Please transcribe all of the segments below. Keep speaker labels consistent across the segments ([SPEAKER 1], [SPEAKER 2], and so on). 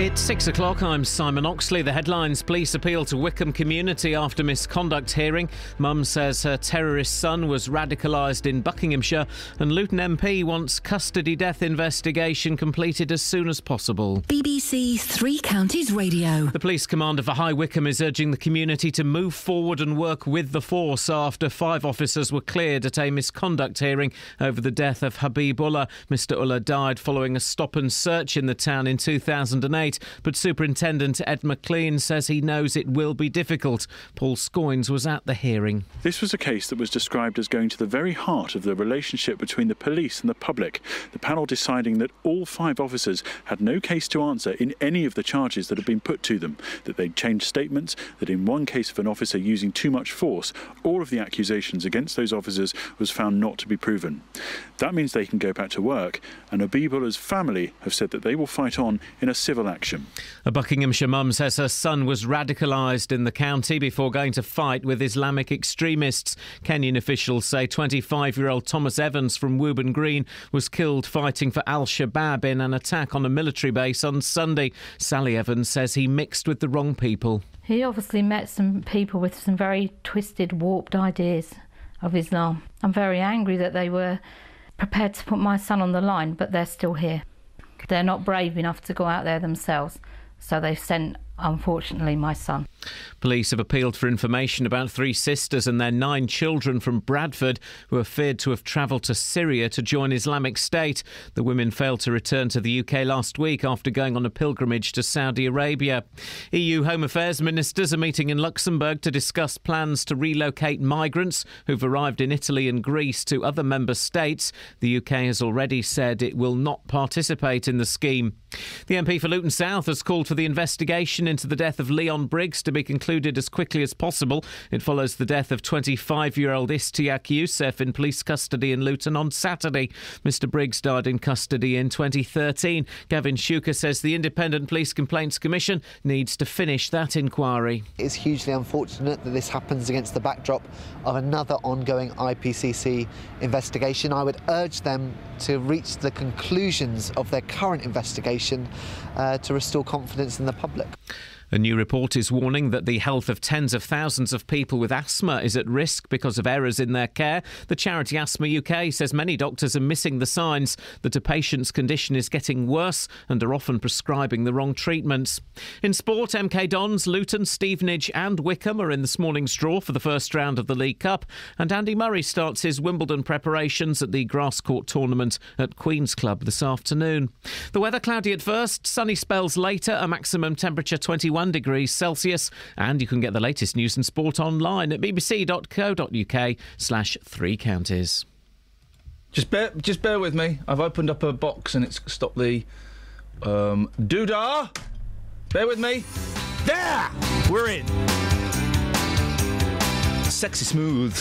[SPEAKER 1] It's six o'clock. I'm Simon Oxley. The headlines Police appeal to Wycombe community after misconduct hearing. Mum says her terrorist son was radicalised in Buckinghamshire. And Luton MP wants custody death investigation completed as soon as possible.
[SPEAKER 2] BBC Three Counties Radio.
[SPEAKER 1] The police commander for High Wycombe is urging the community to move forward and work with the force after five officers were cleared at a misconduct hearing over the death of Habib Ullah. Mr. Ullah died following a stop and search in the town in 2008 but Superintendent Ed McLean says he knows it will be difficult. Paul Scoins was at the hearing.
[SPEAKER 3] This was a case that was described as going to the very heart of the relationship between the police and the public. The panel deciding that all five officers had no case to answer in any of the charges that had been put to them, that they'd changed statements, that in one case of an officer using too much force, all of the accusations against those officers was found not to be proven. That means they can go back to work, and Habib Ullah's family have said that they will fight on in a civil action.
[SPEAKER 1] A Buckinghamshire mum says her son was radicalised in the county before going to fight with Islamic extremists. Kenyan officials say 25 year old Thomas Evans from Wooburn Green was killed fighting for Al Shabaab in an attack on a military base on Sunday. Sally Evans says he mixed with the wrong people.
[SPEAKER 4] He obviously met some people with some very twisted, warped ideas of Islam. I'm very angry that they were prepared to put my son on the line, but they're still here. They're not brave enough to go out there themselves. So they've sent unfortunately, my son.
[SPEAKER 1] Police have appealed for information about three sisters and their nine children from Bradford who are feared to have travelled to Syria to join Islamic State. The women failed to return to the UK last week after going on a pilgrimage to Saudi Arabia. EU Home Affairs ministers are meeting in Luxembourg to discuss plans to relocate migrants who've arrived in Italy and Greece to other member states. The UK has already said it will not participate in the scheme. The MP for Luton South has called for the investigation into the death of Leon Briggs to be concluded as quickly as possible. It follows the death of 25 year old Istiak Yusuf in police custody in Luton on Saturday. Mr. Briggs died in custody in 2013. Gavin Shuker says the Independent Police Complaints Commission needs to finish that inquiry.
[SPEAKER 5] It's hugely unfortunate that this happens against the backdrop of another ongoing IPCC investigation. I would urge them to reach the conclusions of their current investigation uh, to restore confidence in the public.
[SPEAKER 1] A new report is warning that the health of tens of thousands of people with asthma is at risk because of errors in their care. The charity Asthma UK says many doctors are missing the signs that a patient's condition is getting worse and are often prescribing the wrong treatments. In sport, MK Dons, Luton, Stevenage, and Wycombe are in this morning's draw for the first round of the League Cup, and Andy Murray starts his Wimbledon preparations at the grass court tournament at Queen's Club this afternoon. The weather cloudy at first, sunny spells later, a maximum temperature 21 1 degrees Celsius. And you can get the latest news and sport online at bbc.co.uk slash three counties.
[SPEAKER 6] Just bear, just bear with me. I've opened up a box and it's stopped the um, doodah. Bear with me. There, we're in. Sexy smooth.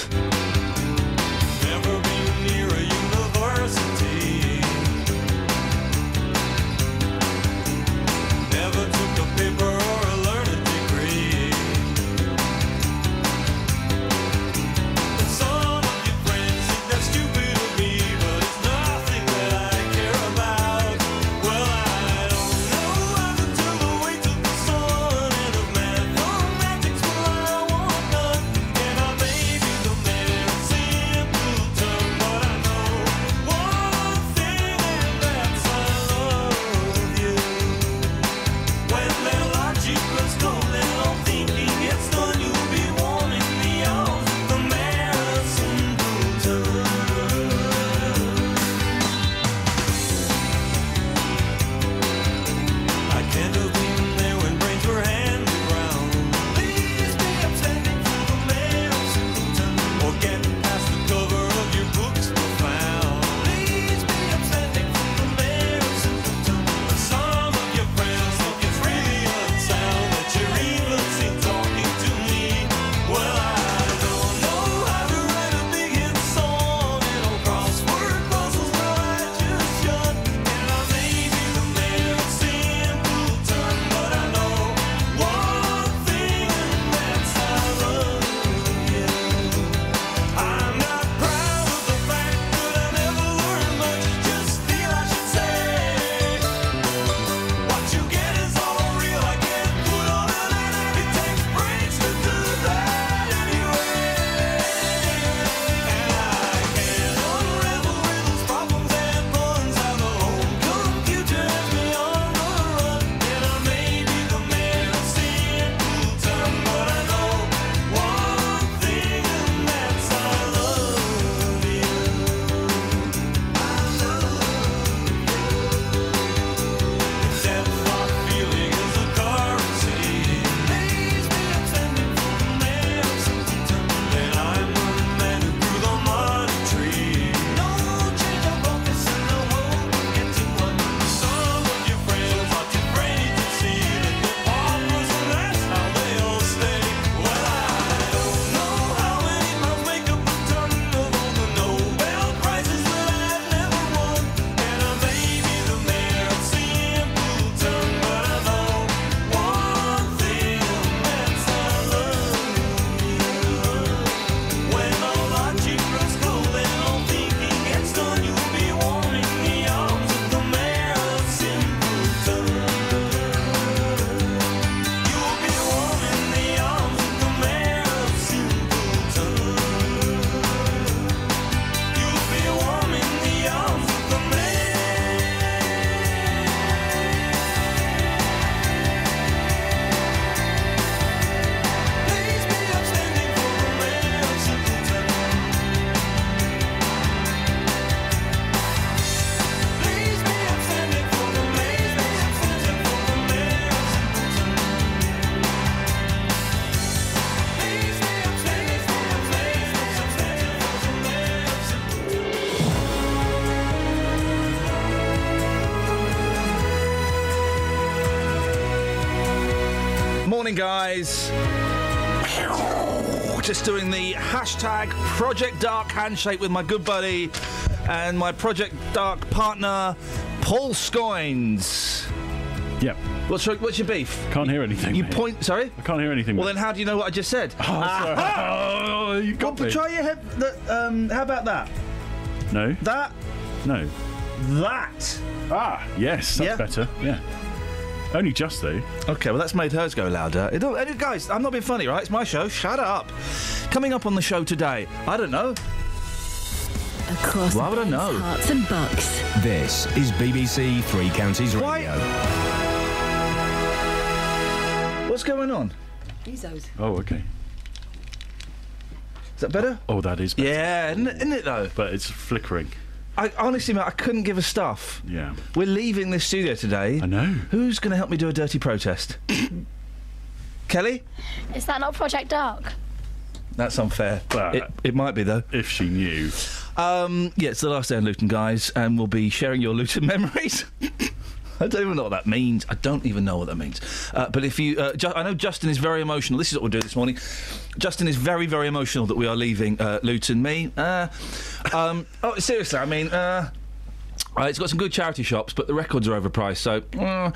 [SPEAKER 7] Morning, guys. Just doing the hashtag Project Dark handshake with my good buddy and my Project Dark partner, Paul Scoins.
[SPEAKER 3] Yep.
[SPEAKER 7] What's your, what's your beef?
[SPEAKER 3] Can't hear anything.
[SPEAKER 7] You
[SPEAKER 3] mate.
[SPEAKER 7] point. Sorry.
[SPEAKER 3] I can't hear anything.
[SPEAKER 7] Well,
[SPEAKER 3] mate.
[SPEAKER 7] then, how do you know what I just said?
[SPEAKER 3] Oh, sorry. Oh, you
[SPEAKER 7] Well,
[SPEAKER 3] got me.
[SPEAKER 7] try your head. the- Um, how about that?
[SPEAKER 3] No,
[SPEAKER 7] That.
[SPEAKER 3] no.
[SPEAKER 7] That.
[SPEAKER 3] Ah, yes, that's
[SPEAKER 7] Yeah.
[SPEAKER 3] better. Yeah. Only just though.
[SPEAKER 7] Okay, well, that's made hers go louder. It don't, eh, guys, I'm not being funny, right? It's my show. Shut up. Coming up on the show today, I don't know.
[SPEAKER 2] Across
[SPEAKER 7] Why would I know?
[SPEAKER 2] Herts and bucks.
[SPEAKER 8] This is BBC Three Counties
[SPEAKER 7] Why-
[SPEAKER 8] Radio.
[SPEAKER 7] What's going on?
[SPEAKER 3] Oh, okay.
[SPEAKER 7] Is that better?
[SPEAKER 3] Oh, that is. Better.
[SPEAKER 7] Yeah, isn't it, isn't it though?
[SPEAKER 3] But it's flickering.
[SPEAKER 7] I honestly, mate, I couldn't give a stuff.
[SPEAKER 3] Yeah.
[SPEAKER 7] We're leaving this studio today.
[SPEAKER 3] I know.
[SPEAKER 7] Who's going to help me do a dirty protest? Kelly?
[SPEAKER 9] Is that not Project Dark?
[SPEAKER 7] That's unfair.
[SPEAKER 3] But
[SPEAKER 7] it, it might be though.
[SPEAKER 3] If she knew.
[SPEAKER 7] Um, yeah, it's the last day in Luton, guys, and we'll be sharing your Luton memories. I don't even know what that means. I don't even know what that means. Uh, but if you, uh, Ju- I know Justin is very emotional. This is what we're doing this morning. Justin is very, very emotional that we are leaving uh, Luton. Me, uh, um, oh, seriously, I mean, uh, uh, it's got some good charity shops, but the records are overpriced. So, uh,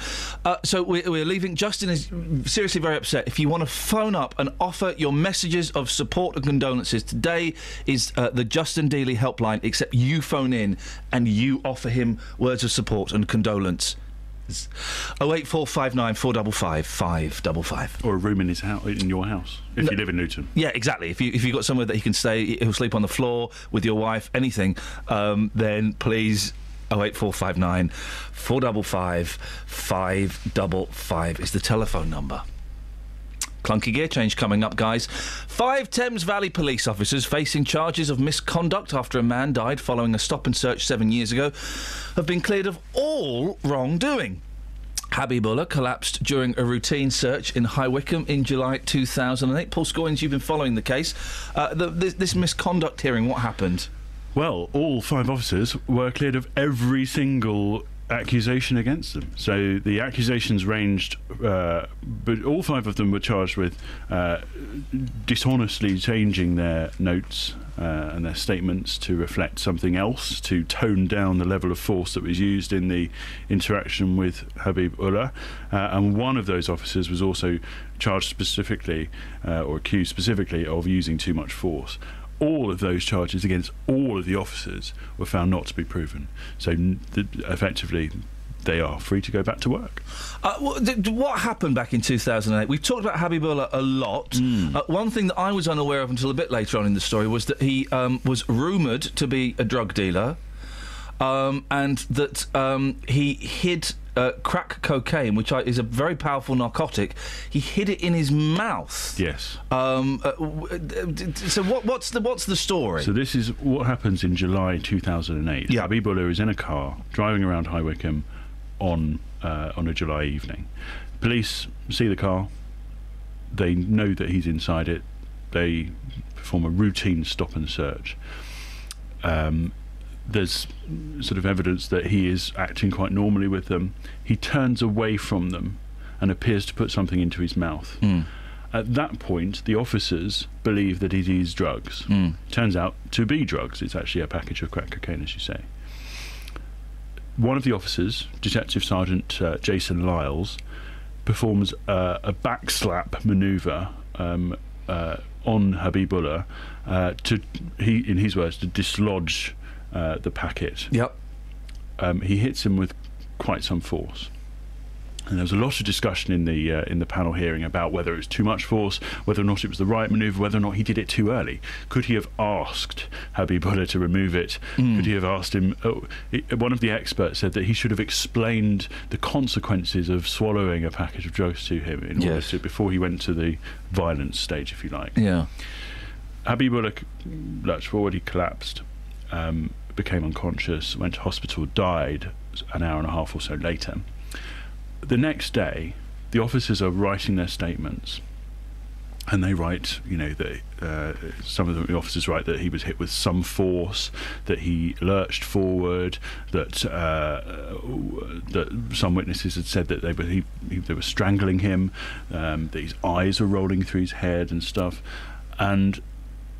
[SPEAKER 7] uh, so we're, we're leaving. Justin is seriously very upset. If you want to phone up and offer your messages of support and condolences, today is uh, the Justin Dealey helpline. Except you phone in and you offer him words of support and condolence. Oh eight four five nine four double five five double five.
[SPEAKER 3] Or a room in his house, in your house, if you live in Newton.
[SPEAKER 7] Yeah, exactly. If you if you got somewhere that he can stay, he'll sleep on the floor with your wife, anything. Um, then please. Oh eight four five nine four double five five double five is the telephone number. Clunky gear change coming up, guys. Five Thames Valley police officers facing charges of misconduct after a man died following a stop and search seven years ago have been cleared of all wrongdoing. Habibullah collapsed during a routine search in High Wycombe in July 2008. Paul Scoins, you've been following the case. Uh, the, this, this misconduct hearing, what happened?
[SPEAKER 3] Well, all five officers were cleared of every single accusation against them. So the accusations ranged, uh, but all five of them were charged with uh, dishonestly changing their notes uh, and their statements to reflect something else, to tone down the level of force that was used in the interaction with Habib Ullah. Uh, and one of those officers was also charged specifically, uh, or accused specifically, of using too much force all of those charges against all of the officers were found not to be proven. So effectively, they are free to go back to work.
[SPEAKER 7] Uh, what, happened back in 2008? We've talked about Habibullah a lot. Uh, one thing that I was unaware of until a bit later on in the story was that he um, was rumoured to be a drug dealer um, and that um, he hid uh, crack cocaine, which I, is a very powerful narcotic. He hid it in his mouth.
[SPEAKER 3] Yes.
[SPEAKER 7] Um, uh, d- so what, what's the what's the story?
[SPEAKER 3] So this is what happens in July 2008.
[SPEAKER 7] Yeah.
[SPEAKER 3] Habibullah is in a car driving around High Wycombe on uh, on a July evening. Police see the car. They know that he's inside it. They perform a routine stop and search. Um, there's sort of evidence that he is acting quite normally with them. He turns away from them and appears to put something into his mouth. At that point, the officers believe that it is drugs. Turns out to be drugs. It's actually a package of crack cocaine, as you say. One of the officers, Detective Sergeant uh, Jason Lyles, performs uh, a backslap manoeuvre um, uh, on Habibullah uh, to, he, in his words, to dislodge uh, the packet.
[SPEAKER 7] Yep.
[SPEAKER 3] Um, he hits him with quite some force. And there was a lot of discussion in the uh, in the panel hearing about whether it was too much force, whether or not it was the right manoeuvre, whether or not he did it too early. Could he have asked Habibullah to remove it? Could he have asked him? Oh, it, one of the experts said that he should have explained the consequences of swallowing a package of drugs to him in order
[SPEAKER 7] Yes.
[SPEAKER 3] to before he went to the violence stage, if you like.
[SPEAKER 7] Yeah.
[SPEAKER 3] Habibullah lurched forward, he collapsed, um, became unconscious, went to hospital, died an hour and a half or so later. The next day, the officers are writing their statements, and they write, you know, that uh, some of the officers write that he was hit with some force, that he lurched forward, that uh, that some witnesses had said that they were he, he, they were strangling him, um, that his eyes were rolling through his head and stuff, and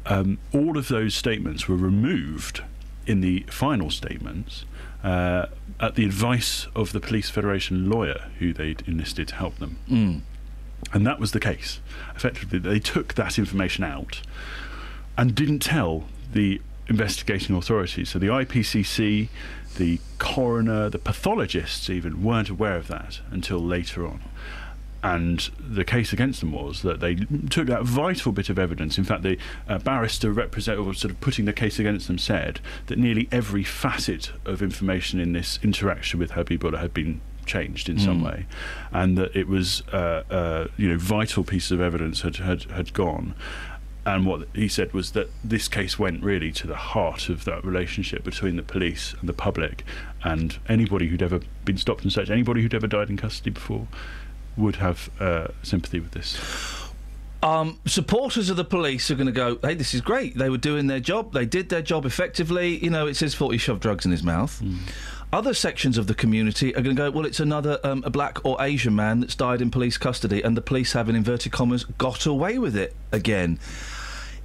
[SPEAKER 3] um, all of those statements were removed in the final statements. Uh, at the advice of the Police Federation lawyer who they'd enlisted to help them.
[SPEAKER 7] Mm.
[SPEAKER 3] And that was the case. Effectively, they took that information out and didn't tell the investigating authorities. So the IPCC, the coroner, the pathologists even weren't aware of that until later on. And the case against them was that they took that vital bit of evidence. In fact, the uh, barrister represent, or sort of putting the case against them said that nearly every facet of information in this interaction with Habibullah had been changed in some
[SPEAKER 7] Mm.
[SPEAKER 3] way, and that it was uh, uh, you know vital pieces of evidence had, had had gone. And what he said was that this case went really to the heart of that relationship between the police and the public, and anybody who'd ever been stopped and searched, anybody who'd ever died in custody before, would have uh, sympathy with this.
[SPEAKER 7] Um, supporters of the police are going to go, hey, this is great. They were doing their job. They did their job effectively. You know, it's his fault he shoved drugs in his mouth. Other sections of the community are going to go, well, it's another um, a black or Asian man that's died in police custody, and the police have, in inverted commas, got away with it again.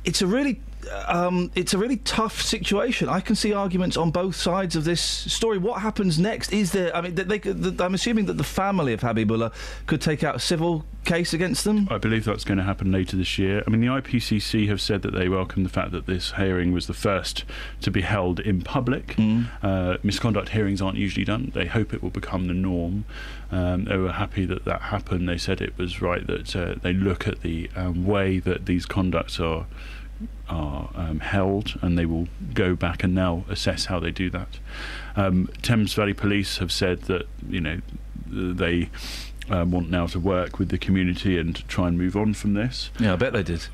[SPEAKER 7] It's a really. Um, it's a really tough situation. I can see arguments on both sides of this story. What happens next? Is there? I mean, they, they, I'm assuming that the family of Habibullah could take out a civil case against them.
[SPEAKER 3] I believe that's going to happen later this year. I mean, the IPCC have said that they welcome the fact that this hearing was the first to be held in public. Uh, misconduct hearings aren't usually done. They hope it will become the norm. Um, they were happy that that happened. They said it was right that uh, they look at the um, way that these conducts are are um, held, and they will go back and now assess how they do that. Um, Thames Valley Police have said that you know they um, want now to work with the community and try and move on from this.
[SPEAKER 7] Yeah, I bet they did.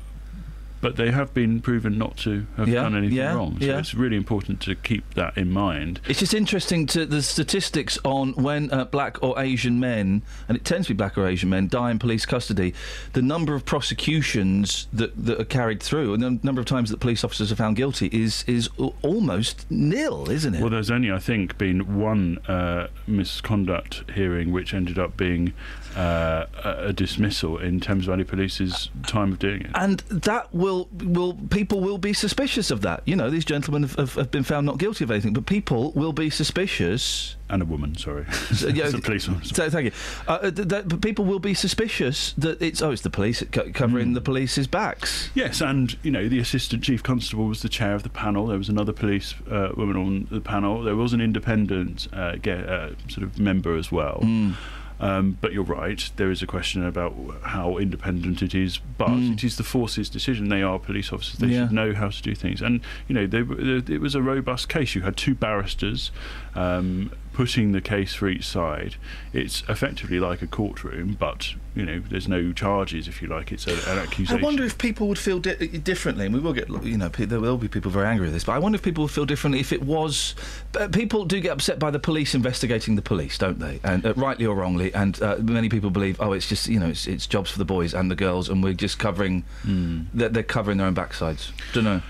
[SPEAKER 3] But they have been proven not to have
[SPEAKER 7] Yeah,
[SPEAKER 3] done anything
[SPEAKER 7] yeah,
[SPEAKER 3] wrong. So
[SPEAKER 7] yeah.
[SPEAKER 3] it's really important to keep that in mind.
[SPEAKER 7] It's just interesting to the statistics on when uh, black or Asian men, and it tends to be black or Asian men, die in police custody. The number of prosecutions that, that are carried through, and the number of times that police officers are found guilty is is almost nil, isn't it?
[SPEAKER 3] Well, there's only, I think, been one uh, misconduct hearing which ended up being uh, a a dismissal in Thames Valley Police's time of doing it.
[SPEAKER 7] and that will will people will be suspicious of that. You know, these gentlemen have, have, have been found not guilty of anything, but people will be suspicious.
[SPEAKER 3] And a woman, sorry.
[SPEAKER 7] So, yeah,
[SPEAKER 3] It's a policeman.
[SPEAKER 7] So, thank you. Uh, th- that, but people will be suspicious that it's oh, it's the police co- covering the police's backs.
[SPEAKER 3] Yes, and you know the assistant chief constable was the chair of the panel. There was another police uh, woman on the panel. There was an independent uh, ge- uh, sort of member as well. Um, but you're right. There is a question about how independent it is, but it is the force's decision. They are police officers. They
[SPEAKER 7] Yeah.
[SPEAKER 3] should know how to do things. And you know, they, w- it was a robust case. You had two barristers um, putting the case for each side. It's effectively like a courtroom, but you know, there's no charges, if you like. It's a, an accusation.
[SPEAKER 7] I wonder if people would feel di- differently, and we will get, you know, pe- there will be people very angry with this, but I wonder if people would feel differently if it was. Uh, people do get upset by the police investigating the police, don't they? And uh, rightly or wrongly, and uh, many people believe, oh, it's just, you know, it's, it's jobs for the boys and the girls, and we're just covering, they're, they're covering their own backsides. Don't know.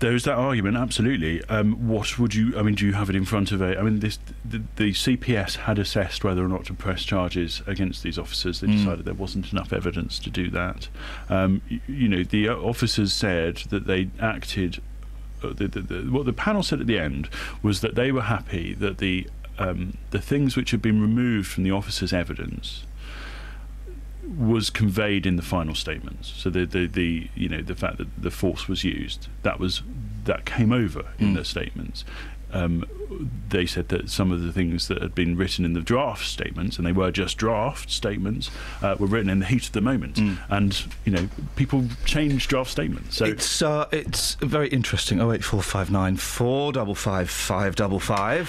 [SPEAKER 3] There's that argument, absolutely. Um, what would you? I mean, do you have it in front of a? I mean, this the, the CPS had assessed whether or not to press charges against these officers. They
[SPEAKER 7] Mm.
[SPEAKER 3] decided there wasn't enough evidence to do that. Um, y- you know, the uh, officers said that they acted. Uh, the, the, the, what the panel said at the end was that they were happy that the um, the things which had been removed from the officers' evidence was conveyed in the final statements. So the, the, the you know the fact that the force was used that was that came over in
[SPEAKER 7] Mm.
[SPEAKER 3] the statements. Um, they said that some of the things that had been written in the draft statements, and they were just draft statements, uh, were written in the heat of the moment.
[SPEAKER 7] Mm.
[SPEAKER 3] And you know, people change draft statements. So
[SPEAKER 7] it's uh, it's very interesting. Oh eight four five nine four double five five double five.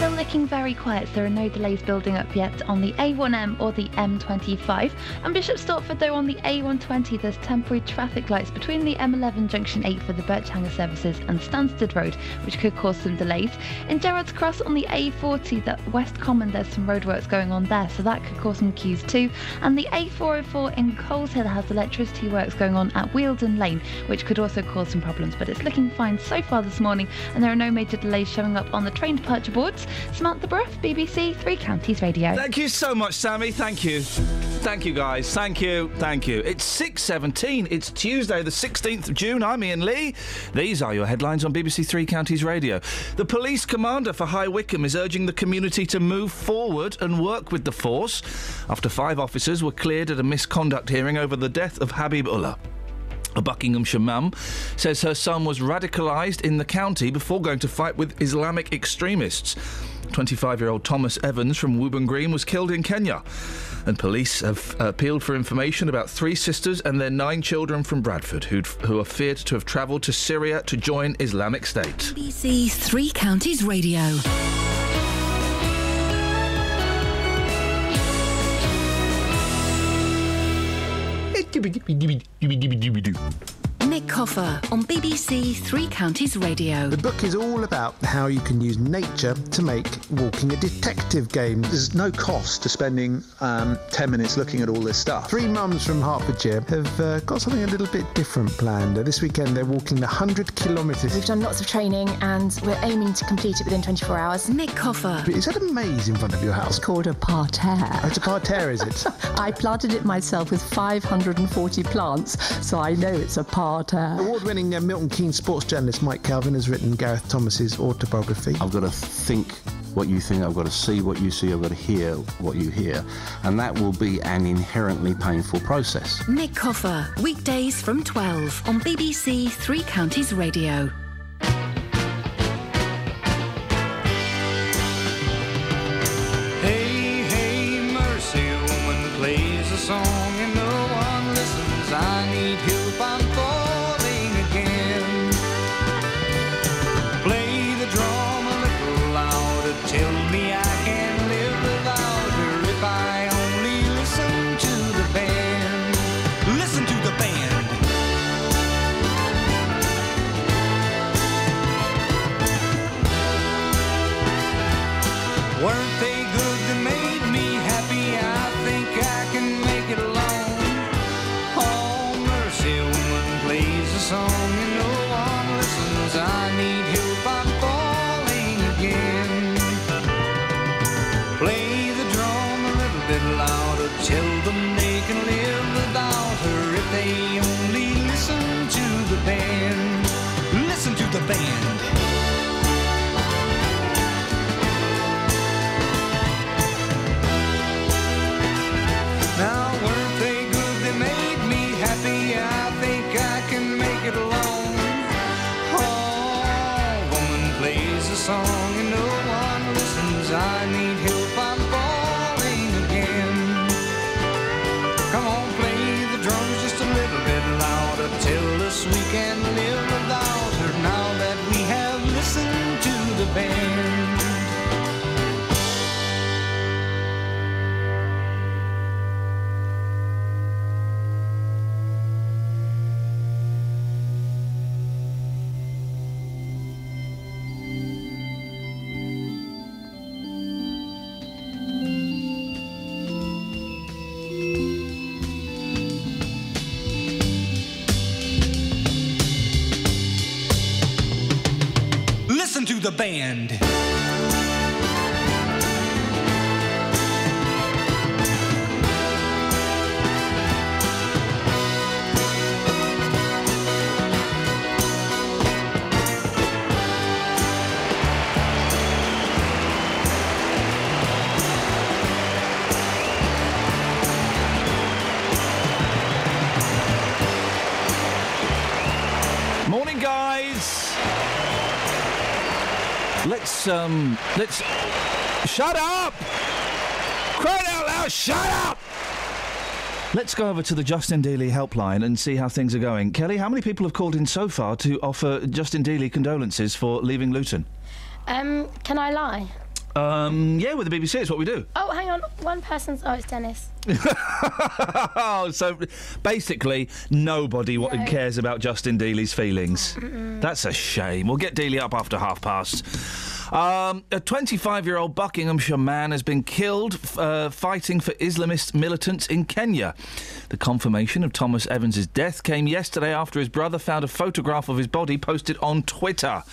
[SPEAKER 10] The looking very quiet. There are no delays building up yet on the A1M or the M25. And Bishop Stortford, though, on the A120, there's temporary traffic lights between the M11 Junction 8 for the Birchanger services and Stansted Road, which could cause some delays. In Gerrards Cross on the A40, that West Common, there's some roadworks going on there, so that could cause some queues too. And the A404 in Coleshill has electricity works going on at Wealdon Lane, which could also cause some problems, but it's looking fine so far this morning, and there are no major delays showing up on the train departure boards. Samantha Bruff, BBC Three Counties Radio.
[SPEAKER 7] Thank you so much, Sammy. Thank you. Thank you, guys. Thank you. Thank you. It's 6.17. It's Tuesday, the 16th of June. I'm Iain Lee. These are your headlines on BBC Three Counties Radio. The police commander for High Wycombe is urging the community to move forward and work with the force after five officers were cleared at a misconduct hearing over the death of Habib Ullah. A Buckinghamshire mum says her son was radicalised in the county before going to fight with Islamic extremists. 25 year old Thomas Evans from Wooburn Green was killed in Kenya. And police have appealed for information about three sisters and their nine children from Bradford who are feared to have travelled to Syria to join Islamic State.
[SPEAKER 11] BBC Three Counties Radio. Dibby dibby dibby dibby dibby dibby doo. Nick Coffer on BBC Three Counties Radio.
[SPEAKER 12] The book is all about how you can use nature to make walking a detective game. There's no cost to spending um, 10 minutes looking at all this stuff. Three mums from Hertfordshire have uh, got something a little bit different planned. Uh, this weekend they're walking the 100 kilometres.
[SPEAKER 13] We've done lots of training and we're aiming to complete it within 24 hours.
[SPEAKER 11] Nick Coffer.
[SPEAKER 12] Is that a maze in front of your house?
[SPEAKER 14] It's called a parterre.
[SPEAKER 12] Oh, it's a parterre, is it?
[SPEAKER 14] I planted it myself with 540 plants, so I know it's a parterre.
[SPEAKER 12] Award winning uh, Milton Keynes sports journalist Mike Calvin has written Gareth Thomas's autobiography.
[SPEAKER 15] I've got to think what you think, I've got to see what you see, I've got to hear what you hear. And that will be an inherently painful process.
[SPEAKER 11] Nick Coffer. Weekdays from 12 on BBC Three Counties Radio.
[SPEAKER 16] The band.
[SPEAKER 7] Let's um, let's shut up. Cry out loud! Shut up. Let's go over to the Justin Dealey helpline and see how things are going. Kelly, how many people have called in so far to offer Justin Dealey condolences for leaving Luton?
[SPEAKER 9] Um, can I lie?
[SPEAKER 17] Um, yeah, with the BBC, it's what we do.
[SPEAKER 9] Oh, hang on. One person's. Oh, it's Dennis.
[SPEAKER 17] oh, so basically, nobody
[SPEAKER 9] No.
[SPEAKER 17] cares about Justin Dealey's feelings.
[SPEAKER 9] Mm-mm.
[SPEAKER 17] That's a shame. We'll get Dealey up after half past. Um, a 25 year old Buckinghamshire man has been killed uh, fighting for Islamist militants in Kenya. The confirmation of Thomas Evans' death came yesterday after his brother found a photograph of his body posted on Twitter.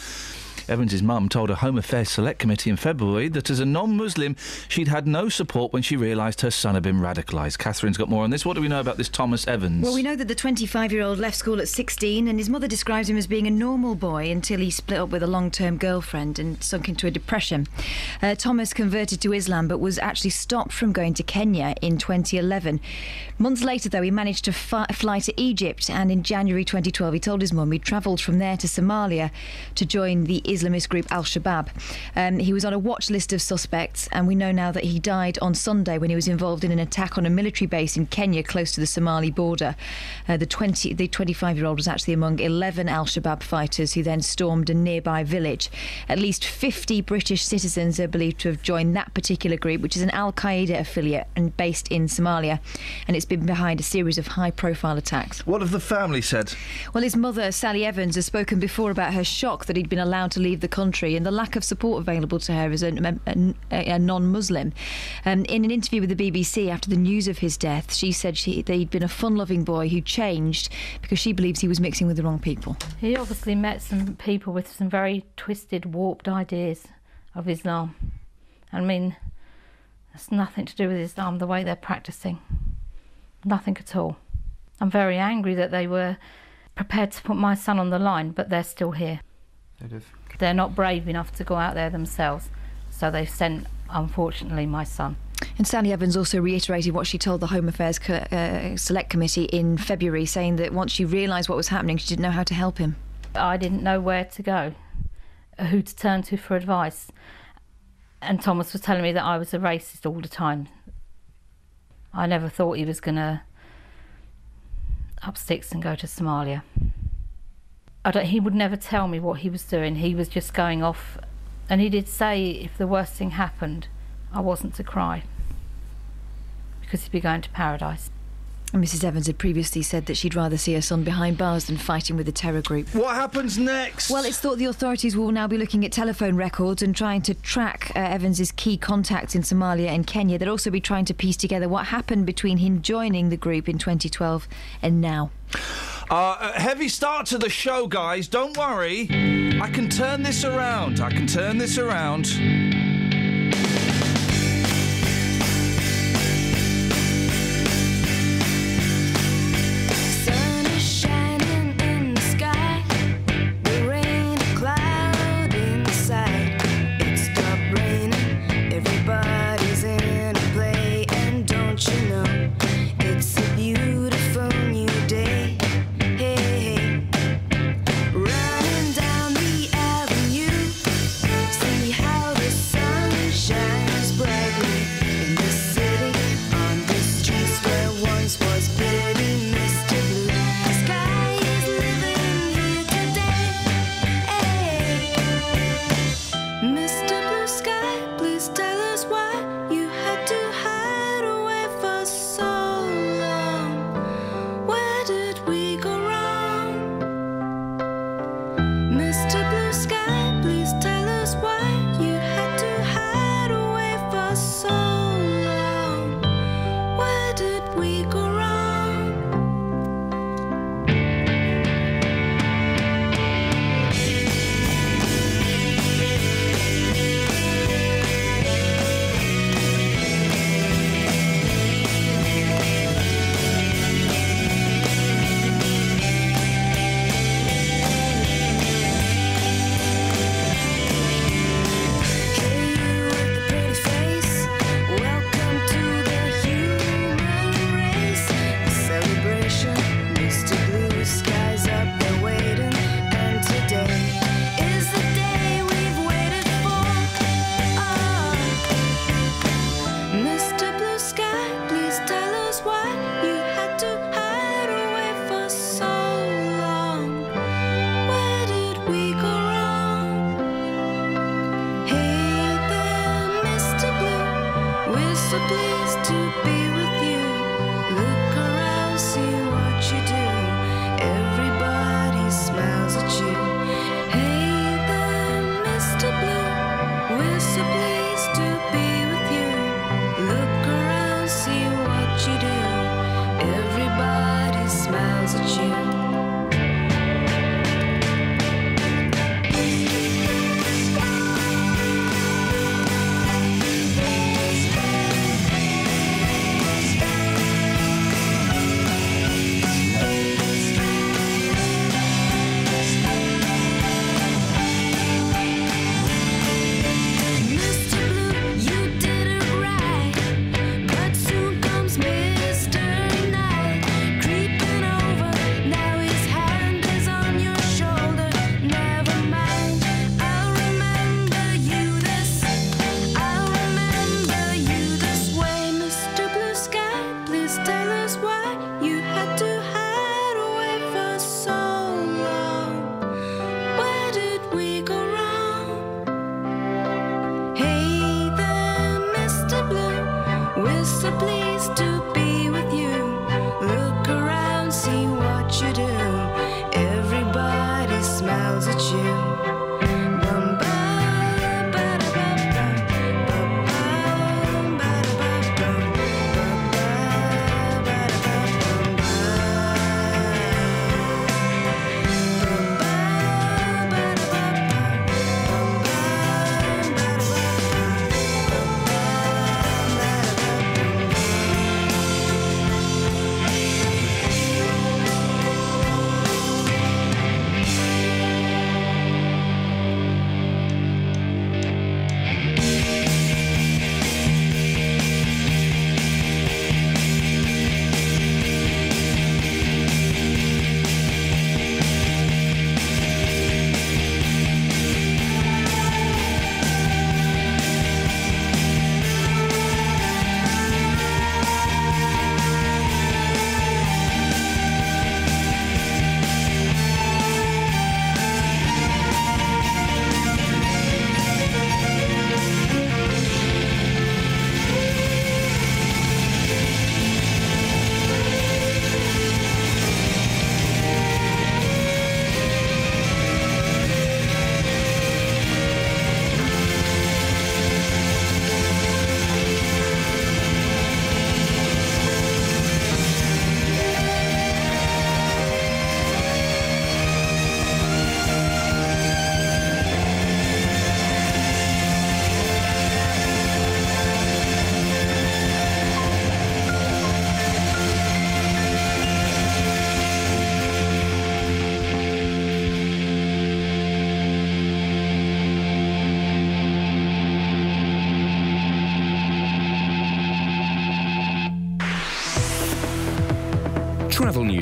[SPEAKER 17] Evans' mum told a Home Affairs Select Committee in February that as a non Muslim, she'd had no support when she realised her son had been radicalised. Catherine's got more on this. What do we know about this Thomas Evans?
[SPEAKER 18] Well, we know that the 25 year old left school at 16, and his mother describes him as being a normal boy until he split up with a long term girlfriend and sunk into a depression. Uh, Thomas converted to Islam but was actually stopped from going to Kenya in 2011. Months later, though, he managed to fi- fly to Egypt, and in January 2012, he told his mum he'd travelled from there to Somalia to join the Islamist group Al Shabaab. Um, he was on a watch list of suspects, and we know now that he died on Sunday when he was involved in an attack on a military base in Kenya close to the Somali border. Uh, the 20, the 25 year old was actually among 11 Al Shabaab fighters who then stormed a nearby village. At least 50 British citizens are believed to have joined that particular group, which is an Al Qaeda affiliate and based in Somalia, and it's been behind a series of high profile attacks.
[SPEAKER 17] What have the family said?
[SPEAKER 18] Well, his mother, Sally Evans, has spoken before about her shock that he'd been allowed to leave the country and the lack of support available to her as a, a, a non Muslim. Um, in an interview with the BBC after the news of his death, she said she, that he'd been a fun loving boy who changed because she believes he was mixing with the wrong people.
[SPEAKER 4] He obviously met some people with some very twisted, warped ideas of Islam. I mean, it's nothing to do with Islam, the way they're practicing. Nothing at all. I'm very angry that they were prepared to put my son on the line, but they're still here. They're not brave enough to go out there themselves, so they've sent, unfortunately, my son.
[SPEAKER 18] And Sally Evans also reiterated what she told the Home Affairs Co- uh, Select Committee in February, saying that once she realised what was happening, she didn't know how to help him.
[SPEAKER 4] I didn't know where to go, who to turn to for advice. And Thomas was telling me that I was a racist all the time. I never thought he was going to up sticks and go to Somalia. I don't, he would never tell me what he was doing. He was just going off. And he did say if the worst thing happened, I wasn't to cry because he'd be going to paradise.
[SPEAKER 18] Mrs. Evans had previously said that she'd rather see her son behind bars than fighting with a terror group.
[SPEAKER 17] What happens next?
[SPEAKER 18] Well, it's thought the authorities will now be looking at telephone records and trying to track uh, Evans's key contacts in Somalia and Kenya. They'll also be trying to piece together what happened between him joining the group in 2012 and now.
[SPEAKER 17] Uh, a heavy start to the show, guys. Don't worry. I can turn this around. I can turn this around.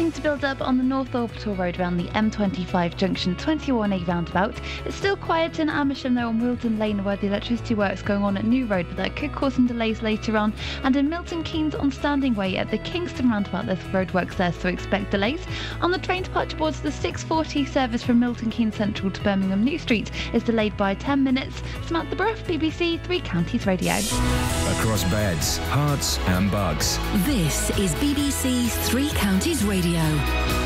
[SPEAKER 10] It's starting to build up on the North Orbital Road around the M25 junction 21A roundabout. It's still quiet in Amersham though on Whielden Lane where the electricity works going on at New Road, but that could cause some delays later on. And in Milton Keynes on Standing Way at the Kingston roundabout, there's roadworks there, so expect delays. On the train departure boards, the 640 service from Milton Keynes Central to Birmingham New Street is delayed by 10 minutes. Samantha Bruff, BBC Three Counties Radio.
[SPEAKER 8] Across beds, Herts, and bugs.
[SPEAKER 2] This is BBC Three Counties Radio. Radio.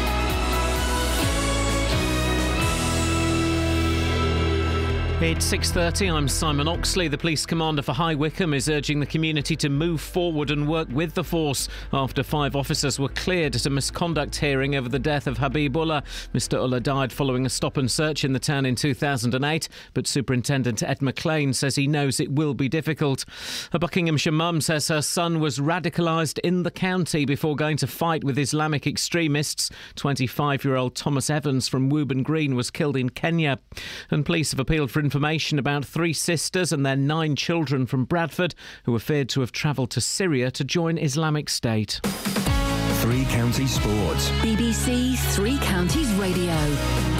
[SPEAKER 1] It's 6:30. I'm Simon Oxley. The police commander for High Wycombe is urging the community to move forward and work with the force after five officers were cleared at a misconduct hearing over the death of Habib Ullah. Mr. Ullah died following a stop and search in the town in 2008, but Superintendent Ed McLean says he knows it will be difficult. A Buckinghamshire mum says her son was radicalised in the county before going to fight with Islamic extremists. 25-year-old Thomas Evans from Wooburn Green was killed in Kenya, and police have appealed for information about three sisters and their nine children from Bradford who are feared to have travelled to Syria to join Islamic State.
[SPEAKER 8] Three Counties Sports.
[SPEAKER 2] BBC Three Counties Radio.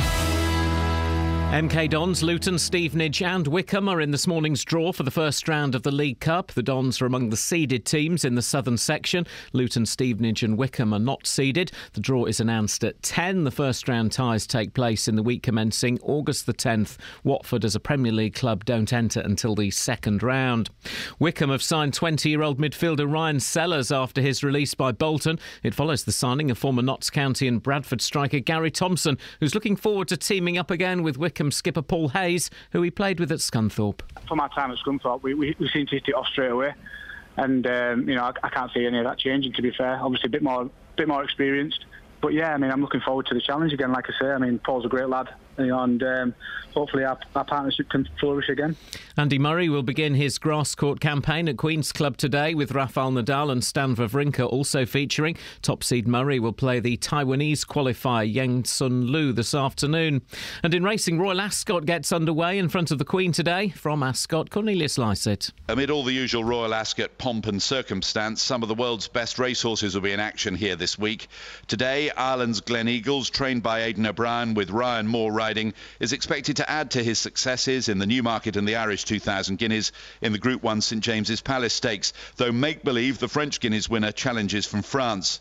[SPEAKER 1] MK Dons, Luton, Stevenage, and Wycombe are in this morning's draw for the first round of the League Cup. The Dons are among the seeded teams in the southern section. Luton, Stevenage, and Wycombe are not seeded. The draw is announced at 10. The first round ties take place in the week commencing August the 10th. Watford, as a Premier League club, don't enter until the second round. Wycombe have signed 20 year old midfielder Ryan Sellers after his release by Bolton. It follows the signing of former Notts County and Bradford striker Gary Thompson, who's looking forward to teaming up again with Wycombe skipper Paul Hayes, who he played with at Scunthorpe.
[SPEAKER 19] from our time at Scunthorpe, we, we, we seem to hit it off straight away. And, um, you know, I, I can't see any of that changing, to be fair. Obviously, a bit more, bit more experienced. But, yeah, I mean, I'm looking forward to the challenge again, like I say. I mean, Paul's a great lad. You know, and um, hopefully our, our partnership can flourish again.
[SPEAKER 1] Andy Murray will begin his grass court campaign at Queen's Club today with Rafael Nadal and Stan Wawrinka also featuring. Top seed Murray will play the Taiwanese qualifier Yen-Hsun Lu this afternoon. And in racing, Royal Ascot gets underway in front of the Queen today. From Ascot, Cornelius Lysaght.
[SPEAKER 20] Amid all the usual Royal Ascot pomp and circumstance, some of the world's best racehorses will be in action here this week. Today, Ireland's Gleneagles, trained by Aidan O'Brien with Ryan Moore riding is expected to add to his successes in the Newmarket and the Irish 2000 Guineas in the Group 1 St James's Palace Stakes, though make believe the French Guineas winner challenges from France.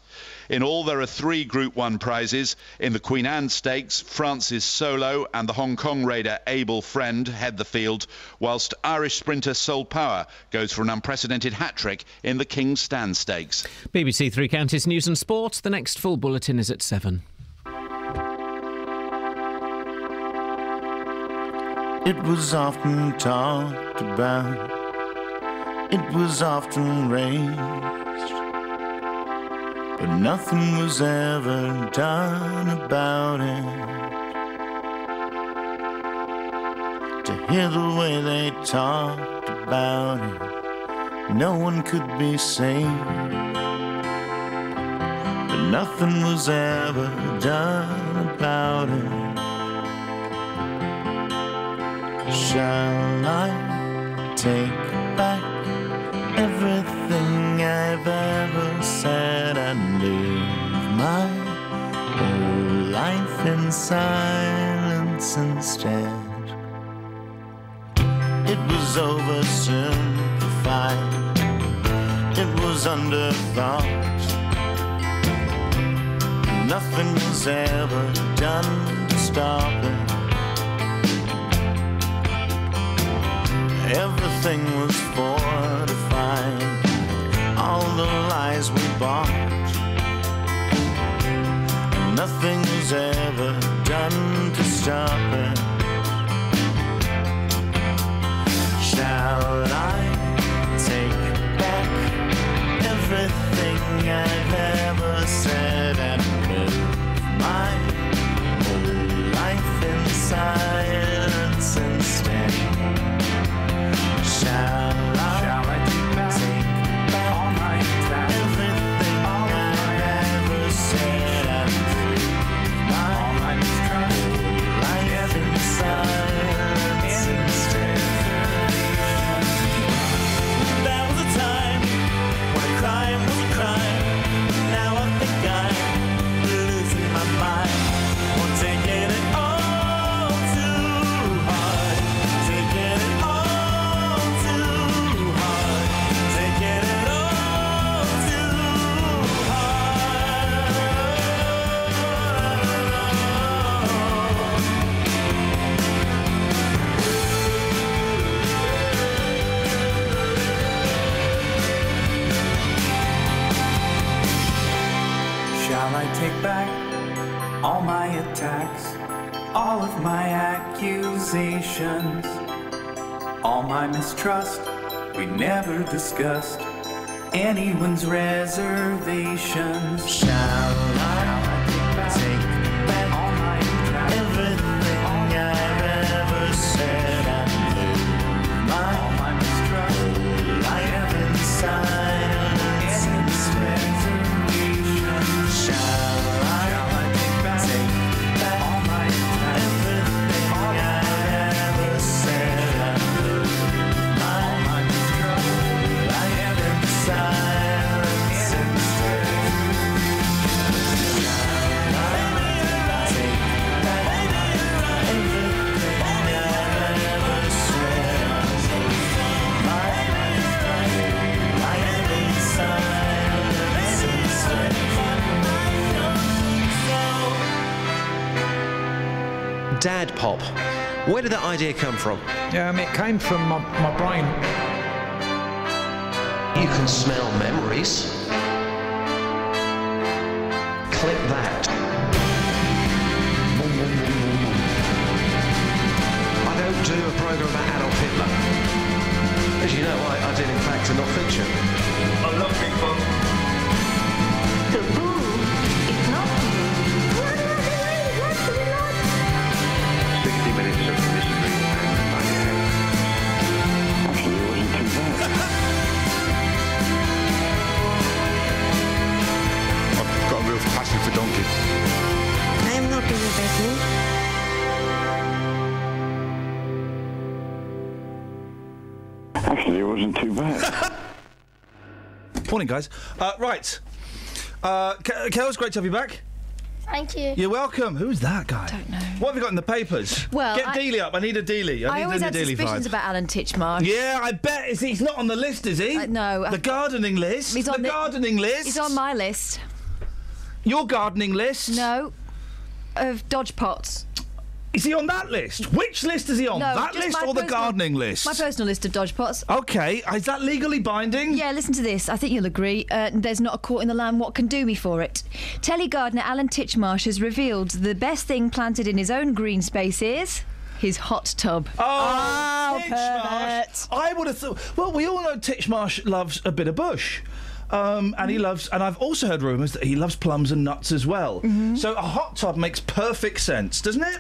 [SPEAKER 20] In all, there are three Group 1 prizes. In the Queen Anne Stakes, France's Solow and the Hong Kong raider Able Friend head the field, whilst Irish sprinter Sole Power goes for an unprecedented hat trick in the King's Stand Stakes.
[SPEAKER 1] BBC Three Counties News and Sport. The next full bulletin is at 7.
[SPEAKER 21] It was often talked about, it was often raised, but nothing was ever done about it. To hear the way they talked about it, no one could be saved, but nothing was ever done about it. Shall I take back everything I've ever said and live my whole life in silence instead? It was oversimplified, it was underthought. Nothing was ever done to stop it. Everything was fortified, all the lies we bought. Nothing was ever done to stop it. Shall I
[SPEAKER 22] accusations, all my mistrust? We never discussed anyone's reservations. Shall I
[SPEAKER 23] Dad pop. Where did that idea come from?
[SPEAKER 24] Um, it came from my, my brain.
[SPEAKER 23] You can smell memories. Clip that.
[SPEAKER 7] Morning, guys. Uh, right. Uh, Ke- Kel, it's great to have you back.
[SPEAKER 9] Thank you.
[SPEAKER 7] You're welcome. Who's that guy? Don't know. What have you got in the papers?
[SPEAKER 18] Well,
[SPEAKER 7] get
[SPEAKER 18] I-
[SPEAKER 7] Dealey up. I need a Dealey. I,
[SPEAKER 18] I
[SPEAKER 7] need
[SPEAKER 18] always had suspicions
[SPEAKER 7] vibe.
[SPEAKER 18] about Alan Titchmarsh.
[SPEAKER 7] Yeah, I bet is he- he's not on the list, is he?
[SPEAKER 18] no.
[SPEAKER 7] The gardening list.
[SPEAKER 18] He's on
[SPEAKER 7] the,
[SPEAKER 18] the-
[SPEAKER 7] gardening list.
[SPEAKER 18] He's on my list.
[SPEAKER 7] Your gardening list.
[SPEAKER 18] No. Of dodge pots.
[SPEAKER 7] Is he on that list? Which list is he on?
[SPEAKER 18] No,
[SPEAKER 7] that
[SPEAKER 18] just
[SPEAKER 7] list
[SPEAKER 18] my
[SPEAKER 7] or the
[SPEAKER 18] personal-
[SPEAKER 7] gardening list?
[SPEAKER 18] My personal list of dodge pots.
[SPEAKER 7] Okay, is that legally binding?
[SPEAKER 18] Yeah, listen to this. I think you'll agree. Uh, there's not a court in the land what can do me for it. Telly gardener Alan Titchmarsh has revealed the best thing planted in his own green space is his hot tub.
[SPEAKER 7] Oh,
[SPEAKER 18] pervert.
[SPEAKER 7] Titchmarsh. I would have thought. Well, we all know Titchmarsh loves a bit of bush. Um, and he loves, and I've also heard rumours that he loves plums and nuts as well.
[SPEAKER 18] Mm-hmm.
[SPEAKER 7] So a hot tub makes perfect sense, doesn't it?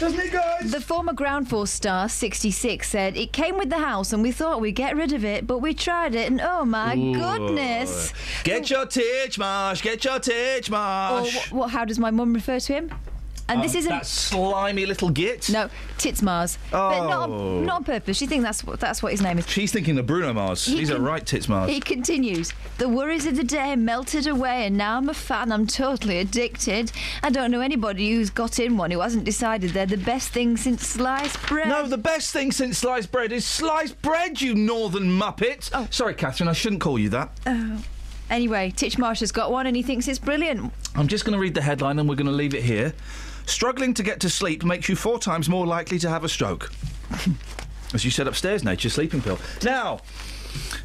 [SPEAKER 7] Doesn't it, guys?
[SPEAKER 18] The former Ground Force star, 66, said, It came with the house and we thought we'd get rid of it, but we tried it and oh my
[SPEAKER 7] Ooh.
[SPEAKER 18] goodness.
[SPEAKER 7] Get your titch marsh, get your
[SPEAKER 18] Or
[SPEAKER 7] Titchmarsh.
[SPEAKER 18] wh- what, how does my mum refer to him? And this
[SPEAKER 7] Um,
[SPEAKER 18] isn't.
[SPEAKER 7] that slimy little git.
[SPEAKER 18] No, Tits Mars. But not,
[SPEAKER 7] Oh.
[SPEAKER 18] on- not on purpose. She thinks that's what, that's what his name is.
[SPEAKER 7] She's thinking of Bruno Mars.
[SPEAKER 18] He
[SPEAKER 7] He's a
[SPEAKER 18] can-
[SPEAKER 7] right Titchmarsh.
[SPEAKER 18] He continues. The worries of the day melted away, and now I'm a fan. I'm totally addicted. I don't know anybody who's got in one who hasn't decided they're the best thing since sliced bread.
[SPEAKER 7] No, the best thing since sliced bread is sliced bread, you northern muppet. Oh. Sorry, Catherine, I shouldn't call you that.
[SPEAKER 18] Oh. Anyway, Titchmarsh has got one, and he thinks it's brilliant.
[SPEAKER 7] I'm just going to read the headline and we're going to leave it here. Struggling to get to sleep makes you four times more likely to have a stroke. As you said upstairs, Nature's sleeping pill. Now,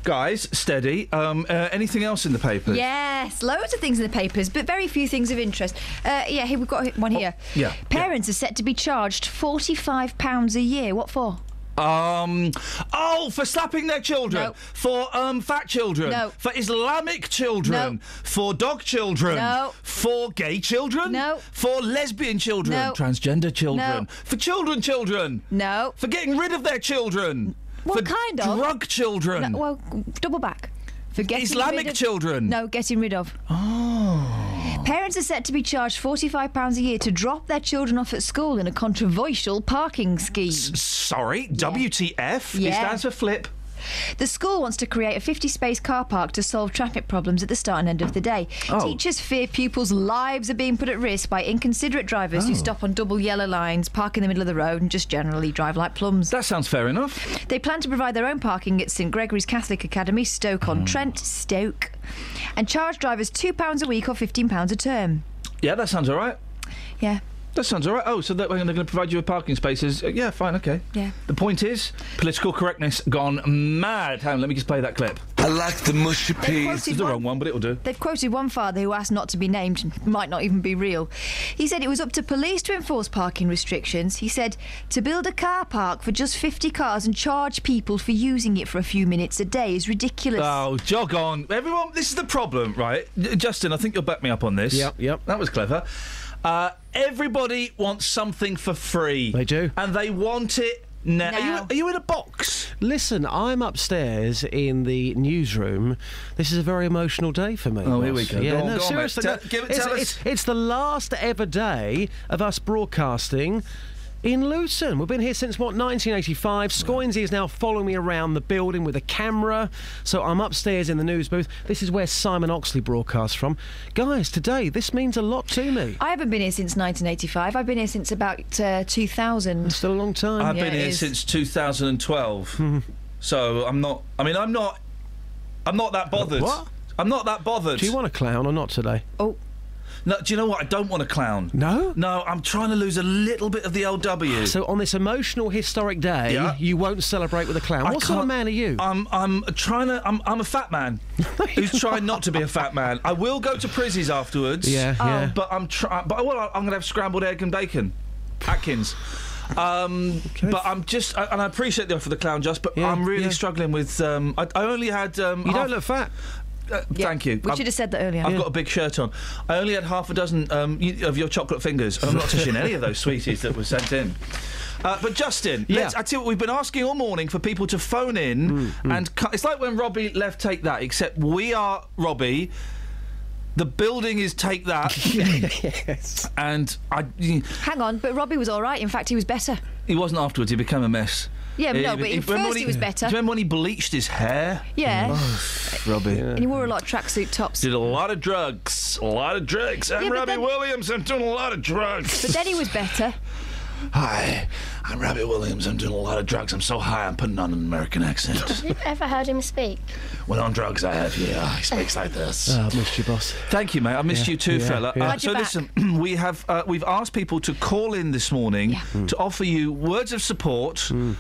[SPEAKER 7] guys, steady. Um, uh, anything else in the papers?
[SPEAKER 18] Yes, loads of things in the papers, but very few things of interest. Uh, yeah, here we've got one here.
[SPEAKER 7] yeah,
[SPEAKER 18] Parents are set to be charged forty-five pounds a year. What for?
[SPEAKER 7] Um. Oh, for slapping their children.
[SPEAKER 18] No.
[SPEAKER 7] For um fat children.
[SPEAKER 18] No.
[SPEAKER 7] For Islamic children.
[SPEAKER 18] No.
[SPEAKER 7] For dog children.
[SPEAKER 18] No.
[SPEAKER 7] For gay children.
[SPEAKER 18] No.
[SPEAKER 7] For lesbian children.
[SPEAKER 18] No.
[SPEAKER 7] Transgender children.
[SPEAKER 18] No.
[SPEAKER 7] For children children.
[SPEAKER 18] No.
[SPEAKER 7] For getting rid of their children.
[SPEAKER 18] What
[SPEAKER 7] for
[SPEAKER 18] kind of?
[SPEAKER 7] drug children.
[SPEAKER 18] No, well, double back. For getting
[SPEAKER 7] Islamic
[SPEAKER 18] rid of-
[SPEAKER 7] children.
[SPEAKER 18] No, getting rid of.
[SPEAKER 7] Oh.
[SPEAKER 18] Parents are set to be charged £45 a year to drop their children off at school in a controversial parking scheme.
[SPEAKER 7] Sorry. WTF. It
[SPEAKER 18] Yeah.
[SPEAKER 7] stands for flip.
[SPEAKER 18] The school wants to create a 50 space car park to solve traffic problems at the start and end of the day.
[SPEAKER 7] Oh.
[SPEAKER 18] Teachers fear pupils' lives are being put at risk by inconsiderate drivers who
[SPEAKER 7] Oh.
[SPEAKER 18] stop on double yellow lines, park in the middle of the road, and just generally drive like plums.
[SPEAKER 7] That sounds fair enough.
[SPEAKER 18] They plan to provide their own parking at St Gregory's Catholic Academy, Stoke
[SPEAKER 7] Hmm.
[SPEAKER 18] on Trent, Stoke, and charge drivers £2 a week or £15 a term.
[SPEAKER 7] Yeah, that sounds all right.
[SPEAKER 18] Yeah.
[SPEAKER 7] That sounds all right. Oh, so they're going to provide you with parking spaces. Uh, yeah, fine, okay.
[SPEAKER 18] Yeah.
[SPEAKER 7] The point is, political correctness gone mad. Hang on, let me just play that clip.
[SPEAKER 25] I like the mushy
[SPEAKER 18] quoted
[SPEAKER 7] This is the wrong one, but it'll do.
[SPEAKER 18] They've quoted one father who asked not to be named, and might not even be real. He said it was up to police to enforce parking restrictions. He said to build a car park for just 50 cars and charge people for using it for a few minutes a day is ridiculous.
[SPEAKER 7] Oh, jog on. Everyone, this is the problem, right? Justin, I think you'll back me up on this.
[SPEAKER 26] Yep, yep.
[SPEAKER 7] That was clever. Uh, everybody wants something for free. They
[SPEAKER 26] do.
[SPEAKER 7] And they want it now. Are, you, are you in a box?
[SPEAKER 26] Listen, I'm upstairs in the newsroom. This is a very emotional day for me.
[SPEAKER 7] Oh, here we go.
[SPEAKER 26] Yeah,
[SPEAKER 7] Go on,
[SPEAKER 26] no,
[SPEAKER 7] go on, mate.
[SPEAKER 26] seriously.
[SPEAKER 7] Tell-
[SPEAKER 26] no,
[SPEAKER 7] give it-
[SPEAKER 26] it's,
[SPEAKER 7] tell us-
[SPEAKER 26] it's, it's the last ever day of us broadcasting. In Luton. We've been here since what, 1985. Scoinsy is now following me around the building with a camera. So I'm upstairs in the news booth. This is where Simon Oxley broadcasts from. Guys, today, this means a lot to me.
[SPEAKER 18] I haven't been here since 1985. I've been here since about uh, 2000.
[SPEAKER 26] Still a long time.
[SPEAKER 7] I've
[SPEAKER 18] Yeah,
[SPEAKER 7] been
[SPEAKER 18] it
[SPEAKER 7] here
[SPEAKER 18] is.
[SPEAKER 7] since 2012. so I'm not. I mean, I'm not. I'm not that bothered.
[SPEAKER 26] What?
[SPEAKER 7] I'm not that bothered.
[SPEAKER 26] Do you want a clown or not today?
[SPEAKER 18] Oh.
[SPEAKER 7] No, do you know what? I don't want a clown.
[SPEAKER 26] No?
[SPEAKER 7] No, I'm trying to lose a little bit of the LW.
[SPEAKER 26] So on this emotional, historic day,
[SPEAKER 7] Yeah.
[SPEAKER 26] you won't celebrate with a clown.
[SPEAKER 7] I
[SPEAKER 26] what sort of man are you?
[SPEAKER 7] I'm I'm trying to. I'm I'm a fat man who's trying not to be a fat man. I will go to Prizzy's afterwards.
[SPEAKER 26] Yeah,
[SPEAKER 18] Oh.
[SPEAKER 26] yeah.
[SPEAKER 7] But I'm trying. But well, I'm going to have scrambled egg and bacon, Atkins. Um, But I'm just, and I appreciate the offer of the clown, just, but
[SPEAKER 26] Yeah,
[SPEAKER 7] I'm really
[SPEAKER 26] yeah.
[SPEAKER 7] struggling with. Um, I, I only had. Um,
[SPEAKER 26] You
[SPEAKER 7] half-
[SPEAKER 26] don't look fat.
[SPEAKER 7] Uh, Thank you.
[SPEAKER 18] We
[SPEAKER 7] I've-
[SPEAKER 18] should have said that earlier.
[SPEAKER 7] I've got a big shirt on. I only had half a dozen um, of your chocolate fingers, and I'm not touching any of those sweeties that were sent in. Uh, but Justin,
[SPEAKER 26] Yeah.
[SPEAKER 7] let's, I tell you what, we've been asking all morning for people to phone in, and cu- it's like when Robbie left Take That, except we are Robbie. The building is Take That,
[SPEAKER 26] yes.
[SPEAKER 7] and I.
[SPEAKER 18] Hang on, but Robbie was all right. In fact, he was better.
[SPEAKER 7] He wasn't afterwards. He became a mess.
[SPEAKER 18] Yeah, no, but at
[SPEAKER 7] remember
[SPEAKER 18] first
[SPEAKER 7] when
[SPEAKER 18] he was better.
[SPEAKER 7] Do you remember when he bleached his hair?
[SPEAKER 18] Yeah. Mm.
[SPEAKER 7] Oh, Robbie.
[SPEAKER 18] And he wore a lot of tracksuit tops.
[SPEAKER 7] Did a lot of drugs. A lot of drugs. I'm
[SPEAKER 18] Yeah,
[SPEAKER 7] Robbie
[SPEAKER 18] then-
[SPEAKER 7] Williams. I'm doing a lot of drugs.
[SPEAKER 18] But then he was better.
[SPEAKER 7] Hi, I'm Robbie Williams. I'm doing a lot of drugs. I'm so high, I'm putting on an American accent.
[SPEAKER 9] Have you ever heard him speak?
[SPEAKER 7] when on drugs, I have, yeah. He speaks like this.
[SPEAKER 26] Oh, I've missed you, boss.
[SPEAKER 7] Thank you, mate. I missed
[SPEAKER 26] Yeah,
[SPEAKER 7] you too,
[SPEAKER 26] yeah,
[SPEAKER 7] fella.
[SPEAKER 26] yeah.
[SPEAKER 7] Uh, so
[SPEAKER 26] you're
[SPEAKER 7] listen, we have uh, we've asked people to call in this morning to offer you words of support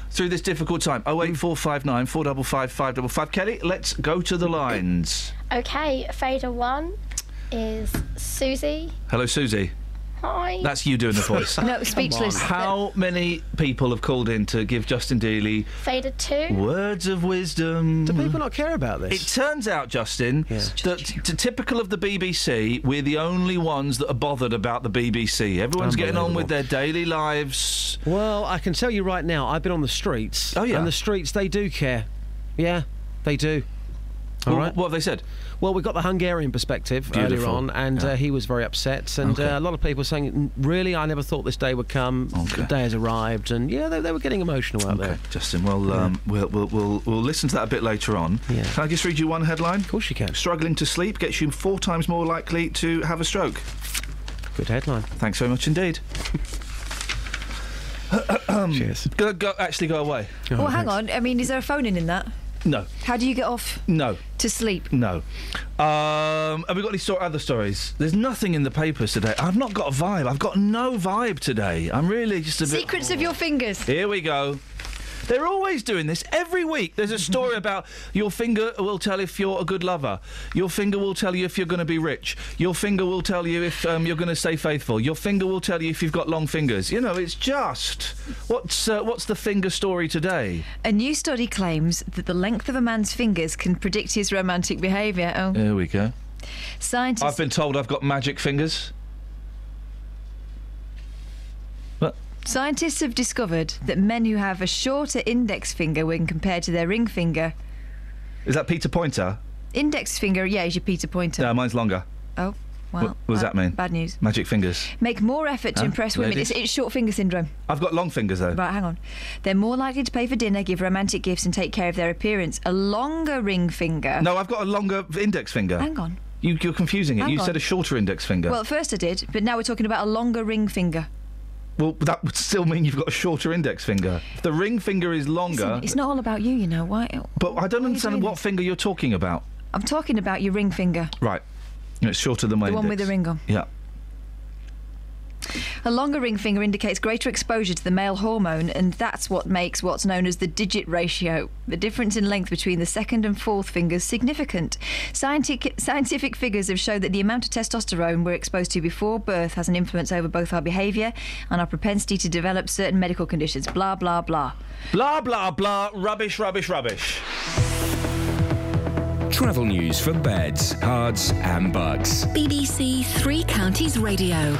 [SPEAKER 7] through this difficult time. Oh eight four five nine four double five five double five. Kelly, let's go to the lines.
[SPEAKER 9] Okay, Fader 1 is Susie.
[SPEAKER 7] Hello, Susie.
[SPEAKER 9] Hi.
[SPEAKER 7] That's you doing the voice.
[SPEAKER 9] No, speechless.
[SPEAKER 7] How many people have called in to give Justin Dealey
[SPEAKER 9] Fader 2.
[SPEAKER 7] words of wisdom? Do
[SPEAKER 26] people not care about this?
[SPEAKER 7] It turns out, Justin, that t- typical of the BBC, we're the only ones that are bothered about the BBC. Everyone's getting on with their daily lives.
[SPEAKER 26] Well, I can tell you right now, I've been on the streets.
[SPEAKER 7] Oh, yeah?
[SPEAKER 26] And the streets, they do care. Yeah, they do. All
[SPEAKER 7] Well,
[SPEAKER 26] right.
[SPEAKER 7] What have they said?
[SPEAKER 26] Well, we got the Hungarian perspective earlier on, and uh, he was very upset. And
[SPEAKER 7] Okay.
[SPEAKER 26] uh, a lot of people saying, "Mm, "Really, I never thought this day would come. The day has arrived." And yeah, they, they were getting emotional out there.
[SPEAKER 7] Justin, well, um, we'll, we'll, we'll, we'll listen to that a bit later on.
[SPEAKER 26] Yeah.
[SPEAKER 7] Can I just read you one headline? Of
[SPEAKER 26] course you can.
[SPEAKER 7] Struggling to sleep gets you four times more likely to have a stroke.
[SPEAKER 26] Good headline.
[SPEAKER 7] Thanks very much indeed.
[SPEAKER 26] Cheers.
[SPEAKER 7] Go, go, actually, go away.
[SPEAKER 18] well, hang on. I mean, is there a phone in in that?
[SPEAKER 7] No.
[SPEAKER 18] How do you get off
[SPEAKER 7] No.
[SPEAKER 18] to sleep?
[SPEAKER 7] No. Um, have we got any sort other stories? There's nothing in the papers today. I've not got a vibe. I've got no vibe today. I'm really just a bit.
[SPEAKER 18] Secrets of your fingers.
[SPEAKER 7] Here we go. They're always doing this. Every week there's a story about your finger will tell if you're a good lover. Your finger will tell you if you're going to be rich. Your finger will tell you if um, you're going to stay faithful. Your finger will tell you if you've got long fingers. You know, it's just. What's, uh, what's the finger story today?
[SPEAKER 18] A new study claims that the length of a man's fingers can predict his romantic behaviour. Oh,
[SPEAKER 7] There we go.
[SPEAKER 18] scientists.
[SPEAKER 7] I've been told I've got magic fingers.
[SPEAKER 18] Scientists have discovered that men who have a shorter index finger when compared to their ring finger,
[SPEAKER 7] Is that Peter Pointer?
[SPEAKER 18] index finger, yeah, is your Peter Pointer.
[SPEAKER 7] No, mine's longer.
[SPEAKER 18] Oh,
[SPEAKER 7] What,
[SPEAKER 18] well.
[SPEAKER 7] what does
[SPEAKER 18] uh,
[SPEAKER 7] that mean?
[SPEAKER 18] Bad news.
[SPEAKER 7] Magic fingers.
[SPEAKER 18] Make more effort to
[SPEAKER 7] Huh?
[SPEAKER 18] impress women. It's, it's short finger syndrome.
[SPEAKER 7] I've got long fingers though.
[SPEAKER 18] Right, hang on. They're more likely to pay for dinner, give romantic gifts, and take care of their appearance. A longer ring finger.
[SPEAKER 7] No, I've got a longer index finger.
[SPEAKER 18] Hang on.
[SPEAKER 7] You, you're confusing it.
[SPEAKER 18] Hang
[SPEAKER 7] you
[SPEAKER 18] on.
[SPEAKER 7] said a shorter index finger.
[SPEAKER 18] Well, at first I did, but now we're talking about a longer ring finger.
[SPEAKER 7] Well, that would still mean you've got a shorter index finger. If the ring finger is longer.
[SPEAKER 18] It's not all about you, you know. Why?
[SPEAKER 7] but I don't understand what finger you're talking about.
[SPEAKER 18] I'm talking about your ring finger,
[SPEAKER 7] Right. It's shorter than my
[SPEAKER 18] the one with the ring on.
[SPEAKER 7] Yeah.
[SPEAKER 18] A longer ring finger indicates greater exposure to the male hormone, and that's what makes what's known as the digit ratio. The difference in length between the second and fourth fingers significant. Scientific, scientific figures have shown that the amount of testosterone we're exposed to before birth has an influence over both our behaviour and our propensity to develop certain medical conditions. Blah blah blah.
[SPEAKER 7] Blah, blah, blah. Rubbish, rubbish, rubbish.
[SPEAKER 25] Travel news for beds, cards, and bugs.
[SPEAKER 2] BBC Three Counties Radio.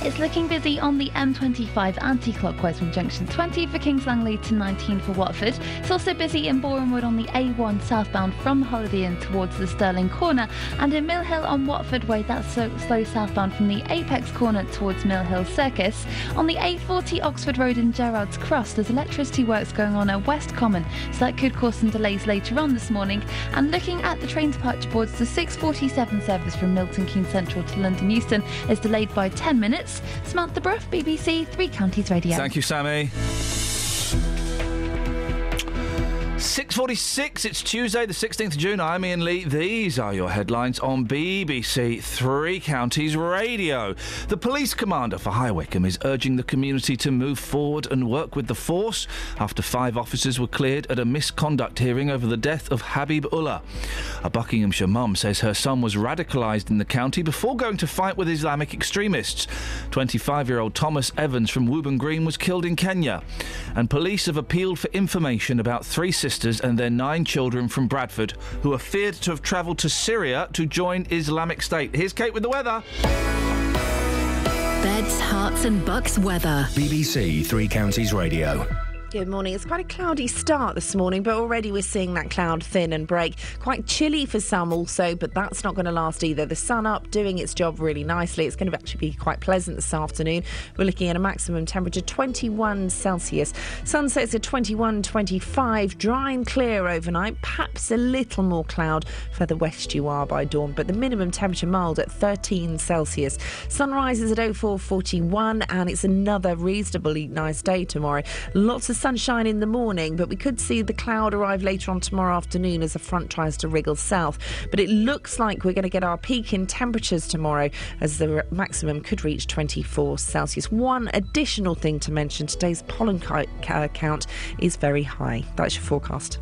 [SPEAKER 10] It's looking busy on the M25 anti-clockwise from junction 20 for Kings Langley to 19 for Watford. It's also busy in Boreham Wood on the A1 southbound from Holiday Inn towards the Stirling corner and in Mill Hill on Watford Way that's so slow southbound from the Apex corner towards Mill Hill Circus. On the A40 Oxford Road in Gerrard's Cross there's electricity works going on at West Common so that could cause some delays later on this morning. And looking at the train departure boards the 647 service from Milton Keynes Central to London Euston is delayed by 10 minutes. Samantha Bruff, BBC Three Counties Radio.
[SPEAKER 7] Thank you, Sammy. 6.46, it's Tuesday the 16th of June. I'm Iain Lee. These are your headlines on BBC Three Counties Radio. The police commander for High Wycombe is urging the community to move forward and work with the force after five officers were cleared at a misconduct hearing over the death of Habib Ullah. A Buckinghamshire mum says her son was radicalised in the county before going to fight with Islamic extremists. 25 year old Thomas Evans from Wooburn Green was killed in Kenya. And police have appealed for information about three sisters and their nine children from Bradford who are feared to have travelled to Syria to join Islamic State. Here's Kate with the weather.
[SPEAKER 2] Beds, Herts, and bucks weather.
[SPEAKER 25] BBC Three Counties Radio.
[SPEAKER 6] Good morning. It's quite a cloudy start this morning, but already we're seeing that cloud thin and break. Quite chilly for some also, but that's not going to last either. The sun up, doing its job really nicely. It's going to actually be quite pleasant this afternoon. We're looking at a maximum temperature 21 Celsius. Sunsets at 21, 25, dry and clear overnight. Perhaps a little more cloud further west you are by dawn, but the minimum temperature mild at 13 Celsius. Sunrise is at 0441, and it's another reasonably nice day tomorrow. Lots of sunshine in the morning, but we could see the cloud arrive later on tomorrow afternoon as the front tries to wriggle south. But it looks like we're going to get our peak in temperatures tomorrow as the maximum could reach 24 Celsius. One additional thing to mention today's pollen uh, count is very high. That's your forecast.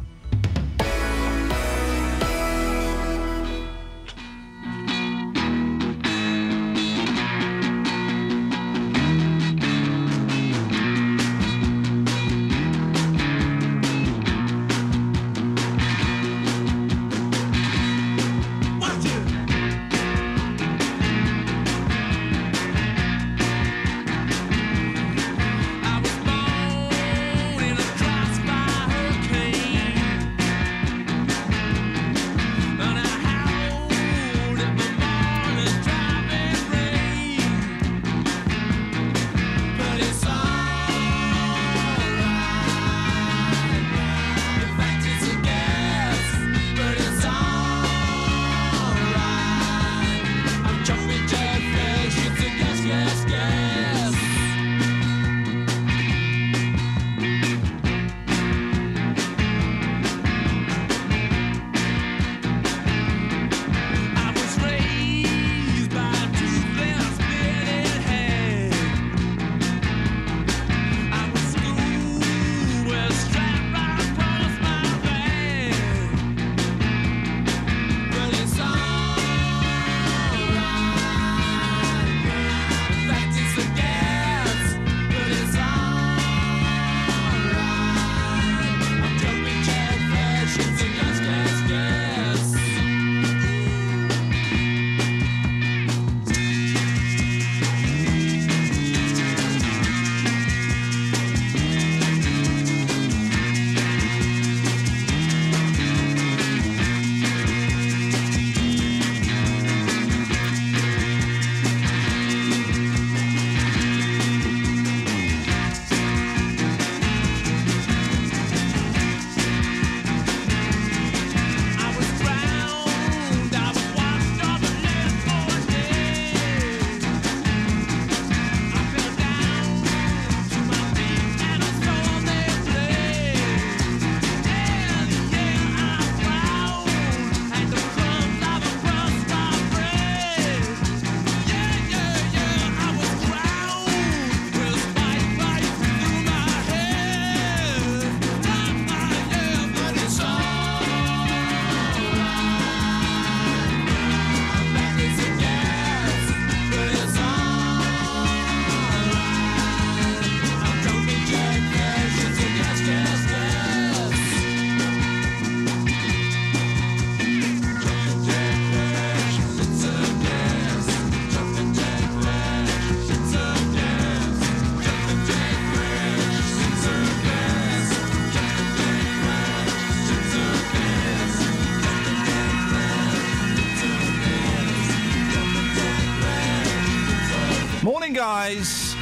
[SPEAKER 7] Guys.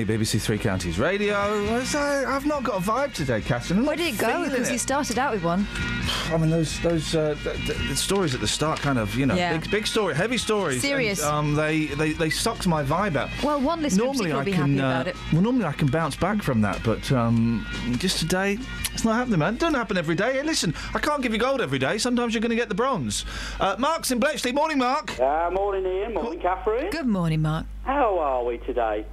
[SPEAKER 7] Iain BBC Three Counties Radio. I, I've not got a vibe today, Catherine. I'm
[SPEAKER 18] Where did it go? Because
[SPEAKER 7] it.
[SPEAKER 18] you started out with one.
[SPEAKER 7] I mean, those those uh, the, the, the stories at the start, kind of, you know,
[SPEAKER 18] Yeah.
[SPEAKER 7] big big story, heavy stories.
[SPEAKER 18] Serious.
[SPEAKER 7] And, um, they, they they sucked my vibe out.
[SPEAKER 18] Well, one listener
[SPEAKER 7] normally I
[SPEAKER 18] will be
[SPEAKER 7] can,
[SPEAKER 18] happy
[SPEAKER 7] uh,
[SPEAKER 18] about it.
[SPEAKER 7] well, normally I can bounce back from that, but um, just today, it's not happening, man. It doesn't happen every day. Hey, listen, I can't give you gold every day. Sometimes you're going to get the bronze. Uh, Mark's in Bletchley. Morning, Mark.
[SPEAKER 27] Uh, morning, Iain. Morning, Catherine.
[SPEAKER 18] Good morning, Mark.
[SPEAKER 27] How are we today?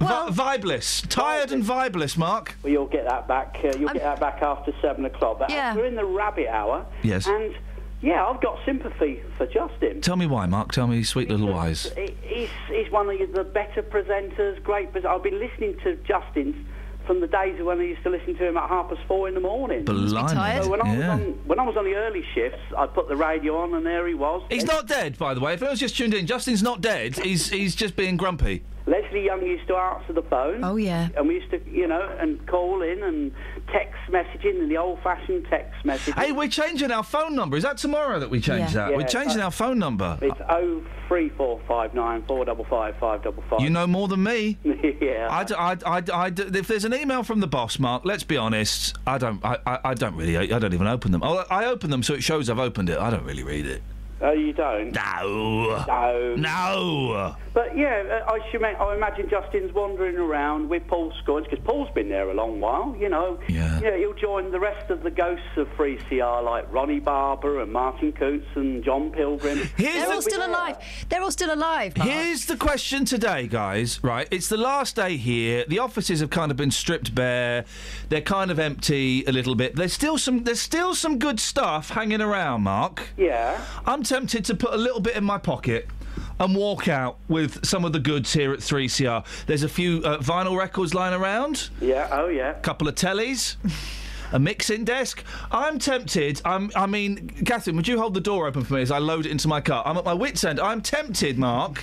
[SPEAKER 7] Vi- vibeless, tired and vibeless, Mark.
[SPEAKER 27] Well, you'll get that back. Uh, you'll get that back after seven o'clock. But
[SPEAKER 18] Yeah.
[SPEAKER 27] we're in the rabbit hour.
[SPEAKER 7] Yes.
[SPEAKER 27] And yeah, I've got sympathy for Justin.
[SPEAKER 7] Tell me why, Mark. Tell me, sweet little wise.
[SPEAKER 27] He's, he's one of the better presenters. Great. Pres- I've been listening to Justin from the days when I used to listen to him at half past four in the morning.
[SPEAKER 7] Blimey,
[SPEAKER 27] So when I was
[SPEAKER 7] yeah.
[SPEAKER 27] on when I was on the early shifts, I'd put the radio on, and there he was.
[SPEAKER 7] He's not dead, by the way. If anyone's just tuned in, Justin's not dead. He's he's just being grumpy.
[SPEAKER 27] Leslie Young used to answer the phone.
[SPEAKER 18] Oh, yeah.
[SPEAKER 27] And we used to, you know, and call in and text messaging and the old-fashioned text messaging.
[SPEAKER 7] Hey, we're changing our phone number. Is that tomorrow that we change
[SPEAKER 27] Yeah.
[SPEAKER 7] that? We're changing
[SPEAKER 27] uh,
[SPEAKER 7] our phone number.
[SPEAKER 27] It's oh three four five nine four double five five double five.
[SPEAKER 7] You know more than me.
[SPEAKER 27] yeah.
[SPEAKER 7] I, d- I d- I d- I d- if there's an email from the boss, Mark, let's be honest. I don't. I, I, I don't really. I, I don't even open them. Oh, I open them so it shows I've opened it. I don't really read it.
[SPEAKER 27] Oh, you don't?
[SPEAKER 7] No.
[SPEAKER 27] No.
[SPEAKER 7] No.
[SPEAKER 27] But yeah, uh, I should. I imagine Justin's wandering around with Paul Scoins because Paul's been there a long while. You know.
[SPEAKER 7] Yeah.
[SPEAKER 27] Yeah. He'll join the rest of the ghosts of 3CR like Ronnie Barber and Martin Coots and John Pilgrim.
[SPEAKER 18] They're all still alive. They're all still alive. Mark.
[SPEAKER 7] Here's the question today, guys. Right, it's the last day here. The offices have kind of been stripped bare. They're kind of empty a little bit. There's still some. There's still some good stuff hanging around, Mark.
[SPEAKER 27] Yeah.
[SPEAKER 7] I'm tempted to put a little bit in my pocket. And walk out with some of the goods here at 3CR. There's a few uh, vinyl records lying around.
[SPEAKER 27] Yeah. Oh yeah.
[SPEAKER 7] A couple of tellies. A mixing desk. I'm tempted. I'm, I mean, Catherine, would you hold the door open for me as I load it into my car? I'm at my wits' end. I'm tempted, Mark,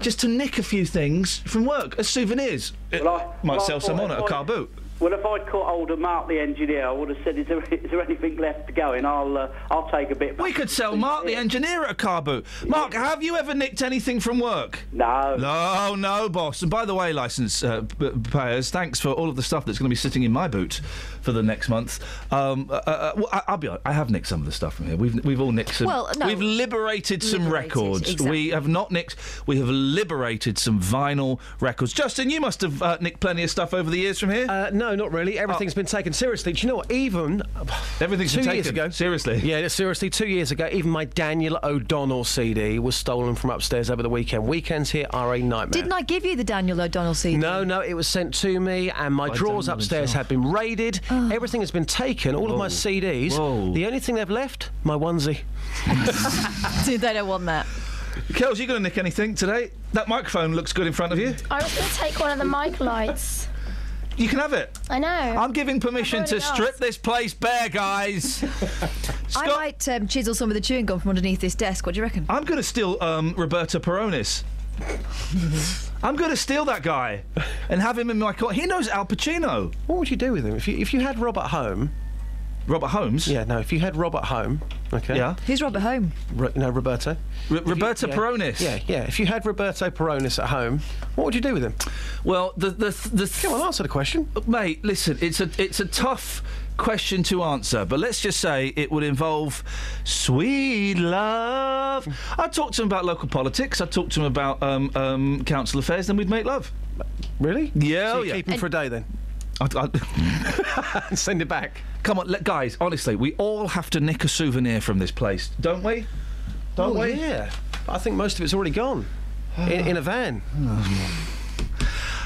[SPEAKER 7] just to nick a few things from work as souvenirs.
[SPEAKER 27] Well, I-
[SPEAKER 7] might
[SPEAKER 27] well,
[SPEAKER 7] sell some on at a car boot.
[SPEAKER 27] Well, if I'd caught hold of Mark the engineer, I would have said, "Is there, is there anything left to go in? I'll uh, I'll take a bit."
[SPEAKER 7] We could sell Mark the engineer at a car boot. Mark, have you ever nicked anything from work?
[SPEAKER 27] No.
[SPEAKER 7] No, no, boss. And by the way, license uh, p- payers, thanks for all of the stuff that's going to be sitting in my boot for the next month. Um, uh, uh, well, I, I'll be honest. I have nicked some of the stuff from here. We've we've all nicked some.
[SPEAKER 18] Well, no.
[SPEAKER 7] We've liberated some
[SPEAKER 18] Liberated,
[SPEAKER 7] records.
[SPEAKER 18] exactly.
[SPEAKER 7] We have not nicked. We have liberated some vinyl records. Justin, you must have uh, nicked plenty of stuff over the years from here.
[SPEAKER 23] Uh, no, not really. Everything's oh. been taken seriously. Do you know what? Even
[SPEAKER 7] Everything's
[SPEAKER 23] two
[SPEAKER 7] been
[SPEAKER 23] years ago.
[SPEAKER 7] Seriously.
[SPEAKER 23] Yeah, seriously. Two years ago, even my Daniel O'Donnell CD was stolen from upstairs over the weekend. Weekends here are a nightmare.
[SPEAKER 18] Didn't I give you the Daniel O'Donnell CD?
[SPEAKER 23] No, no, it was sent to me, and my
[SPEAKER 18] By
[SPEAKER 23] drawers
[SPEAKER 18] Daniel
[SPEAKER 23] upstairs
[SPEAKER 18] himself.
[SPEAKER 23] have been raided.
[SPEAKER 18] Oh.
[SPEAKER 23] Everything has been taken, all of my CDs.
[SPEAKER 7] Whoa.
[SPEAKER 23] The only thing they've left, my onesie.
[SPEAKER 18] they don't want that.
[SPEAKER 7] Kels, you going to nick anything today? That microphone looks good in front of you.
[SPEAKER 9] I was going to take one of the mic lights.
[SPEAKER 7] You can have it.
[SPEAKER 9] I know.
[SPEAKER 7] I'm giving permission to
[SPEAKER 9] already
[SPEAKER 7] strip
[SPEAKER 9] asked.
[SPEAKER 7] this place bare, guys.
[SPEAKER 18] I might um, chisel some of the chewing gum from underneath this desk. What do you reckon?
[SPEAKER 7] I'm going to steal um, Roberto Peronis. I'm going to steal that guy and have him in my car. He knows Al Pacino.
[SPEAKER 23] What would you do with him if you if you had Robert home?
[SPEAKER 7] Robert Holmes.
[SPEAKER 23] Yeah, no. If you had Robert home, okay.
[SPEAKER 7] Yeah.
[SPEAKER 18] Who's Robert Home?
[SPEAKER 23] Ro- no, Roberto.
[SPEAKER 7] R-
[SPEAKER 23] If you-
[SPEAKER 7] Roberto
[SPEAKER 23] yeah.
[SPEAKER 7] Peronis.
[SPEAKER 23] Yeah, yeah. If you had Roberto Peronis at home, what would you do with him?
[SPEAKER 7] Well, the the the.
[SPEAKER 23] Come on, answer the question.
[SPEAKER 7] Mate, listen, it's a it's a tough question to answer, but let's just say it would involve sweet love. I'd talk to him about local politics. I'd talk to him about um, um, council affairs. Then we'd make love.
[SPEAKER 23] Really?
[SPEAKER 7] Yeah,
[SPEAKER 23] So
[SPEAKER 7] oh yeah.
[SPEAKER 23] keep him for a day then.
[SPEAKER 7] I'd
[SPEAKER 23] Send it back.
[SPEAKER 7] Come on, let, guys. Honestly, we all have to nick a souvenir from this place, don't we? Don't
[SPEAKER 23] oh,
[SPEAKER 7] we?
[SPEAKER 23] Yeah. I think most of it's already gone. in, in a van.
[SPEAKER 7] Oh,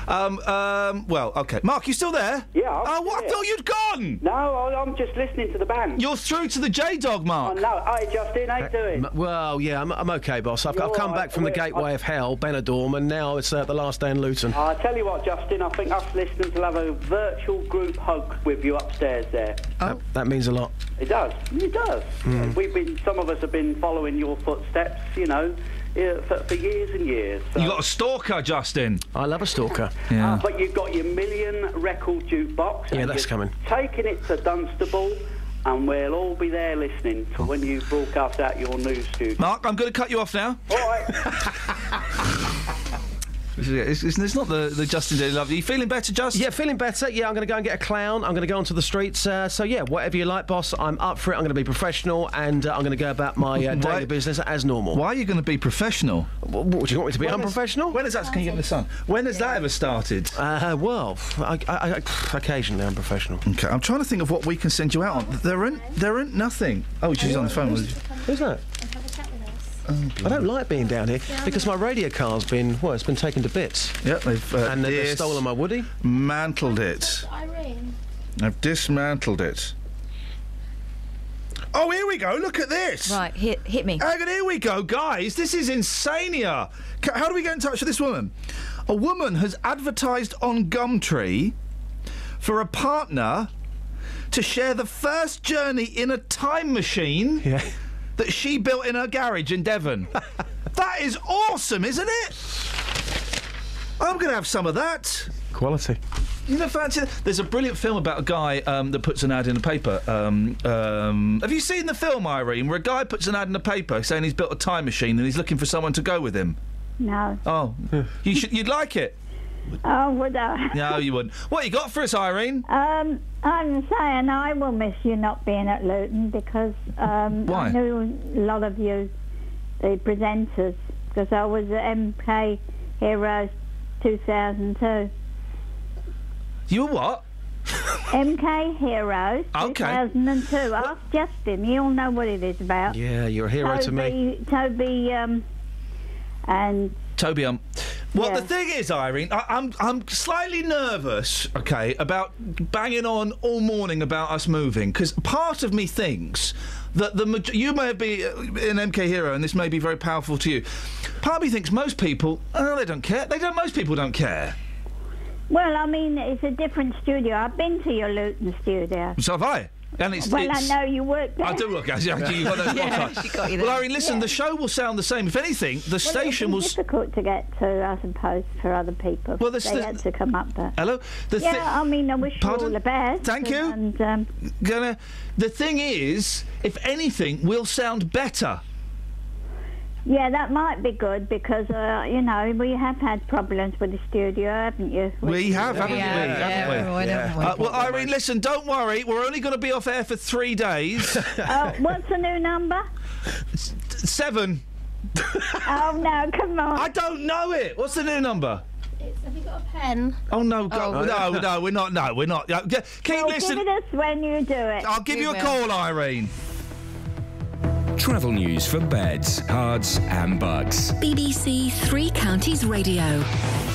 [SPEAKER 7] Um, um, well, okay. Mark, you still there?
[SPEAKER 27] Yeah. I'm
[SPEAKER 7] Oh, what? I thought you'd gone.
[SPEAKER 27] No, I, I'm just listening to the band.
[SPEAKER 7] You're through to the J Dog,
[SPEAKER 27] Oh,
[SPEAKER 7] Mark.
[SPEAKER 27] no. Hi, Justin. How you doing?
[SPEAKER 23] Well, yeah, I'm, I'm okay, boss. I've, I've come
[SPEAKER 27] all
[SPEAKER 23] back from the
[SPEAKER 27] We're-
[SPEAKER 23] gateway of hell, Benidorm, and now it's uh, the last day in Luton.
[SPEAKER 27] I tell you what, Justin. I think us listeners will have a virtual group hug with you upstairs there.
[SPEAKER 23] That, that means a lot.
[SPEAKER 27] It does. It does.
[SPEAKER 23] Mm.
[SPEAKER 27] We've been. Some of us have been following your footsteps. You know, yeah, for, for years and years. So-
[SPEAKER 7] You got a stalker, Justin.
[SPEAKER 23] I love a stalker.
[SPEAKER 7] Yeah.
[SPEAKER 27] Uh, but you've got your million record jukebox.
[SPEAKER 23] Yeah,
[SPEAKER 27] and
[SPEAKER 23] that's
[SPEAKER 27] you're
[SPEAKER 23] coming.
[SPEAKER 27] Taking it to Dunstable, and we'll all be there listening to when you broadcast out your news studio.
[SPEAKER 7] Mark, I'm going to cut you off now.
[SPEAKER 27] All right.
[SPEAKER 7] This is- It's, it's not the, the Justin Daily Love. Are you feeling better, Justin?
[SPEAKER 23] Yeah, feeling better. Yeah, I'm going to go and get a clown. I'm going to go onto the streets. Uh, so, yeah, whatever you like, boss, I'm up for it. I'm going to be professional and uh, I'm going to go about my uh, daily
[SPEAKER 7] Why-
[SPEAKER 23] business as normal.
[SPEAKER 7] Why are you going to be professional?
[SPEAKER 23] What, what, do you want me to be
[SPEAKER 7] When is-
[SPEAKER 23] unprofessional?
[SPEAKER 7] When has that? Can you get in the sun? When has that ever started?
[SPEAKER 23] Uh, well, I, I, I, occasionally I'm professional.
[SPEAKER 7] Okay, I'm trying to think of what we can send you out on. There ain't, there ain't nothing. Oh, she's on the phone.
[SPEAKER 23] Who's that? I don't like being down here because my radio car's been, well, it's been taken to bits.
[SPEAKER 7] Yep, they've uh,
[SPEAKER 23] And they've stolen my Woody.
[SPEAKER 7] Mantled it.
[SPEAKER 9] Irene.
[SPEAKER 7] I've dismantled it. Oh, here we go. Look at this.
[SPEAKER 18] Right, hit, hit me.
[SPEAKER 7] Hang on, here we go, guys. This is insania. How do we get in touch with this woman? A woman has advertised on Gumtree for a partner to share the first journey in a time machine that she built in her garage in Devon. that is awesome, isn't it? I'm going to have some of that.
[SPEAKER 26] Quality.
[SPEAKER 7] You know, fancy. There's a brilliant film about a guy um, that puts an ad in the paper. Um, um, have you seen the film, Irene, where a guy puts an ad in the paper saying he's built a time machine and he's looking for someone to go with him?
[SPEAKER 28] No.
[SPEAKER 7] Oh, you should. You'd like it.
[SPEAKER 28] Oh, would I?
[SPEAKER 7] No, you wouldn't. What you got for us, Irene?
[SPEAKER 28] Um, I'm saying I will miss you not being at Luton because um,
[SPEAKER 7] Why?
[SPEAKER 28] I knew a lot of you, the presenters, because I was at MK Heroes 2002.
[SPEAKER 7] You were what?
[SPEAKER 28] MK Heroes
[SPEAKER 7] Okay.
[SPEAKER 28] 2002. Ask Justin, he'll know what it is about.
[SPEAKER 26] Yeah, you're a hero to me.
[SPEAKER 28] Toby, Toby, um, and
[SPEAKER 7] Toby, um, well,
[SPEAKER 28] Yeah.
[SPEAKER 7] the thing is, Irene, I, I'm I'm slightly nervous, okay, about banging on all morning about us moving because part of me thinks that the you may be uh, an MK hero and this may be very powerful to you. Part of me thinks most people, oh, they don't care. They don't. Most people don't care.
[SPEAKER 28] well, I mean, it's a different studio. I've been to your Luton studio.
[SPEAKER 7] So have I. And it's,
[SPEAKER 28] well,
[SPEAKER 7] it's
[SPEAKER 28] I know you work there.
[SPEAKER 7] I do look, actually. actually, You've got no
[SPEAKER 28] Yeah, she got you
[SPEAKER 7] Well,
[SPEAKER 28] there.
[SPEAKER 7] Irene, listen,
[SPEAKER 28] Yeah.
[SPEAKER 7] the show will sound the same. If anything, the
[SPEAKER 28] Well,
[SPEAKER 7] station
[SPEAKER 28] it
[SPEAKER 7] will.
[SPEAKER 28] was
[SPEAKER 7] s-
[SPEAKER 28] difficult to get to, I suppose, for other people.
[SPEAKER 7] Well,
[SPEAKER 28] they
[SPEAKER 7] st-
[SPEAKER 28] had to come up there.
[SPEAKER 7] Hello? The
[SPEAKER 28] yeah,
[SPEAKER 7] thi-
[SPEAKER 28] I mean, I wish you all
[SPEAKER 7] Pardon?
[SPEAKER 28] the best.
[SPEAKER 7] Thank you.
[SPEAKER 28] And um,
[SPEAKER 7] Gonna. The thing is, if anything, we'll sound better.
[SPEAKER 28] Yeah, that might be good because uh, you know we have had problems with the studio, haven't you?
[SPEAKER 7] We have, haven't we? Haven't we?
[SPEAKER 28] why?
[SPEAKER 7] Uh, well, Irene, listen, don't worry. We're only going to be off air for three days.
[SPEAKER 28] Oh, what's the new number?
[SPEAKER 7] Seven.
[SPEAKER 28] oh no, come on!
[SPEAKER 7] I don't know it. What's the new number?
[SPEAKER 9] Have you got a pen?
[SPEAKER 7] Oh no, go,
[SPEAKER 9] Oh.
[SPEAKER 7] no, no, we're not. No, we're not. Uh, g- keep
[SPEAKER 28] Well,
[SPEAKER 7] listening.
[SPEAKER 28] Give it us when you do it.
[SPEAKER 7] I'll give you a call, Irene.
[SPEAKER 25] Travel news for beds, cards, and bugs.
[SPEAKER 2] BBC Three Counties Radio.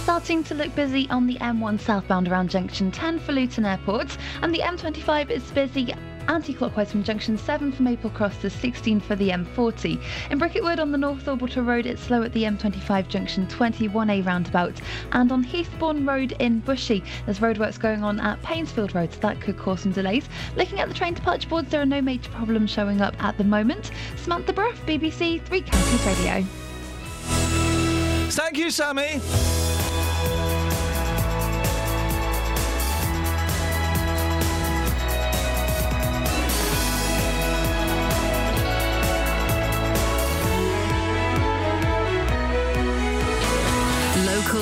[SPEAKER 10] Starting to look busy on the M1 southbound around junction 10 for Luton Airport, and the M25 is busy anti-clockwise from junction 7 for Maple Cross to 16 for the M40. In Bricketwood on the North Orbital Road, it's slow at the M25 junction 21A roundabout, and on Heathbourne Road in Bushey, there's roadworks going on at Painsfield Road, so that could cause some delays. Looking at the train departure boards, there are no major problems showing up at the moment. Samantha Bruff, BBC Three Counties Radio.
[SPEAKER 7] Thank you, Sammy.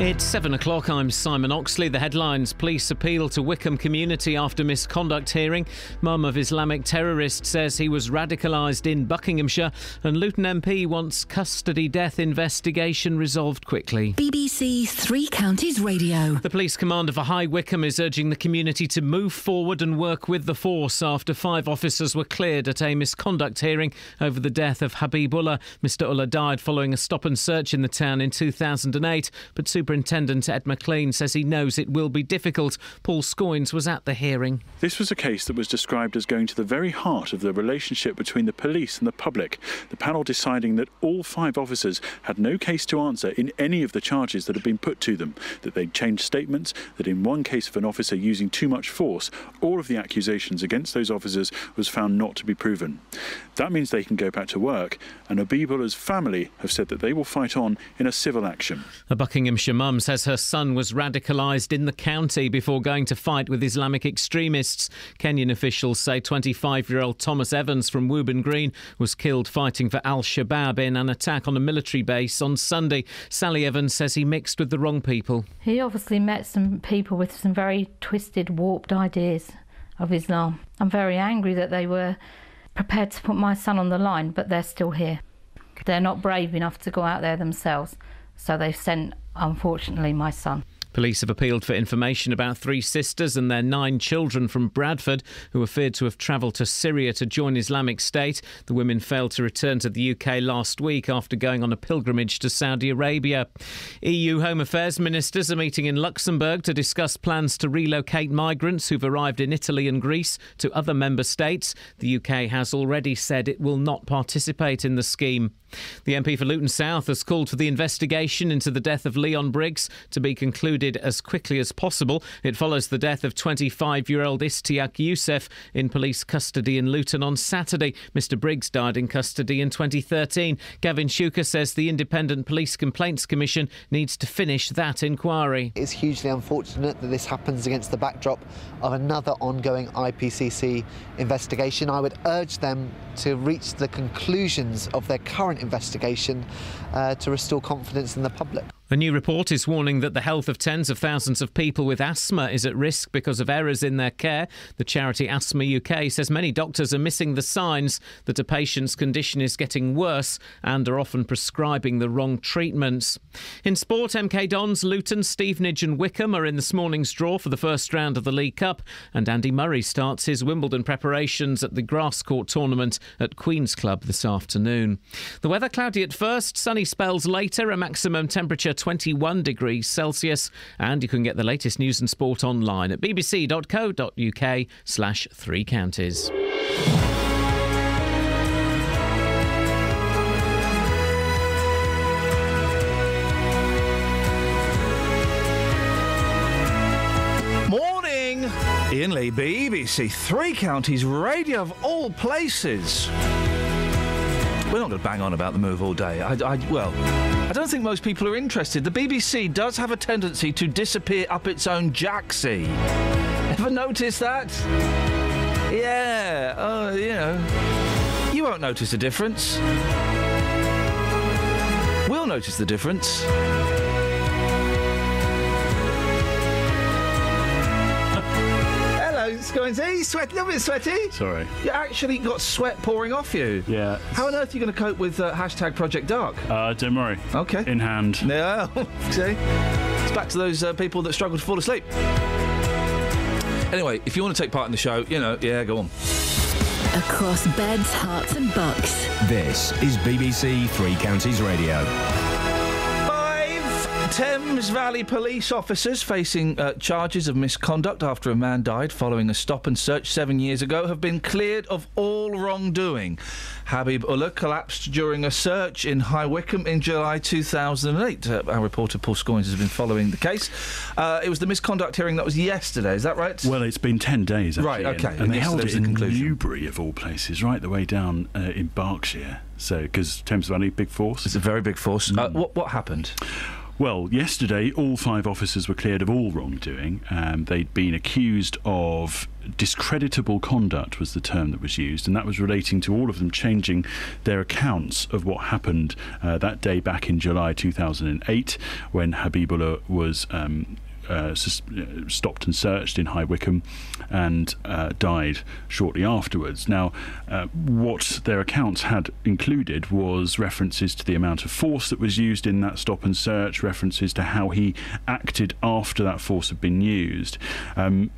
[SPEAKER 1] It's seven o'clock. I'm Simon Oxley. The headlines Police appeal to Wycombe community after misconduct hearing. Mum of Islamic terrorist says he was radicalised in Buckinghamshire. And Luton MP wants custody death investigation resolved quickly.
[SPEAKER 2] BBC Three Counties Radio.
[SPEAKER 1] The police commander for High Wycombe is urging the community to move forward and work with the force after five officers were cleared at a misconduct hearing over the death of Habib Ullah. Mr. Ullah died following a stop and search in the town in 2008, but Superintendent Ed McLean says he knows it will be difficult. Paul Scoins was at the hearing.
[SPEAKER 3] This was a case that was described as going to the very heart of the relationship between the police and the public. The panel deciding that all five officers had no case to answer in any of the charges that had been put to them, that they'd changed statements, that in one case of an officer using too much force, all of the accusations against those officers was found not to be proven. That means they can go back to work, and Habib Ullah's family have said that they will fight on in a civil action.
[SPEAKER 1] A Buckinghamshire mum says her son was radicalised in the county before going to fight with Islamic extremists. Kenyan officials say 25 year old Thomas Evans from Wooburn Green was killed fighting for Al Shabaab in an attack on a military base on Sunday. Sally Evans says he mixed with the wrong people.
[SPEAKER 4] He obviously met some people with some very twisted, warped ideas of Islam. I'm very angry that they were prepared to put my son on the line, but they're still here. They're not brave enough to go out there themselves, so they've sent, unfortunately, my son.
[SPEAKER 1] Police have appealed for information about three sisters and their nine children from Bradford who are feared to have travelled to Syria to join Islamic State. The women failed to return to the UK last week after going on a pilgrimage to Saudi Arabia. EU Home Affairs ministers are meeting in Luxembourg to discuss plans to relocate migrants who've arrived in Italy and Greece to other member states. The UK has already said it will not participate in the scheme. The MP for Luton South has called for the investigation into the death of Leon Briggs to be concluded as quickly as possible. It follows the death of 25 year old Istiak Yusuf in police custody in Luton on Saturday. Mr. Briggs died in custody in 2013. Gavin Shuker says the Independent Police Complaints Commission needs to finish that inquiry.
[SPEAKER 29] It's hugely unfortunate that this happens against the backdrop of another ongoing IPCC investigation. I would urge them to reach the conclusions of their current investigation uh, to restore confidence in the public.
[SPEAKER 1] A new report is warning that the health of tens of thousands of people with asthma is at risk because of errors in their care. The charity Asthma UK says many doctors are missing the signs that a patient's condition is getting worse and are often prescribing the wrong treatments. In sport, MK Dons, Luton, Stevenage, and Wycombe are in this morning's draw for the first round of the League Cup, and Andy Murray starts his Wimbledon preparations at the grass court tournament at Queen's Club this afternoon. The weather cloudy at first, sunny spells later, a maximum temperature 21 degrees Celsius, and you can get the latest news and sport online at bbc.co.uk slash three counties.
[SPEAKER 7] Morning! Iain BBC Three Counties Radio of all places. We're not going to bang on about the move all day. I, I- well, I don't think most people are interested. The BBC does have a tendency to disappear up its own jacksie. Ever notice that? Yeah, oh, you know. You won't notice the difference. We'll notice the difference. Hello, Scoinsy. You sweat, a little bit sweaty.
[SPEAKER 3] Sorry.
[SPEAKER 7] You actually got sweat pouring off you.
[SPEAKER 3] Yeah.
[SPEAKER 7] How on earth are you going to cope with uh, hashtag Project Dark?
[SPEAKER 3] Uh, don't worry.
[SPEAKER 7] Okay.
[SPEAKER 3] In hand.
[SPEAKER 7] Yeah. See? It's back to those uh, people that struggle to fall asleep. Anyway, if you want to take part in the show, you know, yeah, go on.
[SPEAKER 2] Across beds, Herts, and bucks.
[SPEAKER 25] This is BBC Three Counties Radio.
[SPEAKER 7] Thames Valley police officers facing uh, charges of misconduct after a man died following a stop and search seven years ago have been cleared of all wrongdoing. Habib Ullah collapsed during a search in High Wycombe in July 2008. Uh, our reporter Paul Scoins has been following the case. Uh, it was the misconduct hearing that was yesterday, is that right?
[SPEAKER 3] Well, it's been 10 days, actually.
[SPEAKER 7] Right,
[SPEAKER 3] and-
[SPEAKER 7] okay.
[SPEAKER 3] And, they held it
[SPEAKER 7] the
[SPEAKER 3] in
[SPEAKER 7] conclusion.
[SPEAKER 3] Newbury, of all places, right the way down uh, in Berkshire. So, because Thames Valley, big force.
[SPEAKER 7] It's a very big force. Uh, what, what happened?
[SPEAKER 3] Well, yesterday, all five officers were cleared of all wrongdoing. Um, they'd been accused of discreditable conduct, was the term that was used, and that was relating to all of them changing their accounts of what happened uh, that day back in July 2008 when Habib Ullah was. Um, uh, uh, stopped and searched in High Wycombe and uh, died shortly afterwards. Now, uh, what their accounts had included was references to the amount of force that was used in that stop and search, references to how he acted after that force had been used. Um,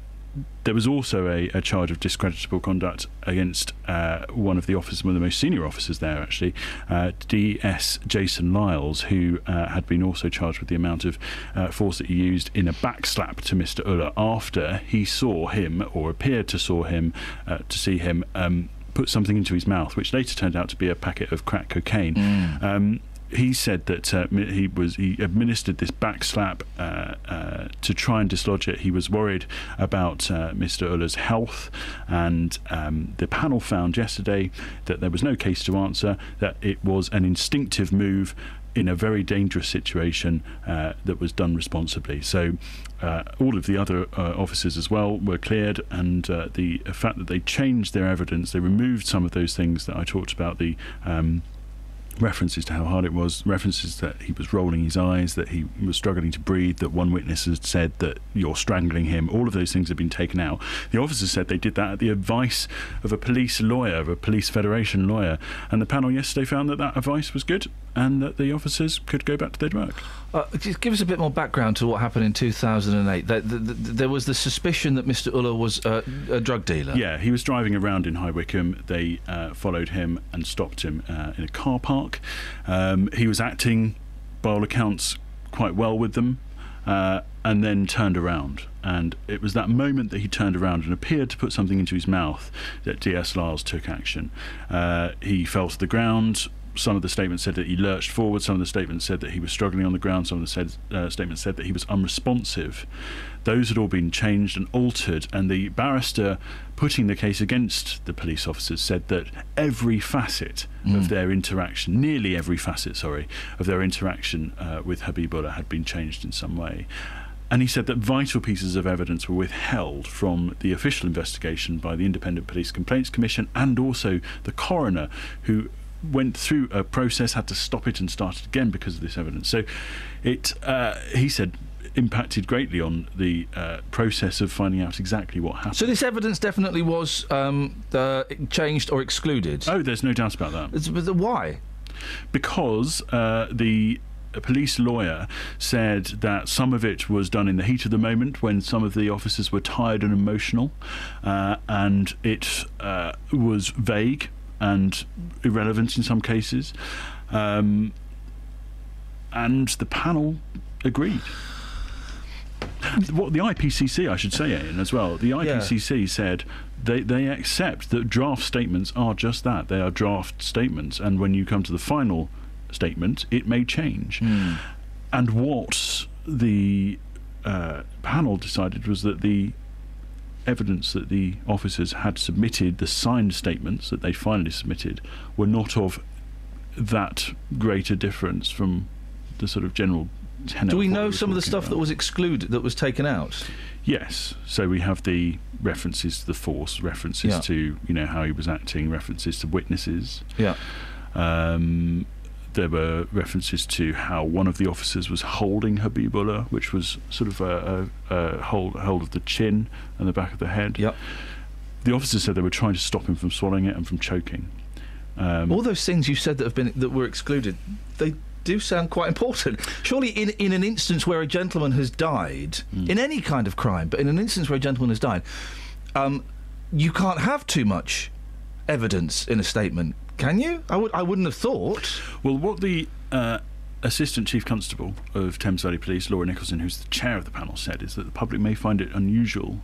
[SPEAKER 3] there was also a, a charge of discreditable conduct against uh, one of the officers, one of the most senior officers there, actually, uh, DS Jason Lyles, who uh, had been also charged with the amount of uh, force that he used in a backslap to Mr. Ullah after he saw him, or appeared to saw him, uh, to see him. Um, Put something into his mouth, which later turned out to be a packet of crack cocaine. Um, he said that uh, he was he administered this back slap uh, uh, to try and dislodge it. He was worried about uh, Mr. Ullah's health, and um, the panel found yesterday that there was no case to answer. That it was an instinctive move. In a very dangerous situation uh, that was done responsibly. So, uh, all of the other uh, officers as well were cleared, and uh, the fact that they changed their evidence, they removed some of those things that I talked about the um, references to how hard it was, references that he was rolling his eyes, that he was struggling to breathe, that one witness had said that you're strangling him. All of those things have been taken out. The officers said they did that at the advice of a police lawyer, of a police federation lawyer, and the panel yesterday found that that advice was good and that the officers could go back to their work.
[SPEAKER 7] Uh, just give us a bit more background to what happened in 2008. There, there, there was the suspicion that Mr. Ullah was uh, a drug dealer.
[SPEAKER 3] Yeah, he was driving around in High Wycombe. They uh, followed him and stopped him uh, in a car park. Um, he was acting, by all accounts, quite well with them, uh, and then turned around. And it was that moment that he turned around and appeared to put something into his mouth that DS Lyles took action. Uh, he fell to the ground. Some of the statements said that he lurched forward. Some of the statements said that he was struggling on the ground. Some of the said, uh, statements said that he was unresponsive. Those had all been changed and altered, and the barrister putting the case against the police officers said that every facet of their interaction, nearly every facet, sorry, of their interaction uh, with Habib Ullah had been changed in some way. And he said that vital pieces of evidence were withheld from the official investigation by the Independent Police Complaints Commission and also the coroner, who went through a process, had to stop it and start it again because of this evidence. So it, uh, he said, impacted greatly on the uh, process of finding out exactly what happened.
[SPEAKER 7] So this evidence definitely was um, uh, changed or excluded.
[SPEAKER 3] Oh, there's no doubt about that.
[SPEAKER 7] It's- but the- why?
[SPEAKER 3] Because uh, the police lawyer said that some of it was done in the heat of the moment when some of the officers were tired and emotional, uh, and it uh, was vague and irrelevant in some cases. Um, and the panel agreed. What the IPCC, I should say, Iain, as well. The IPCC said they they accept that draft statements are just that. They are draft statements, and when you come to the final statement, it may change. And what the uh, panel decided was that the evidence that the officers had submitted, the signed statements that they finally submitted, were not of that greater difference from the sort of general tenor.
[SPEAKER 7] Do we know
[SPEAKER 3] were
[SPEAKER 7] some of the stuff that was excluded, that was taken out?
[SPEAKER 3] Yes. So we have the references to the force, references
[SPEAKER 7] Yeah.
[SPEAKER 3] to you know how he was acting, references to witnesses.
[SPEAKER 7] Yeah.
[SPEAKER 3] Um, there were references to how one of the officers was holding Habib Ullah, which was sort of a, a, a hold hold of the chin and the back of the head.
[SPEAKER 7] Yep.
[SPEAKER 3] The officers said they were trying to stop him from swallowing it and from choking. Um,
[SPEAKER 7] All those things you said that have been that were excluded, they do sound quite important. Surely, in in an instance where a gentleman has died,
[SPEAKER 3] Hmm.
[SPEAKER 7] in any kind of crime, but in an instance where a gentleman has died, um, you can't have too much evidence in a statement, can you? I would I wouldn't have thought.
[SPEAKER 3] Well, what the uh, Assistant Chief Constable of Thames Valley Police, Laura Nicholson, who's the chair of the panel, said is that the public may find it unusual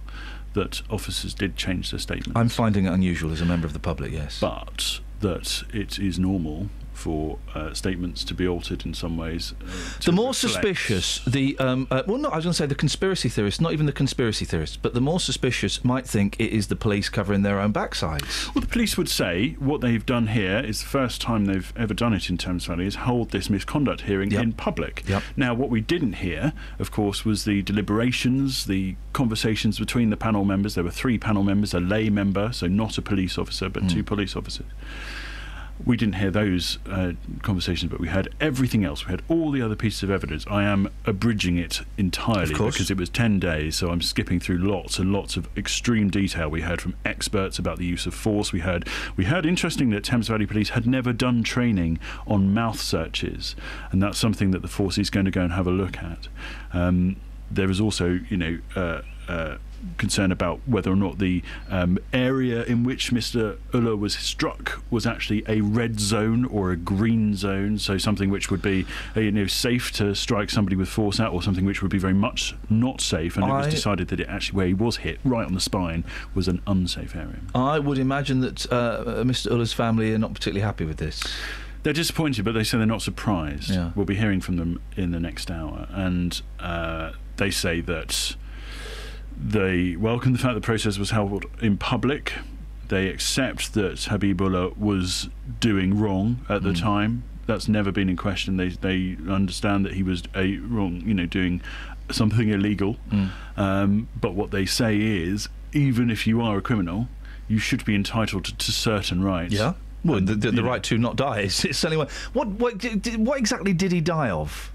[SPEAKER 3] that officers did change their statements.
[SPEAKER 7] I'm finding it unusual as a member of the public. Yes.
[SPEAKER 3] But that it is normal for uh, statements to be altered in some ways. Uh,
[SPEAKER 7] the more
[SPEAKER 3] reflect-
[SPEAKER 7] suspicious the um, uh, well, no, I was going to say the conspiracy theorists, not even the conspiracy theorists, but the more suspicious might think it is the police covering their own backsides.
[SPEAKER 3] Well, the police would say what they've done here is the first time they've ever done it in Thames Valley is hold this misconduct hearing in public. Now, what we didn't hear, of course, was the deliberations, the conversations between the panel members. There were three panel members, a lay member, so not a police officer, but two police officers. We didn't hear those uh, conversations, but we heard everything else. We had all the other pieces of evidence. I am abridging it entirely because it was 10 days, so I'm skipping through lots and lots of extreme detail. We heard from experts about the use of force. We heard, we heard interesting that Thames Valley Police had never done training on mouth searches, and that's something that the force is going to go and have a look at. Um, there is also, you know, uh, uh, concern about whether or not the um, area in which Mr. Ullah was struck was actually a red zone or a green zone, so something which would be uh, you know safe to strike somebody with force at, or something which would be very much not safe. And it was decided that it actually where he was hit right on the spine was an unsafe area.
[SPEAKER 7] I would imagine that uh, Mr. Ullah's family are not particularly happy with this.
[SPEAKER 3] They're disappointed, but they say they're not surprised.
[SPEAKER 7] Yeah.
[SPEAKER 3] We'll be hearing from them in the next hour, and uh, they say that they welcome the fact the process was held in public. They accept that Habib Ullah was doing wrong at the hmm. time. That's never been in question. They they understand that he was a wrong, you know, doing something illegal. Hmm. Um, but what they say is, even if you are a criminal, you should be entitled to, to certain rights.
[SPEAKER 7] Yeah. Well,
[SPEAKER 3] And,
[SPEAKER 7] the, the, the right to not die is it's certainly one. What what what exactly did he die of?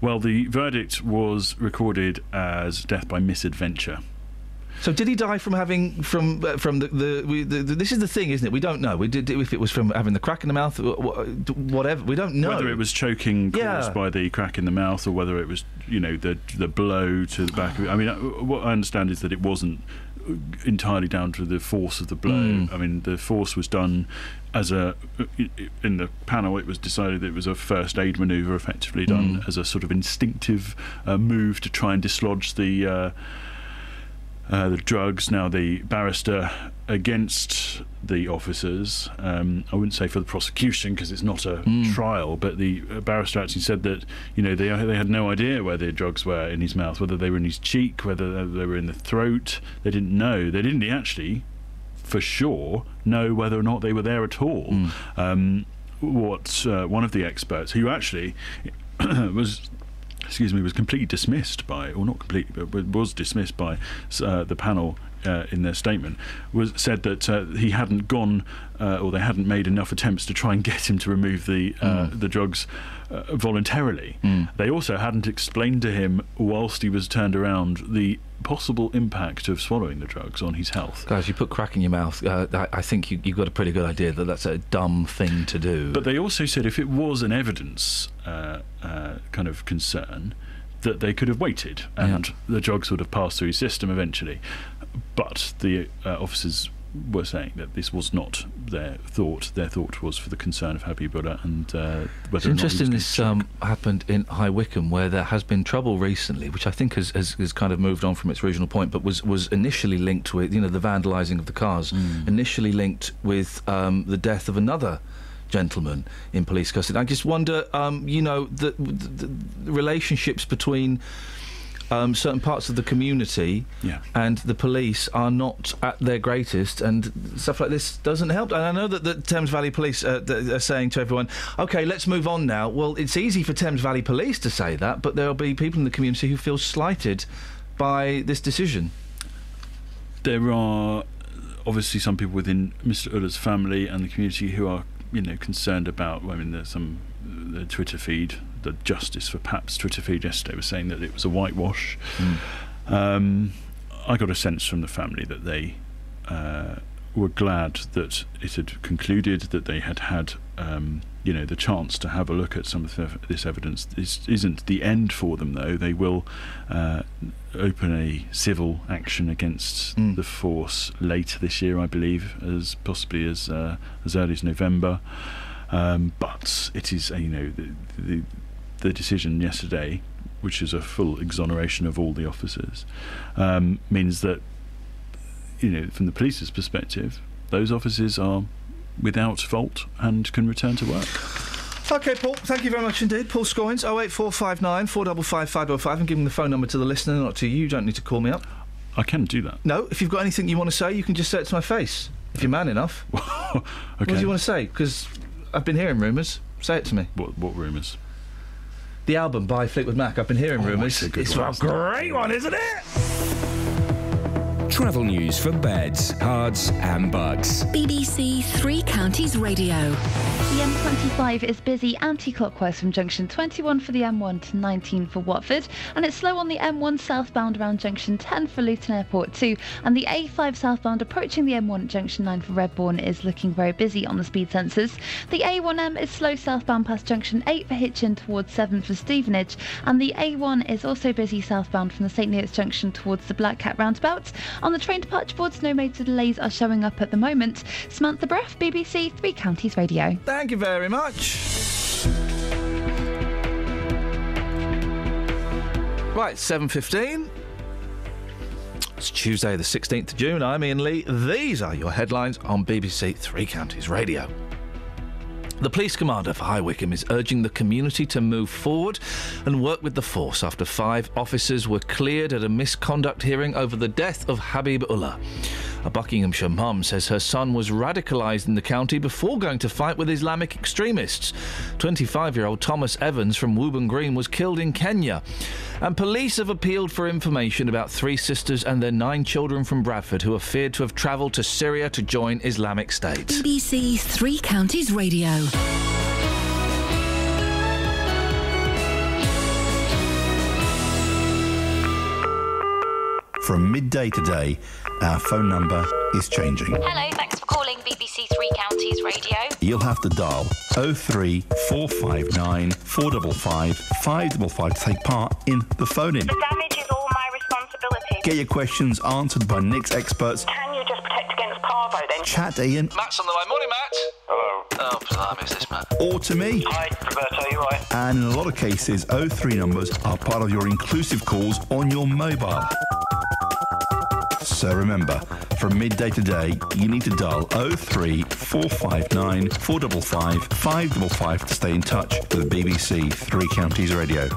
[SPEAKER 3] Well, the verdict was recorded as death by misadventure.
[SPEAKER 7] So did he die from having from uh, from the the, we, the, the this is the thing, isn't it? We don't know. We did if it was from having the crack in the mouth, wh- wh- whatever. We don't know
[SPEAKER 3] Whether it was choking caused
[SPEAKER 7] Yeah.
[SPEAKER 3] by the crack in the mouth, or whether it was, you know, the the blow to the back of it. I mean, uh, what I understand is that it wasn't entirely down to the force of the blow.
[SPEAKER 7] Mm.
[SPEAKER 3] I mean, the force was done as a in the panel. It was decided it was a first aid manoeuvre, effectively done
[SPEAKER 7] Mm.
[SPEAKER 3] as a sort of instinctive uh, move to try and dislodge the. Uh, uh, the drugs. Now, the barrister against the officers, um, I wouldn't say for the prosecution because it's not a trial, but the barrister actually said that you know they they had no idea where the drugs were in his mouth, whether they were in his cheek, whether they were in the throat. They didn't know. They didn't actually, for sure, know whether or not they were there at all. Um, what uh, one of the experts, who actually was excuse me, was completely dismissed by, or not completely, but was dismissed by uh, the panel uh, in their statement, was said that uh, he hadn't gone, uh, or they hadn't made enough attempts to try and get him to remove the uh, the drugs uh, voluntarily. They also hadn't explained to him, whilst he was turned around, the possible impact of swallowing the drugs on his health.
[SPEAKER 7] Guys, you put crack in your mouth. Uh, I, I think you, you've got a pretty good idea that that's a dumb thing to do.
[SPEAKER 3] But they also said if it was an evidence uh, uh, kind of concern, that they could have waited and the drugs would have passed through his system eventually. But the uh, officers were saying that this was not their thought. Their thought was for the concern of Habib Ullah and uh,
[SPEAKER 7] It's
[SPEAKER 3] whether or not he was
[SPEAKER 7] interesting this um, happened in High Wycombe, where there has been trouble recently, which I think has, has, has kind of moved on from its original point, but was, was initially linked with, you know, the vandalising of the cars, initially linked with um, the death of another gentleman in police custody. I just wonder, um, you know, the, the, the relationships between um, certain parts of the community
[SPEAKER 3] Yeah.
[SPEAKER 7] and the police are not at their greatest, and stuff like this doesn't help. And I know that the Thames Valley Police uh, are saying to everyone, "Okay, let's move on now." Well, it's easy for Thames Valley Police to say that, but there'll be people in the community who feel slighted by this decision.
[SPEAKER 3] there are obviously some people within Mr. Ullah's family and the community who are, you know, concerned about. I mean, there's some the Twitter feed, the Justice for Paps Twitter feed yesterday was saying that it was a whitewash. Um, I got a sense from the family that they uh, were glad that it had concluded, that they had had, um, you know, the chance to have a look at some of the, this evidence. This isn't the end for them, though. They will uh, open a civil action against the force later this year, I believe, as possibly as uh, as early as November. Um, but it is, you know, the, the the decision yesterday, which is a full exoneration of all the officers, um, means that you know, from the police's perspective, those officers are without fault and can return to work.
[SPEAKER 7] Okay, Paul, thank you very much indeed. Paul Scoins, 08459 455 505, and giving the phone number to the listener, not to you. You don't need to call me up.
[SPEAKER 3] I can do that.
[SPEAKER 7] No, if you've got anything you want to say, you can just say it to my face. If you're man enough. What do you want to say? Because I've been hearing rumours. Say it to me.
[SPEAKER 3] What, what rumours?
[SPEAKER 7] The album by Fleetwood Mac. I've been hearing oh, rumours.
[SPEAKER 25] it's
[SPEAKER 7] It's
[SPEAKER 25] one.
[SPEAKER 7] a great one, isn't it?
[SPEAKER 25] Travel news for beds, cards, and bugs.
[SPEAKER 2] BBC Three Counties Radio.
[SPEAKER 10] The M25 is busy anti-clockwise from junction 21 for the M1 to 19 for Watford, and it's slow on the M1 southbound around junction 10 for Luton Airport 2, and the A5 southbound approaching the M1 at junction 9 for Redbourn is looking very busy on the speed sensors. The A1M is slow southbound past junction 8 for Hitchin towards 7 for Stevenage, and the A1 is also busy southbound from the St Neots junction towards the Black Cat roundabout. On the train departure boards, no major delays are showing up at the moment. Samantha Breath, BBC Three Counties Radio.
[SPEAKER 7] Thank you very much. Right, 7.15. It's Tuesday, the 16th of June. I'm Iain Lee. These are your headlines on BBC Three Counties Radio. The police commander for High Wycombe is urging the community to move forward and work with the force after five officers were cleared at a misconduct hearing over the death of Habib Ullah. A Buckinghamshire mum says her son was radicalised in the county before going to fight with Islamic extremists. 25 year old Thomas Evans from Wooburn Green was killed in Kenya. And police have appealed for information about three sisters and their nine children from Bradford who are feared to have travelled to Syria to join Islamic State.
[SPEAKER 2] BBC Three Counties Radio.
[SPEAKER 30] From midday today, our phone number is changing.
[SPEAKER 31] Hello, thanks for calling BBC Three Counties Radio.
[SPEAKER 30] You'll have to dial 03459 455 555 to take part in the phone in.
[SPEAKER 31] The damage is all my responsibility.
[SPEAKER 30] Get your questions answered by Nick's experts.
[SPEAKER 31] Can you just protect against parvo then?
[SPEAKER 30] Chat to Iain
[SPEAKER 7] Matt's on the line. Morning, Matt.
[SPEAKER 30] Hello.
[SPEAKER 7] Oh, blimey, is this Matt?
[SPEAKER 30] or to me.
[SPEAKER 31] Hi, Roberto, you right?
[SPEAKER 30] And in a lot of cases, 03 numbers are part of your inclusive calls on your mobile. So remember, from midday today, you need to dial 03459 455 555 to stay in touch with BBC Three Counties Radio.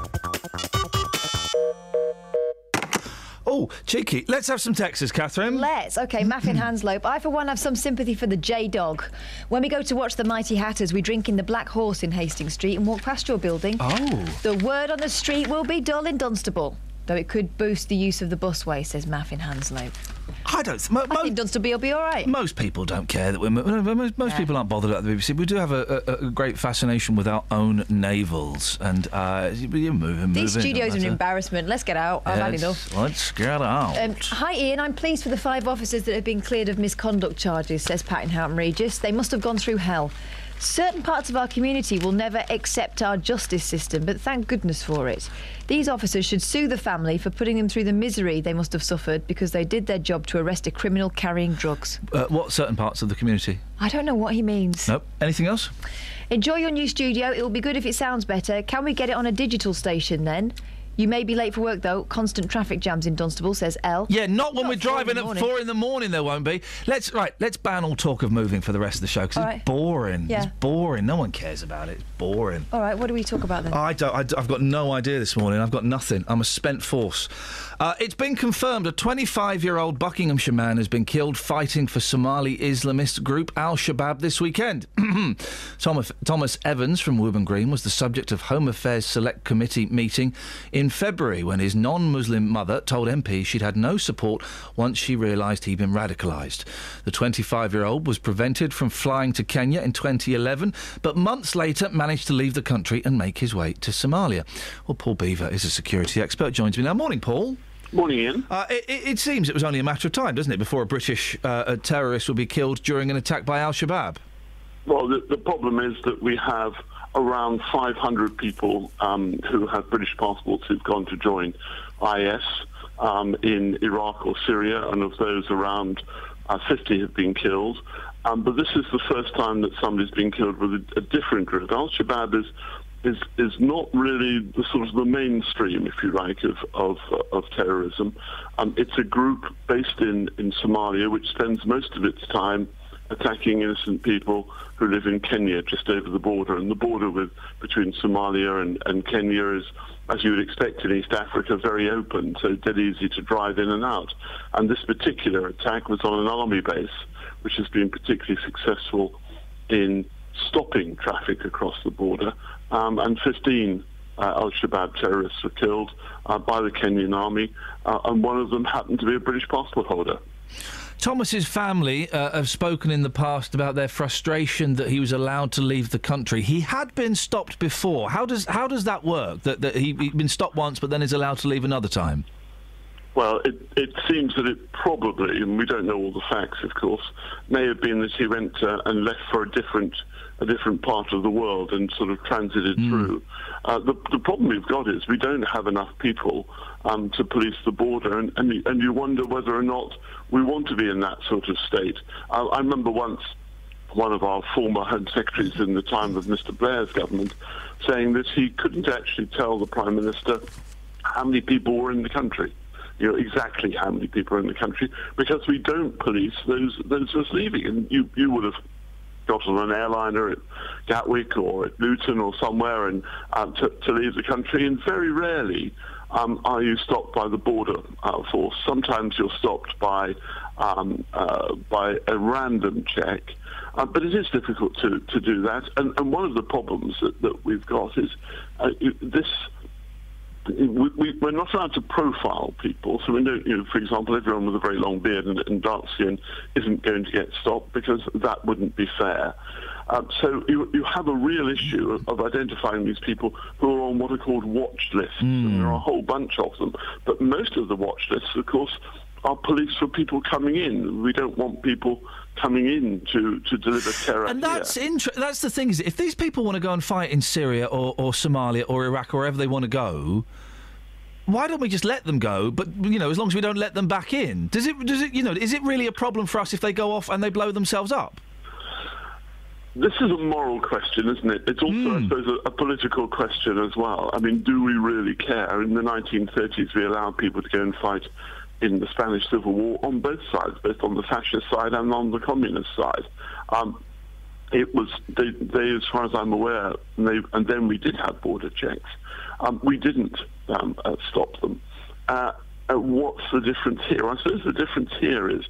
[SPEAKER 7] Oh, cheeky. Let's have some Texas, Catherine.
[SPEAKER 32] Let's. Okay, Maffin Hanslope. I, for one, have some sympathy for the J Dog. When we go to watch the Mighty Hatters, we drink in the Black Horse in Hastings Street and walk past your building.
[SPEAKER 7] Oh.
[SPEAKER 32] The word on the street will be dull in Dunstable, though it could boost the use of the busway, says Maffin Hanslope.
[SPEAKER 7] I don't. Mo-
[SPEAKER 32] I think Dunstable will be all right.
[SPEAKER 7] Most people don't care that we're. Most, most people aren't bothered about the BBC. We do have a, a, a great fascination with our own navels, and uh, you're moving,
[SPEAKER 32] These studios are an embarrassment. Let's get out. I've had enough.
[SPEAKER 7] Let's get out.
[SPEAKER 32] Um, hi, Iain. I'm pleased for the five officers that have been cleared of misconduct charges, says Pat in Houghton Regis. They must have gone through hell. Certain parts of our community will never accept our justice system, but thank goodness for it. These officers should sue the family for putting them through the misery they must have suffered because they did their job to arrest a criminal carrying drugs.
[SPEAKER 7] uh, what certain parts of the community?
[SPEAKER 32] I don't know what he means.
[SPEAKER 7] Nope. Anything else?
[SPEAKER 32] Enjoy your new studio. It will be good if it sounds better. Can we get it on a digital station then? You may be late for work though. Constant traffic jams in Dunstable, says L.
[SPEAKER 7] Yeah, not when we're driving at four in the morning. There won't be. Let's right. Let's ban all talk of moving for the rest of the show because it's
[SPEAKER 32] right.
[SPEAKER 7] boring.
[SPEAKER 32] Yeah.
[SPEAKER 7] It's boring. No one cares about it. It's boring.
[SPEAKER 32] All right, what do we talk about then?
[SPEAKER 7] I don't. I, have got no idea this morning. I've got nothing. I'm a spent force. Uh, it's been confirmed a 25-year-old Buckinghamshire man has been killed fighting for Somali Islamist group Al Shabaab this weekend. Thomas, Thomas Evans from Wooburn Green was the subject of Home Affairs Select Committee meeting in February when his non-Muslim mother told MP she'd had no support once she realised he'd been radicalised. The 25-year-old was prevented from flying to Kenya in 2011, but months later managed to leave the country and make his way to Somalia. Well, Paul Beaver is a security expert. Joins me now. Morning, Paul.
[SPEAKER 33] Morning, Iain.
[SPEAKER 7] Uh, it, it seems it was only a matter of time, doesn't it, before a British uh, a terrorist will be killed during an attack by Al Shabaab?
[SPEAKER 33] Well, the, the problem is that we have around 500 people um, who have British passports who've gone to join IS um, in Iraq or Syria, and of those, around uh, 50 have been killed. Um, but this is the first time that somebody's been killed with a, a different group. Al Shabaab is is is not really the sort of the mainstream, if you like, of of, of terrorism. Um, it's a group based in in Somalia, which spends most of its time attacking innocent people who live in Kenya, just over the border. And the border with between Somalia and, and Kenya is, as you would expect in East Africa, very open, so dead easy to drive in and out. And this particular attack was on an army base, which has been particularly successful in stopping traffic across the border. Um, and 15 uh, Al-Shabaab terrorists were killed uh, by the Kenyan army, uh, and one of them happened to be a British passport holder.
[SPEAKER 7] Thomas's family uh, have spoken in the past about their frustration that he was allowed to leave the country. He had been stopped before. How does how does that work? That, that he, he'd been stopped once, but then is allowed to leave another time.
[SPEAKER 33] Well, it, it seems that it probably, and we don't know all the facts, of course, may have been that he went uh, and left for a different a different part of the world and sort of transited through. Uh, the, the problem we've got is we don't have enough people um, to police the border, and, and, you- and you wonder whether or not we want to be in that sort of state. I, I remember once one of our former Home Secretaries in the time of Mr. Blair's government saying that he couldn't actually tell the Prime Minister how many people were in the country. You know exactly how many people are in the country because we don't police those those just leaving. And you you would have got on an airliner at Gatwick or at Luton or somewhere and um, to, to leave the country, and very rarely um, are you stopped by the border uh, force. Sometimes you're stopped by um, uh, by a random check. Uh, but it is difficult to, to do that, and, and one of the problems that, that we've got is uh, this we, we're not allowed to profile people. So we don't, you know, for example, everyone with a very long beard and, and dark skin isn't going to get stopped because that wouldn't be fair. Um, so you, you have a real issue of, of identifying these people who are on what are called watch lists. And there are a whole bunch of them. But most of the watch lists, of course, are police for people coming in. We don't want people coming in to, to deliver terror
[SPEAKER 7] And that's inter- That's the thing is, if these people want to go and fight in Syria or, or Somalia or Iraq or wherever they want to go, why don't we just let them go? But you know, as long as we don't let them back in, does it? Does it? You know, is it really a problem for us if they go off and they blow themselves up?
[SPEAKER 33] This is a moral question, isn't it? It's also, I hmm. suppose, a, a political question as well. I mean, do we really care? In the 1930s, we allowed people to go and fight in the Spanish Civil War on both sides, both on the fascist side and on the communist side. Um, it was they, they, as far as I'm aware, and, they, and then we did have border checks. Um, we didn't um, uh, stop them. Uh, uh, what's the difference here? I suppose the difference here is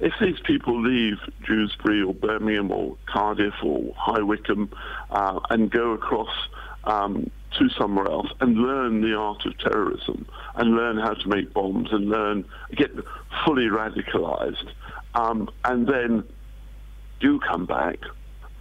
[SPEAKER 33] if these people leave Dewsbury or Birmingham or Cardiff or High Wycombe uh, and go across um, to somewhere else and learn the art of terrorism and learn how to make bombs and learn get fully radicalized um, and then do come back,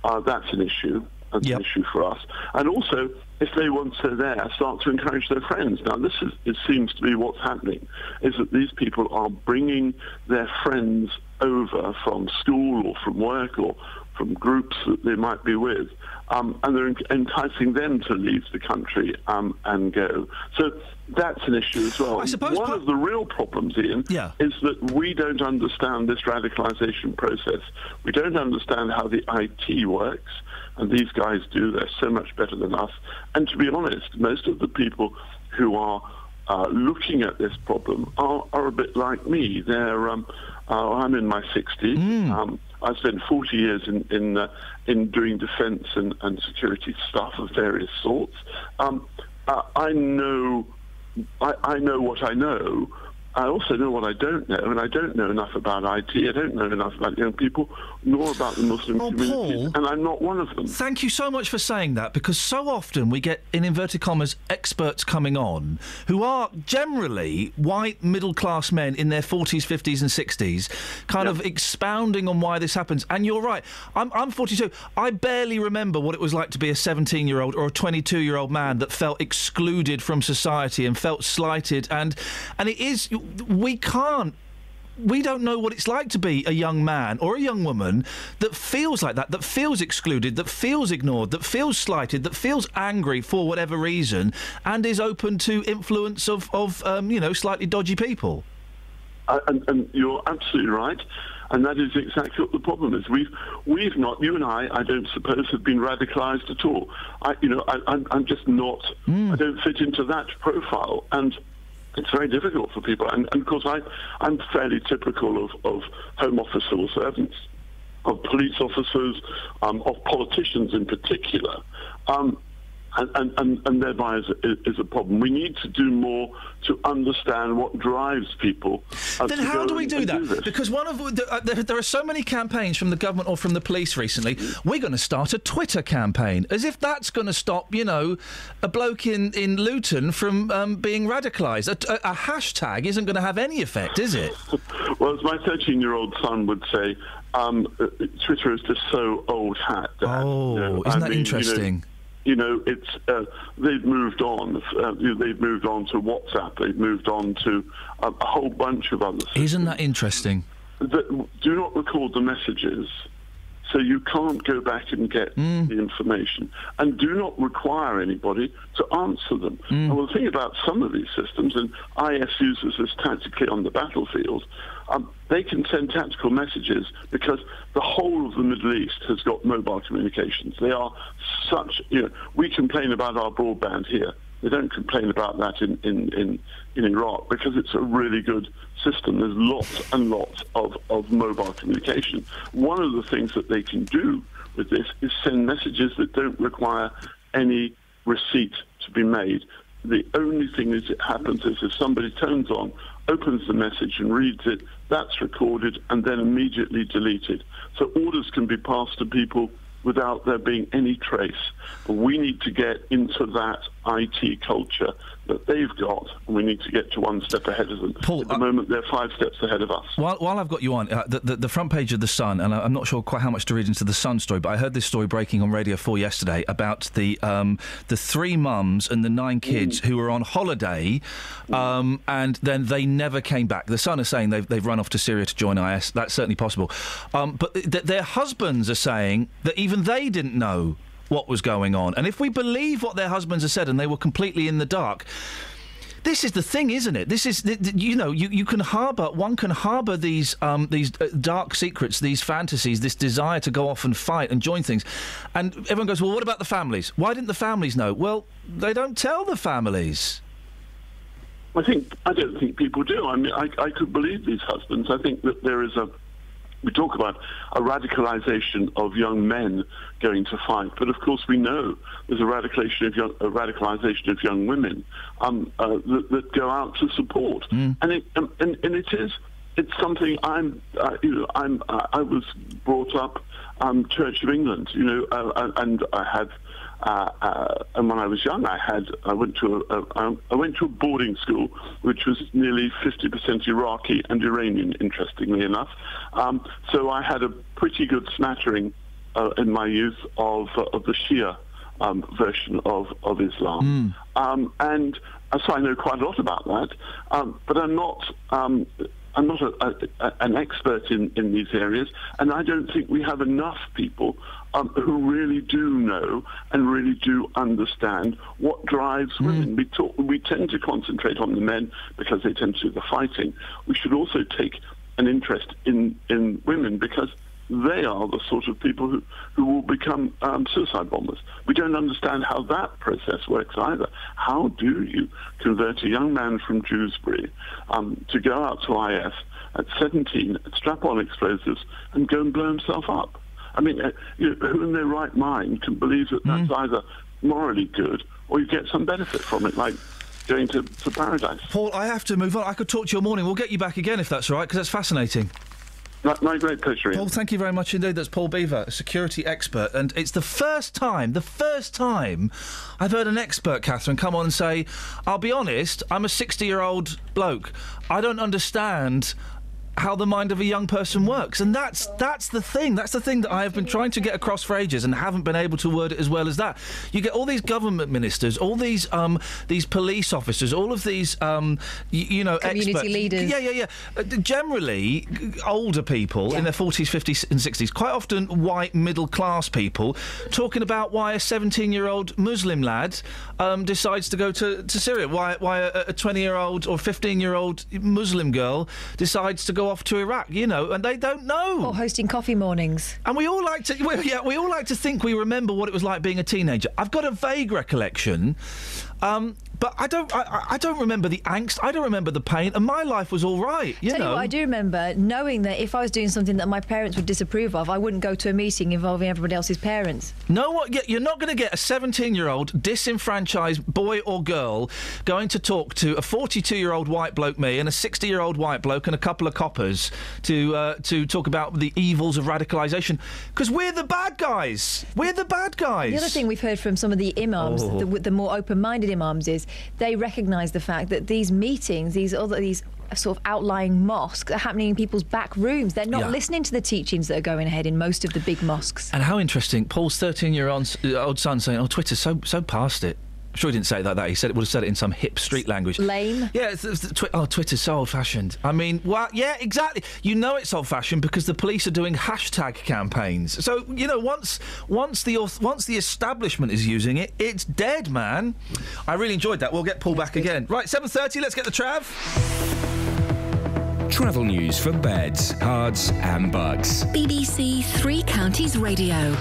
[SPEAKER 33] uh, that's an issue. That's an issue for us. And also, if they once they're there, start to encourage their friends. Now, this is, it seems to be what's happening, is that these people are bringing their friends over from school or from work or from groups that they might be with, um, and they're enticing them to leave the country um, and go. So that's an issue as well.
[SPEAKER 7] I suppose
[SPEAKER 33] One of the real problems, Iain,
[SPEAKER 7] Yeah.
[SPEAKER 33] is that we don't understand this radicalisation process. We don't understand how the IT works, and these guys do. They're so much better than us. And to be honest, most of the people who are uh, looking at this problem are, are a bit like me. They're um, uh, I'm in my 60s. Um, I spent 40 years in in, uh, in doing defence and, and security stuff of various sorts. Um, uh, I know I, I know what I know. I also know what I don't know, and I don't know enough about IT. I don't know enough about young people, nor about the Muslim community, and I'm not one of them.
[SPEAKER 7] Thank you so much for saying that because so often we get, in inverted commas, experts coming on who are generally white middle class men in their 40s, 50s, and 60s, kind of expounding on why this happens. And you're right, I'm, I'm 42. I barely remember what it was like to be a 17 year old or a 22 year old man that felt excluded from society and felt slighted. And, and it is, we can't we don't know what it's like to be a young man or a young woman that feels like that, that feels excluded, that feels ignored, that feels slighted, that feels angry for whatever reason, and is open to influence of, of um, you know, slightly dodgy people.
[SPEAKER 33] Uh, and, and you're absolutely right. And that is exactly what the problem is. We've, we've not, you and I, I don't suppose, have been radicalised at all. I, you know, I, I'm, I'm just not, I don't fit into that profile. And it's very difficult for people. And, and of course, I, I'm fairly typical of, of Home Office civil servants, of police officers, um, of politicians in particular. Um, and, and, and, and thereby is, is a problem. We need to do more to understand what drives people.
[SPEAKER 7] Then how do we do that?
[SPEAKER 33] this.
[SPEAKER 7] because one of the, uh, there, there are so many campaigns from the government or from the police recently. We're going to start a Twitter campaign, as if that's going to stop, you know, a bloke in, in Luton from um, being radicalised. A, a, a hashtag isn't going to have any effect, is it?
[SPEAKER 33] Well, as my 13 year old son would say, um, uh, Twitter is just so old hat. Dad.
[SPEAKER 7] Oh,
[SPEAKER 33] You know,
[SPEAKER 7] isn't
[SPEAKER 33] I
[SPEAKER 7] that
[SPEAKER 33] mean,
[SPEAKER 7] interesting?
[SPEAKER 33] You know, you know it's uh, they've moved on. Uh, they've moved on to WhatsApp. They've moved on to a, a whole bunch of other.
[SPEAKER 7] Isn't that interesting?
[SPEAKER 33] that do not record the messages, so you can't go back and get
[SPEAKER 7] Mm.
[SPEAKER 33] the information, and do not require anybody to answer them.
[SPEAKER 7] Mm.
[SPEAKER 33] And well, the thing about some of these systems, and IS uses this tactically on the battlefield, um, they can send tactical messages because the whole of the Middle East has got mobile communications. They are such, you know, we complain about our broadband here. They don't complain about that in, in, in, in Iraq because it's a really good system. There's lots and lots of, of mobile communication. One of the things that they can do with this is send messages that don't require any receipt to be made. The only thing that happens is if somebody turns on, opens the message and reads it, that's recorded and then immediately deleted. So orders can be passed to people without there being any trace. But we need to get into that IT culture that they've got, and we need to get to one step ahead of them. Paul, At the moment, they're five steps ahead of us.
[SPEAKER 7] While, while I've got you on, uh, the, the, the front page of The Sun, and I'm not sure quite how much to read into the Sun story, but I heard this story breaking on Radio 4 yesterday about the, um, the three mums and the nine kids who were on holiday um, and then they never came back. The Sun is saying they've, they've run off to Syria to join IS. That's certainly possible. Um, but th- their husbands are saying that even they didn't know what was going on. And if we believe what their husbands have said and they were completely in the dark, this is the thing, isn't it? This is, you know, you, you can harbour, one can harbour these um, these uh, dark secrets, these fantasies, this desire to go off and fight and join things, and everyone goes, well, what about the families? Why didn't the families know? Well, they don't tell the families.
[SPEAKER 33] I think I don't think people do. I mean, I, I could believe these husbands. I think that there is a we talk about a radicalization of young men going to fight, but of course we know there's a radicalization of young, a radicalization of young women um, uh, that, that go out to support, and it um, and, and it is it's something I'm uh, you know I'm uh, I was brought up um, Church of England, you know, uh, and I had. Uh, uh, and when I was young, I had I went to a, a, I went to a boarding school which was nearly 50% Iraqi and Iranian, interestingly enough. Um, so I had a pretty good smattering uh, in my youth of uh, of the Shia um, version of of Islam, um, and uh, so I know quite a lot about that. Um, but I'm not. I'm not a, a, an expert in, in these areas, and I don't think we have enough people um, who really do know and really do understand what drives women. We talk, we tend to concentrate on the men because they tend to do the fighting. We should also take an interest in, in women because they are the sort of people who, who will become um, suicide bombers. We don't understand how that process works either. How do you convert a young man from Dewsbury um, to go out to IS at 17, strap on explosives, and go and blow himself up? I mean, uh, you know, who in their right mind can believe that that's either morally good or you get some benefit from it, like going to, to paradise?
[SPEAKER 7] Paul, I have to move on. I could talk to you all morning. We'll get you back again if that's all right, because that's fascinating.
[SPEAKER 33] My great pleasure.
[SPEAKER 7] Paul, thank you very much indeed. That's Paul Beaver, a security expert. And it's the first time, the first time I've heard an expert, Catherine, come on and say, I'll be honest, I'm a 60 year old bloke. I don't understand how the mind of a young person works. And that's that's the thing. That's the thing that I have been trying to get across for ages and haven't been able to word it as well as that. You get all these government ministers all these um these police officers all of these um y- you know
[SPEAKER 32] Community
[SPEAKER 7] experts.
[SPEAKER 32] leaders.
[SPEAKER 7] yeah yeah yeah. Uh, generally older people in their 40s 50s and 60s quite often white middle class people talking about why a 17 year old Muslim lad um, decides to go to, to Syria why why a 20 year old or 15 year old Muslim girl decides to go off to Iraq you know and they don't know
[SPEAKER 32] Or hosting coffee mornings.
[SPEAKER 7] and we all like to, we, yeah, we all like to think we remember what it was like being a teenager. I've got a vague recollection, um, but I don't, I- I, don't remember the angst. I don't remember the pain, and my life was all right. You
[SPEAKER 32] Tell
[SPEAKER 7] know,
[SPEAKER 32] you what, I do remember knowing that if I was doing something that my parents would disapprove of, I wouldn't go to a meeting involving everybody else's parents.
[SPEAKER 7] No, what? You're not going to get a 17 year old disenfranchised boy or girl going to talk to a 42 year old white bloke, me, and a 60 year old white bloke and a couple of coppers to uh, to talk about the evils of radicalisation because we're the bad guys. We're the bad guys.
[SPEAKER 32] The other thing we've heard from some of the imams,
[SPEAKER 7] Oh.
[SPEAKER 32] the, the more open-minded imams, is they recognise the fact that these meetings, these other these sort of outlying mosques, are happening in people's back rooms. They're not
[SPEAKER 7] Yeah.
[SPEAKER 32] listening to the teachings that are going ahead in most of the big mosques.
[SPEAKER 7] And how interesting, Paul's 13 year old uh, old son saying, Oh, Twitter's so, so past it. Sure he didn't say it like that. He said it would have said it in some hip street language.
[SPEAKER 32] Lame.
[SPEAKER 7] Yeah, it's, it's, twi- oh, Twitter's so old fashioned. I mean, well, yeah, exactly. You know it's old fashioned because the police are doing hashtag campaigns. So you know, once once the auth- once the establishment is using it, it's dead, man. I really enjoyed that. We'll get Paul back again. Right, 7:30. Let's get the Trav.
[SPEAKER 25] Travel news for beds, cards, and Bucks.
[SPEAKER 2] BBC Three Counties Radio.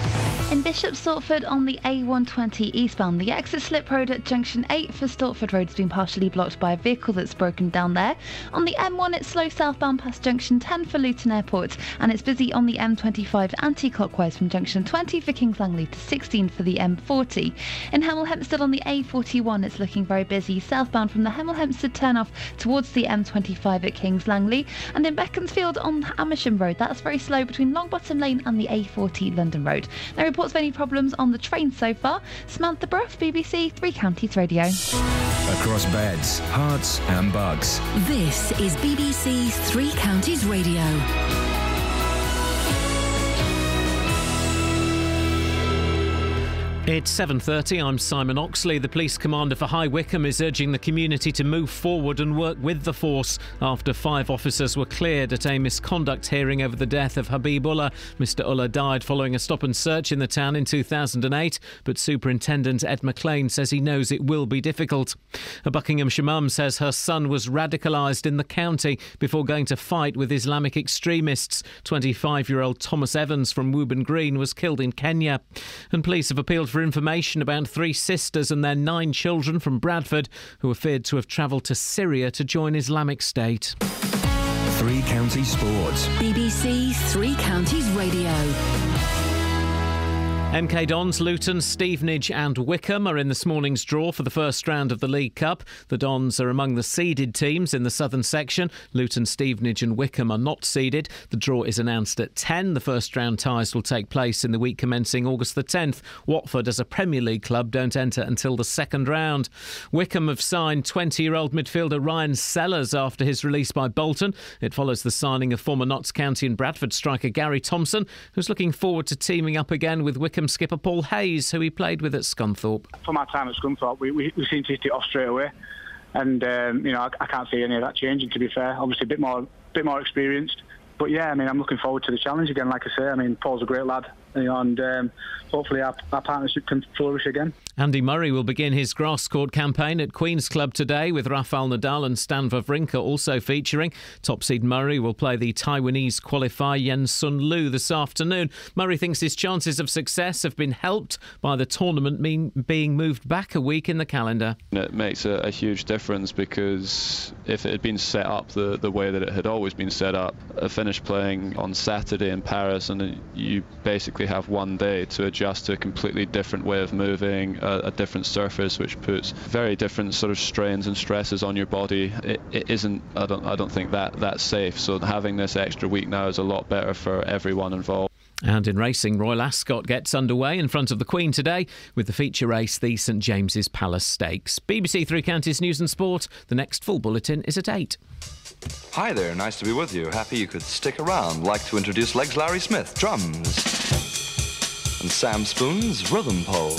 [SPEAKER 10] In Bishop Stortford on the A120 eastbound, the exit slip road at junction 8 for Stortford Road has been partially blocked by a vehicle that's broken down there. On the M1, it's slow southbound past junction 10 for Luton Airport, and it's busy on the M25 anti clockwise from junction 20 for Kings Langley to 16 for the M40. In Hemel Hempstead on the A41, it's looking very busy southbound from the Hemel Hempstead turnoff towards the M25 at Kings Langley, and in Beaconsfield on Amersham Road, that's very slow between Longbottom Lane and the A40 London Road. No reports of any problems on the train so far. Samantha Bruff, BBC Three Counties Radio.
[SPEAKER 25] Across beds, Herts, and Bucks.
[SPEAKER 2] This is BBC Three Counties Radio.
[SPEAKER 1] It's 7:30. I'm Simon Oxley. The police commander for High Wycombe is urging the community to move forward and work with the force after five officers were cleared at a misconduct hearing over the death of Habib Ullah. Mr. Ullah died following a stop and search in the town in 2008, but Superintendent Ed McLean says he knows it will be difficult. A Buckinghamshire mum says her son was radicalised in the county before going to fight with Islamic extremists. 25-year-old Thomas Evans from Wooburn Green was killed in Kenya, and police have appealed for for information about three sisters and their nine children from Bradford who are feared to have travelled to Syria to join Islamic State.
[SPEAKER 25] Three Counties Sports.
[SPEAKER 2] BBC Three Counties Radio.
[SPEAKER 1] MK Dons, Luton, Stevenage, and Wycombe are in this morning's draw for the first round of the League Cup. The Dons are among the seeded teams in the southern section. Luton, Stevenage, and Wycombe are not seeded. The draw is announced at 10. The first round ties will take place in the week commencing August the 10th. Watford, as a Premier League club, don't enter until the second round. Wycombe have signed 20 year old midfielder Ryan Sellers after his release by Bolton. It follows the signing of former Notts County and Bradford striker Gary Thompson, who's looking forward to teaming up again with Wycombe skipper Paul Hayes, who he played with at Scunthorpe.
[SPEAKER 34] from our time at Scunthorpe, we, we, we seem to hit it off straight away. And, um, you know, I, I can't see any of that changing, to be fair. Obviously, a bit more, bit more experienced. But, yeah, I mean, I'm looking forward to the challenge again, like I say. I mean, Paul's a great lad. You know, and um, hopefully our, our partnership can flourish again.
[SPEAKER 1] Andy Murray will begin his grass court campaign at Queen's Club today with Rafael Nadal and Stan Wawrinka also featuring. Top seed Murray will play the Taiwanese qualifier Yen-Hsun Lu this afternoon. Murray thinks his chances of success have been helped by the tournament mean, being moved back a week in the calendar.
[SPEAKER 35] It makes a, a huge difference because if it had been set up the, the way that it had always been set up, I finished playing on Saturday in Paris and you basically have one day to adjust to a completely different way of moving, a, a different surface which puts very different sort of strains and stresses on your body. It, it isn't, I don't, I don't think that that's safe. So having this extra week now is a lot better for everyone involved.
[SPEAKER 1] And in racing, Royal Ascot gets underway in front of the Queen today with the feature race, the St James's Palace Stakes. BBC Three Counties News and Sport. The next full bulletin is at 8.
[SPEAKER 36] Hi there, nice to be with you. Happy you could stick around. Like to introduce Legs Larry Smith, drums. And Sam Spoons, rhythm pole.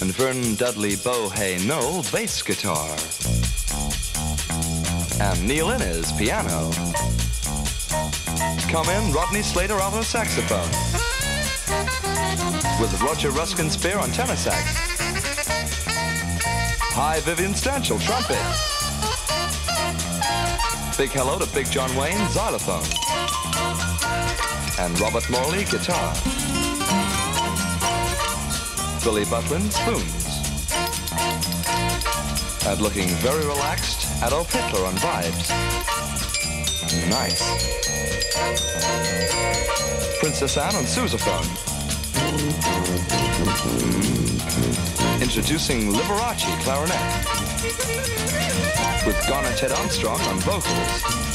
[SPEAKER 36] And Vern Dudley Bohay-Nowell, bass guitar. And Neil Innes, piano. Come in, Rodney Slater, alto saxophone. With Roger Ruskin Spear on tenor sax. Hi, Vivian Stanshall, trumpet. Big hello to Big John Wayne, xylophone. And Robert Morley, guitar. Billy Butlin, spoons. And looking very relaxed, Adolf Hitler on vibes. Nice. Princess Anne on sousaphone. Introducing Liberace clarinet. With Garner Ted Armstrong on vocals.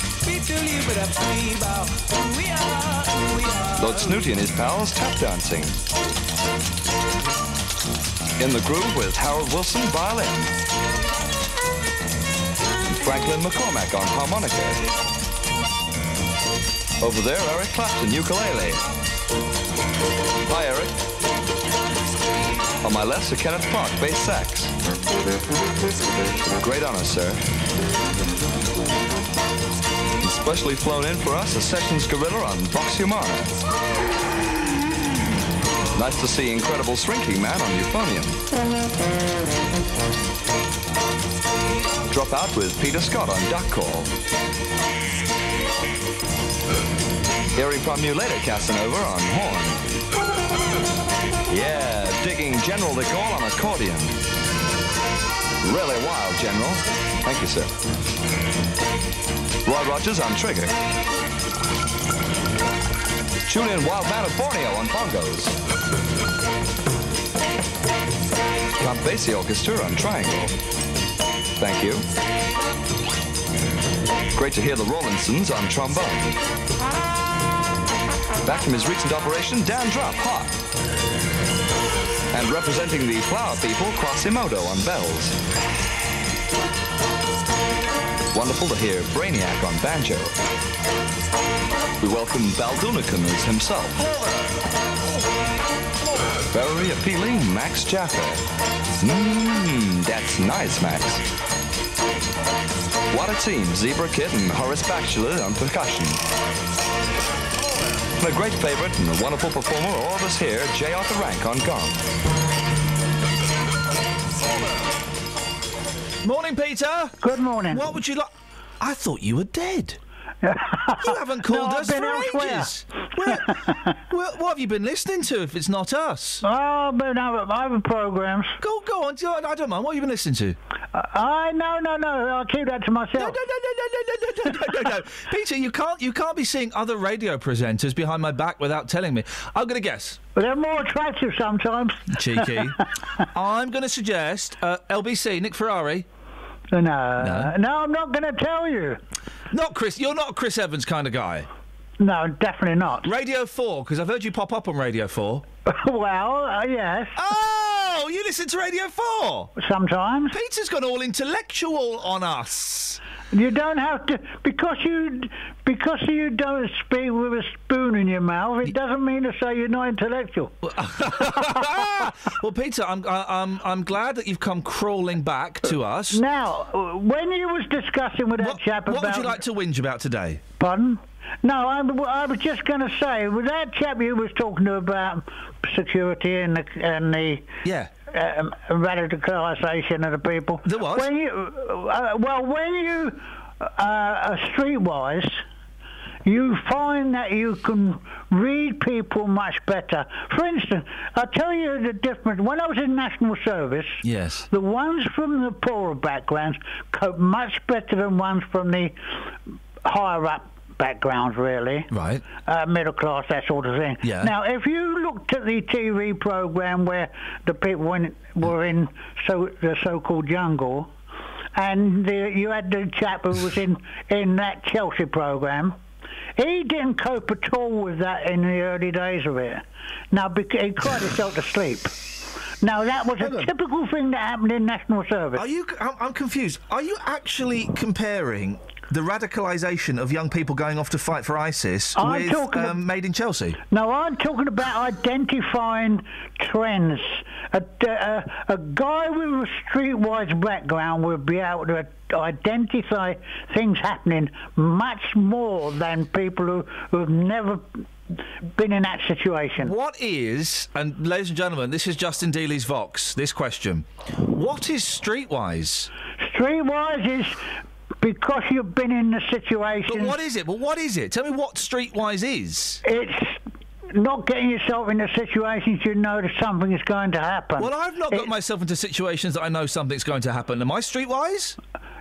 [SPEAKER 36] Lord Snooty and his pals tap dancing. In the groove with Harold Wilson violin. And Franklin McCormack on harmonica. Over there, Eric Clapton, ukulele. Hi, Eric. On my left, Sir Kenneth Park, bass sax. Great honor, sir. Especially flown in for us, a Sessions Gorilla on Vox Humana. Nice to see Incredible Shrinking Man on euphonium. Drop out with Peter Scott on duck call. Hearing from you later, Casanova on horn. Yeah, digging General de Gaulle on accordion. Really wild, General. Thank you, sir. Roy Rogers on trigger. Julian Wildman of Borneo on bongos. Count Orchestra on triangle. Thank you. Great to hear the Rollinsons on trombone. Back from his recent operation, Dan Drupp, hot. And representing the Flower People, Quasimodo on bells. Wonderful to hear Brainiac on banjo. We welcome Baldunicum as himself. Very appealing, Max Jaffa. Mmm, that's nice, Max. What a team, Zebra Kid and Horace Batchelor on percussion. And a great favorite and a wonderful performer, all of us here, J. Arthur Rank on gong.
[SPEAKER 7] Morning, Peter.
[SPEAKER 37] Good morning.
[SPEAKER 7] What would you like? I thought you were dead. You haven't called
[SPEAKER 38] No,
[SPEAKER 7] us for ages. Where- well, what have you been listening to if it's not us?
[SPEAKER 38] Oh, I've been over, over programs.
[SPEAKER 7] Go, go on. I don't mind. What have you been listening to?
[SPEAKER 38] I no, no, no. I'll keep that to myself.
[SPEAKER 7] No, no, no, no, no, no, no. Peter, you can't you can't be seeing other radio presenters behind my back without telling me. I'm going to guess.
[SPEAKER 38] But they're more attractive sometimes.
[SPEAKER 7] Cheeky. I'm going to suggest uh, LBC, Nick Ferrari.
[SPEAKER 38] No, no, I'm not going to tell you.
[SPEAKER 7] Not Chris. You're not a Chris Evans kind of guy.
[SPEAKER 38] No, definitely not.
[SPEAKER 7] Radio 4, because I've heard you pop up on Radio 4.
[SPEAKER 38] well, uh, yes.
[SPEAKER 7] Oh, you listen to Radio 4?
[SPEAKER 38] Sometimes.
[SPEAKER 7] Peter's gone all intellectual on us.
[SPEAKER 38] You don't have to because you because you don't speak with a spoon in your mouth. It doesn't mean to say you're not intellectual.
[SPEAKER 7] well, Peter, I'm, I'm, I'm glad that you've come crawling back to us.
[SPEAKER 38] Now, uh, when you was discussing with that chap about What
[SPEAKER 7] would you like to whinge about today?
[SPEAKER 38] Pardon? No, I, I was just going to say, with that chap you was talking to about security and the, and the
[SPEAKER 7] yeah.
[SPEAKER 38] Um, radicalisation of the people.
[SPEAKER 7] There was.
[SPEAKER 38] When you, uh, well, when you uh, are streetwise, you find that you can read people much better. For instance, I'll tell you the difference. When I was in national service,
[SPEAKER 7] Yes.
[SPEAKER 38] the ones from the poorer backgrounds cope much better than ones from the higher up backgrounds, really.
[SPEAKER 7] Right.
[SPEAKER 38] Uh, middle class, that sort of thing.
[SPEAKER 7] Yeah.
[SPEAKER 38] Now, if you looked at the TV program where the people went, were in so the so-called jungle, and the, you had the chap who was in in that Chelsea program. He didn't cope at all with that in the early days of it. Now, he cried himself to sleep. Now, that was a typical thing that happened in national service.
[SPEAKER 7] Are you? I'm, I'm confused. Are you actually comparing the radicalisation of young people going off to fight for ISIS
[SPEAKER 38] I'm
[SPEAKER 7] with
[SPEAKER 38] talking
[SPEAKER 7] um, Made in Chelsea?
[SPEAKER 38] No, I'm talking about identifying trends. A, a, a guy with a streetwise background will be able to identify things happening much more than people who, who've never been in that situation.
[SPEAKER 7] What is, and ladies and gentlemen, this is Justin Dealey's Vox, this question. What is streetwise?
[SPEAKER 38] Streetwise is because you've been in the situation.
[SPEAKER 7] But what is it? Well, what is it? Tell me what streetwise is.
[SPEAKER 38] It's not getting yourself into situations you know that something is going to happen.
[SPEAKER 7] Well, I've not got myself into situations that I know something's going to happen. Am I streetwise?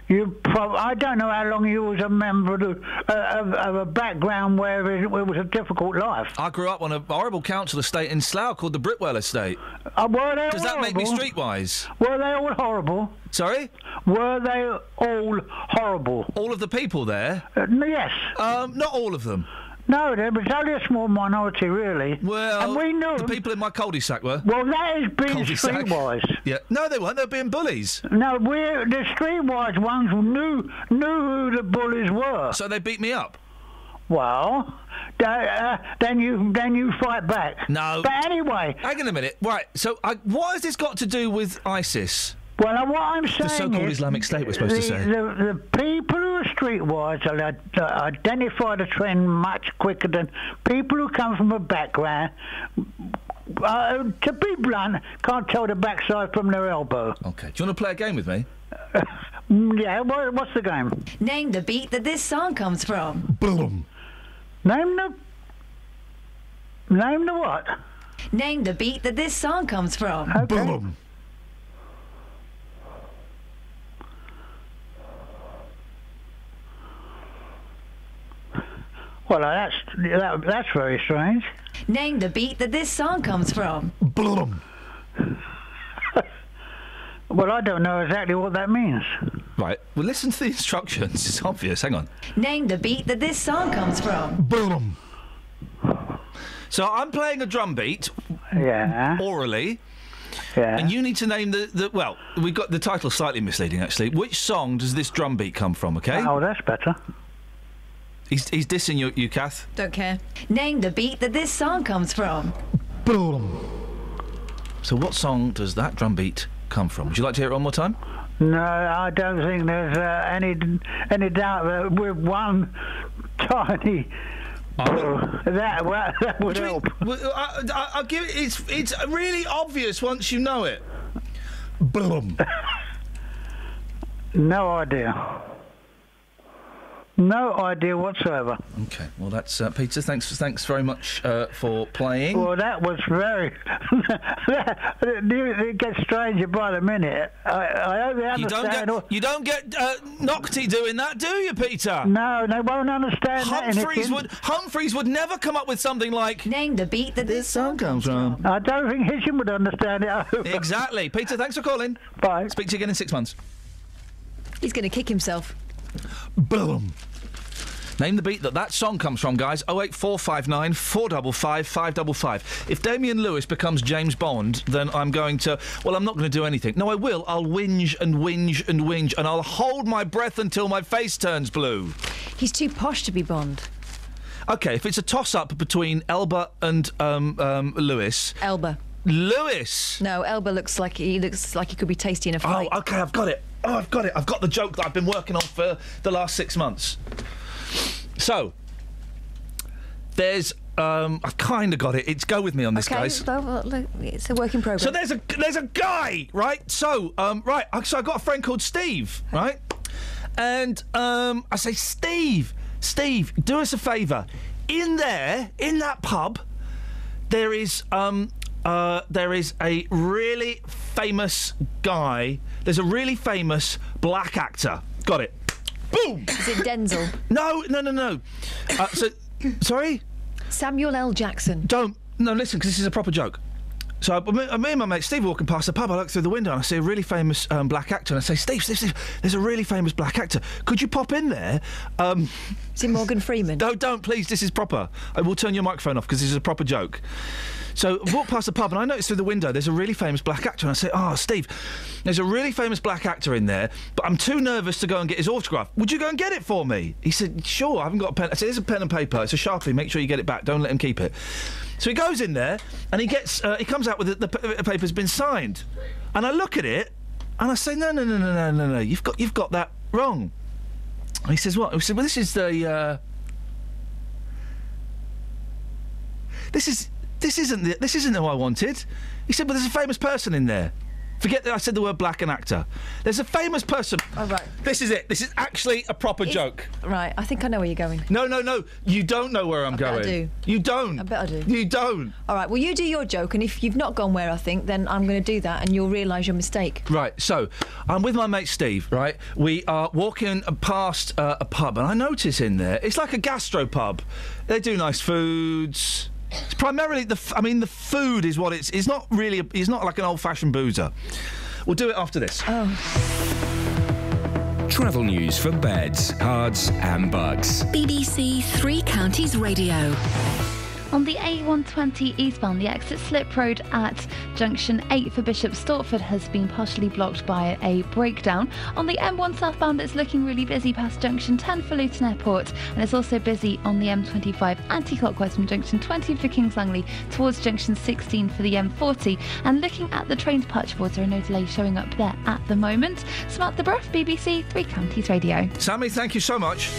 [SPEAKER 38] You, prob- I don't know how long you was a member of, the- uh, of, of a background where it, was a difficult life.
[SPEAKER 7] I grew up on a horrible council estate in Slough called the Britwell Estate.
[SPEAKER 38] Uh, were they all Does
[SPEAKER 7] that make me streetwise?
[SPEAKER 38] Were they all horrible?
[SPEAKER 7] Sorry?
[SPEAKER 38] Were they all horrible?
[SPEAKER 7] All of the people there?
[SPEAKER 38] Uh, yes.
[SPEAKER 7] Um, not all of them.
[SPEAKER 38] No, there was only a small minority, really.
[SPEAKER 7] Well,
[SPEAKER 38] and we knew
[SPEAKER 7] the people in my cul-de-sac were.
[SPEAKER 38] Well, that is being
[SPEAKER 7] Cul-de-sac.
[SPEAKER 38] streetwise.
[SPEAKER 7] Yeah. No, they weren't. They were being bullies.
[SPEAKER 38] No, we the streetwise ones knew knew who the bullies were.
[SPEAKER 7] So they beat me up.
[SPEAKER 38] Well, uh, then you then you fight back.
[SPEAKER 7] No.
[SPEAKER 38] But anyway,
[SPEAKER 7] Hang on a minute. Right. So, I, what has this got to do with ISIS?
[SPEAKER 38] Well, uh, what I'm saying
[SPEAKER 7] The so-called
[SPEAKER 38] is
[SPEAKER 7] Islamic State, we're supposed
[SPEAKER 38] the,
[SPEAKER 7] to say.
[SPEAKER 38] The, the people who are streetwise will uh, identify the trend much quicker than people who come from a background. Uh, to be blunt, can't tell the backside from their elbow.
[SPEAKER 7] Okay. Do you want to play a game with me?
[SPEAKER 38] Mm, yeah, what, what's the game?
[SPEAKER 18] Name the beat that this song comes from.
[SPEAKER 7] Boom.
[SPEAKER 38] Name the. Name the what?
[SPEAKER 18] Name the beat that this song comes from.
[SPEAKER 7] Boom.
[SPEAKER 38] Well, that's that, that's very strange.
[SPEAKER 18] Name the beat that this song comes from.
[SPEAKER 7] Boom.
[SPEAKER 38] Well, I don't know exactly what that means.
[SPEAKER 7] Right. Well, listen to the instructions. It's obvious. Hang on.
[SPEAKER 18] Name the beat that this song comes from.
[SPEAKER 7] Boom. So I'm playing a drum beat.
[SPEAKER 38] Yeah.
[SPEAKER 7] Orally.
[SPEAKER 38] Yeah.
[SPEAKER 7] And you need to name the, the well, we got the title slightly misleading actually. Which song does this drum beat come from, okay?
[SPEAKER 38] Oh, that's better.
[SPEAKER 7] He's he's dissing you, you Kath.
[SPEAKER 18] Don't care. Name the beat that this song comes from.
[SPEAKER 7] Boom. So what song does that drum beat come from? Would you like to hear it one more time?
[SPEAKER 38] No, I don't think there's uh, any any doubt that with one tiny. that, well, that would help.
[SPEAKER 7] Well, I, I, I'll give it. It's it's really obvious once you know it. Boom.
[SPEAKER 38] No idea. No idea whatsoever.
[SPEAKER 7] Okay, well that's uh, Peter. Thanks, thanks very much uh, for playing.
[SPEAKER 38] Well, that was very. it gets stranger by the minute. I, I hope they
[SPEAKER 7] You
[SPEAKER 38] understand.
[SPEAKER 7] don't get
[SPEAKER 38] all-
[SPEAKER 7] you don't get uh, Naughtie doing that, do you, Peter?
[SPEAKER 38] No, they won't understand that.
[SPEAKER 7] Humphrys
[SPEAKER 38] anything.
[SPEAKER 7] would Humphrys would never come up with something like
[SPEAKER 32] name the beat that
[SPEAKER 7] this song comes from.
[SPEAKER 38] I don't think Hisham would understand it.
[SPEAKER 7] Exactly, Peter. Thanks for calling.
[SPEAKER 38] Bye.
[SPEAKER 7] Speak to you again in six months.
[SPEAKER 32] He's going to kick himself.
[SPEAKER 7] Boom. Name the beat that that song comes from, guys. 08459 455 555. If Damian Lewis becomes James Bond, then I'm going to. Well, I'm not going to do anything. No, I will. I'll whinge and whinge and whinge, and I'll hold my breath until my face turns blue.
[SPEAKER 32] He's too posh to be Bond.
[SPEAKER 7] Okay, if it's a toss up between Elba and um, um, Lewis.
[SPEAKER 32] Elba.
[SPEAKER 7] Lewis!
[SPEAKER 32] No, Elba looks like he looks like he could be tasty in a fight.
[SPEAKER 7] Oh, okay, I've got it. Oh, I've got it. I've got the joke that I've been working on for the last six months. So, there's. Um, I've kind of got it. It's go with me on this,
[SPEAKER 32] okay,
[SPEAKER 7] guys.
[SPEAKER 32] well, well, look, it's a work in progress.
[SPEAKER 7] So there's a there's a guy, right? So um, right, so I got a friend called Steve, right? And um, I say, Steve, Steve, do us a favour. In there, in that pub, there is um, uh, there is a really famous guy. There's a really famous black actor. Got it. Boom.
[SPEAKER 32] Is it Denzel?
[SPEAKER 7] No, no, no, no. Uh, so, sorry.
[SPEAKER 32] Samuel L. Jackson.
[SPEAKER 7] Don't. No, listen, because this is a proper joke. So I- me, me and my mate Steve walking past the pub. I look through the window and I see a really famous um, black actor. And I say, Steve, Steve, Steve, there's a really famous black actor. Could you pop in there? Um,
[SPEAKER 32] is it Morgan Freeman?
[SPEAKER 7] No, don't, please. This is proper. I will turn your microphone off because this is a proper joke. So I walk past the pub and I notice through the window there's a really famous black actor. And I say, Oh, Steve, there's a really famous black actor in there, but I'm too nervous to go and get his autograph. Would you go and get it for me? He said, Sure, I haven't got a pen. I said, Here's a pen and paper. It's a Sharpie. Make sure you get it back. Don't let him keep it. So he goes in there and he gets, uh, he comes out with it, the, the paper's been signed. And I look at it and I say, No, no, no, no, no, no, no. You've got, you've got that wrong. And he says, What? He said, Well, this is the. Uh, this is this isn't the, this isn't who I wanted. He said, but there's a famous person in there. Forget that I said the word black and actor. There's a famous person.
[SPEAKER 32] Oh, right.
[SPEAKER 7] This is it. This is actually a proper
[SPEAKER 32] Is-
[SPEAKER 7] joke.
[SPEAKER 32] Right, I think I know where you're going.
[SPEAKER 7] No, no, no. You don't know where I'm
[SPEAKER 32] bet I
[SPEAKER 7] going.
[SPEAKER 32] do.
[SPEAKER 7] You don't.
[SPEAKER 32] I bet I do.
[SPEAKER 7] You don't.
[SPEAKER 32] All right, well, you do your joke, and if you've not gone where I think, then I'm going to do that, and you'll realise your mistake.
[SPEAKER 7] Right, so I'm with my mate Steve, right? We are walking past uh, a pub, and I notice in there, it's like a gastro pub. They do nice foods. It's primarily the, f- I mean, the food is what it's. It's not really. A, it's not like an old-fashioned boozer. We'll do it after this. Oh.
[SPEAKER 25] Travel news for beds, cards, and Bucks.
[SPEAKER 2] BBC Three Counties Radio.
[SPEAKER 10] On the A120 eastbound, the exit slip road at junction 8 for Bishop Stortford has been partially blocked by a breakdown. On the M1 southbound, it's looking really busy past junction 10 for Luton Airport, and it's also busy on the M25 anti clockwise from junction 20 for Kings Langley towards junction 16 for the M40. And looking at the train departure boards, there are no delays showing up there at the moment. Samantha Bruff, BBC Three Counties Radio.
[SPEAKER 7] Sammy, thank you so much.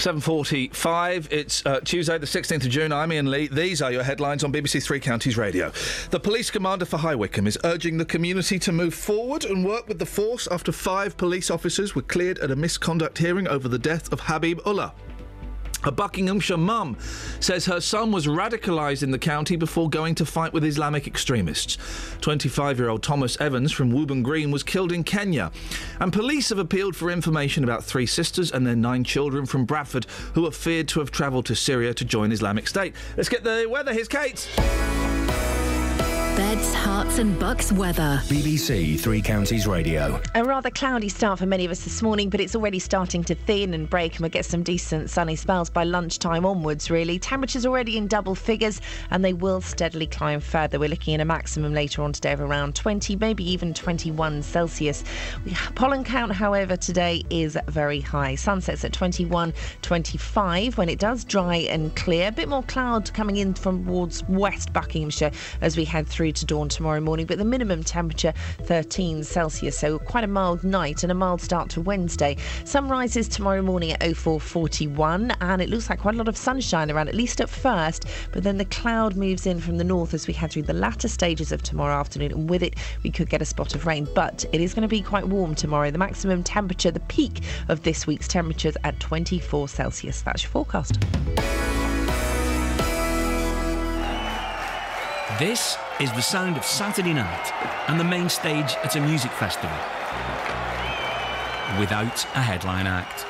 [SPEAKER 7] Seven forty-five. It's uh, Tuesday, the sixteenth of June. I'm Iain Lee. These are your headlines on BBC Three Counties Radio. The police commander for High Wycombe is urging the community to move forward and work with the force after five police officers were cleared at a misconduct hearing over the death of Habib Ullah. A Buckinghamshire mum says her son was radicalised in the county before going to fight with Islamic extremists. 25 year old Thomas Evans from Wooburn Green was killed in Kenya. And police have appealed for information about three sisters and their nine children from Bradford who are feared to have travelled to Syria to join Islamic State. Let's get the weather. Here's Kate.
[SPEAKER 2] Beds, Herts and Bucks weather.
[SPEAKER 25] BBC Three Counties Radio.
[SPEAKER 39] A rather cloudy start for many of us this morning, but it's already starting to thin and break, and we'll get some decent sunny spells by lunchtime onwards, really. Temperatures already in double figures, and they will steadily climb further. We're looking at a maximum later on today of around 20, maybe even 21 Celsius. Pollen count, however, today is very high. Sunsets at 21, 25 when it does dry and clear. A bit more cloud coming in from towards West Buckinghamshire as we head through through to dawn tomorrow morning, but the minimum temperature 13 Celsius, so quite a mild night and a mild start to Wednesday. Sun rises tomorrow morning at 0441, and it looks like quite a lot of sunshine around, at least at first, but then the cloud moves in from the north as we head through the latter stages of tomorrow afternoon, and with it, we could get a spot of rain. But it is going to be quite warm tomorrow. The maximum temperature, the peak of this week's temperatures at 24 Celsius. That's your forecast.
[SPEAKER 25] This is the sound of Saturday night and the main stage at a music festival. Without a headline act.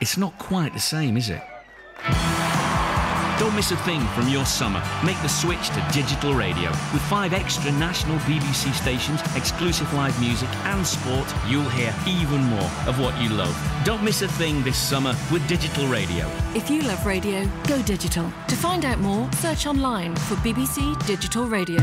[SPEAKER 25] It's not quite the same, is it? Don't miss a thing from your summer. Make the switch to digital radio. With five extra national BBC stations, exclusive live music, and sport, you'll hear even more of what you love. Don't miss a thing this summer with digital radio.
[SPEAKER 40] If you love radio, go digital. To find out more, search online for BBC Digital Radio.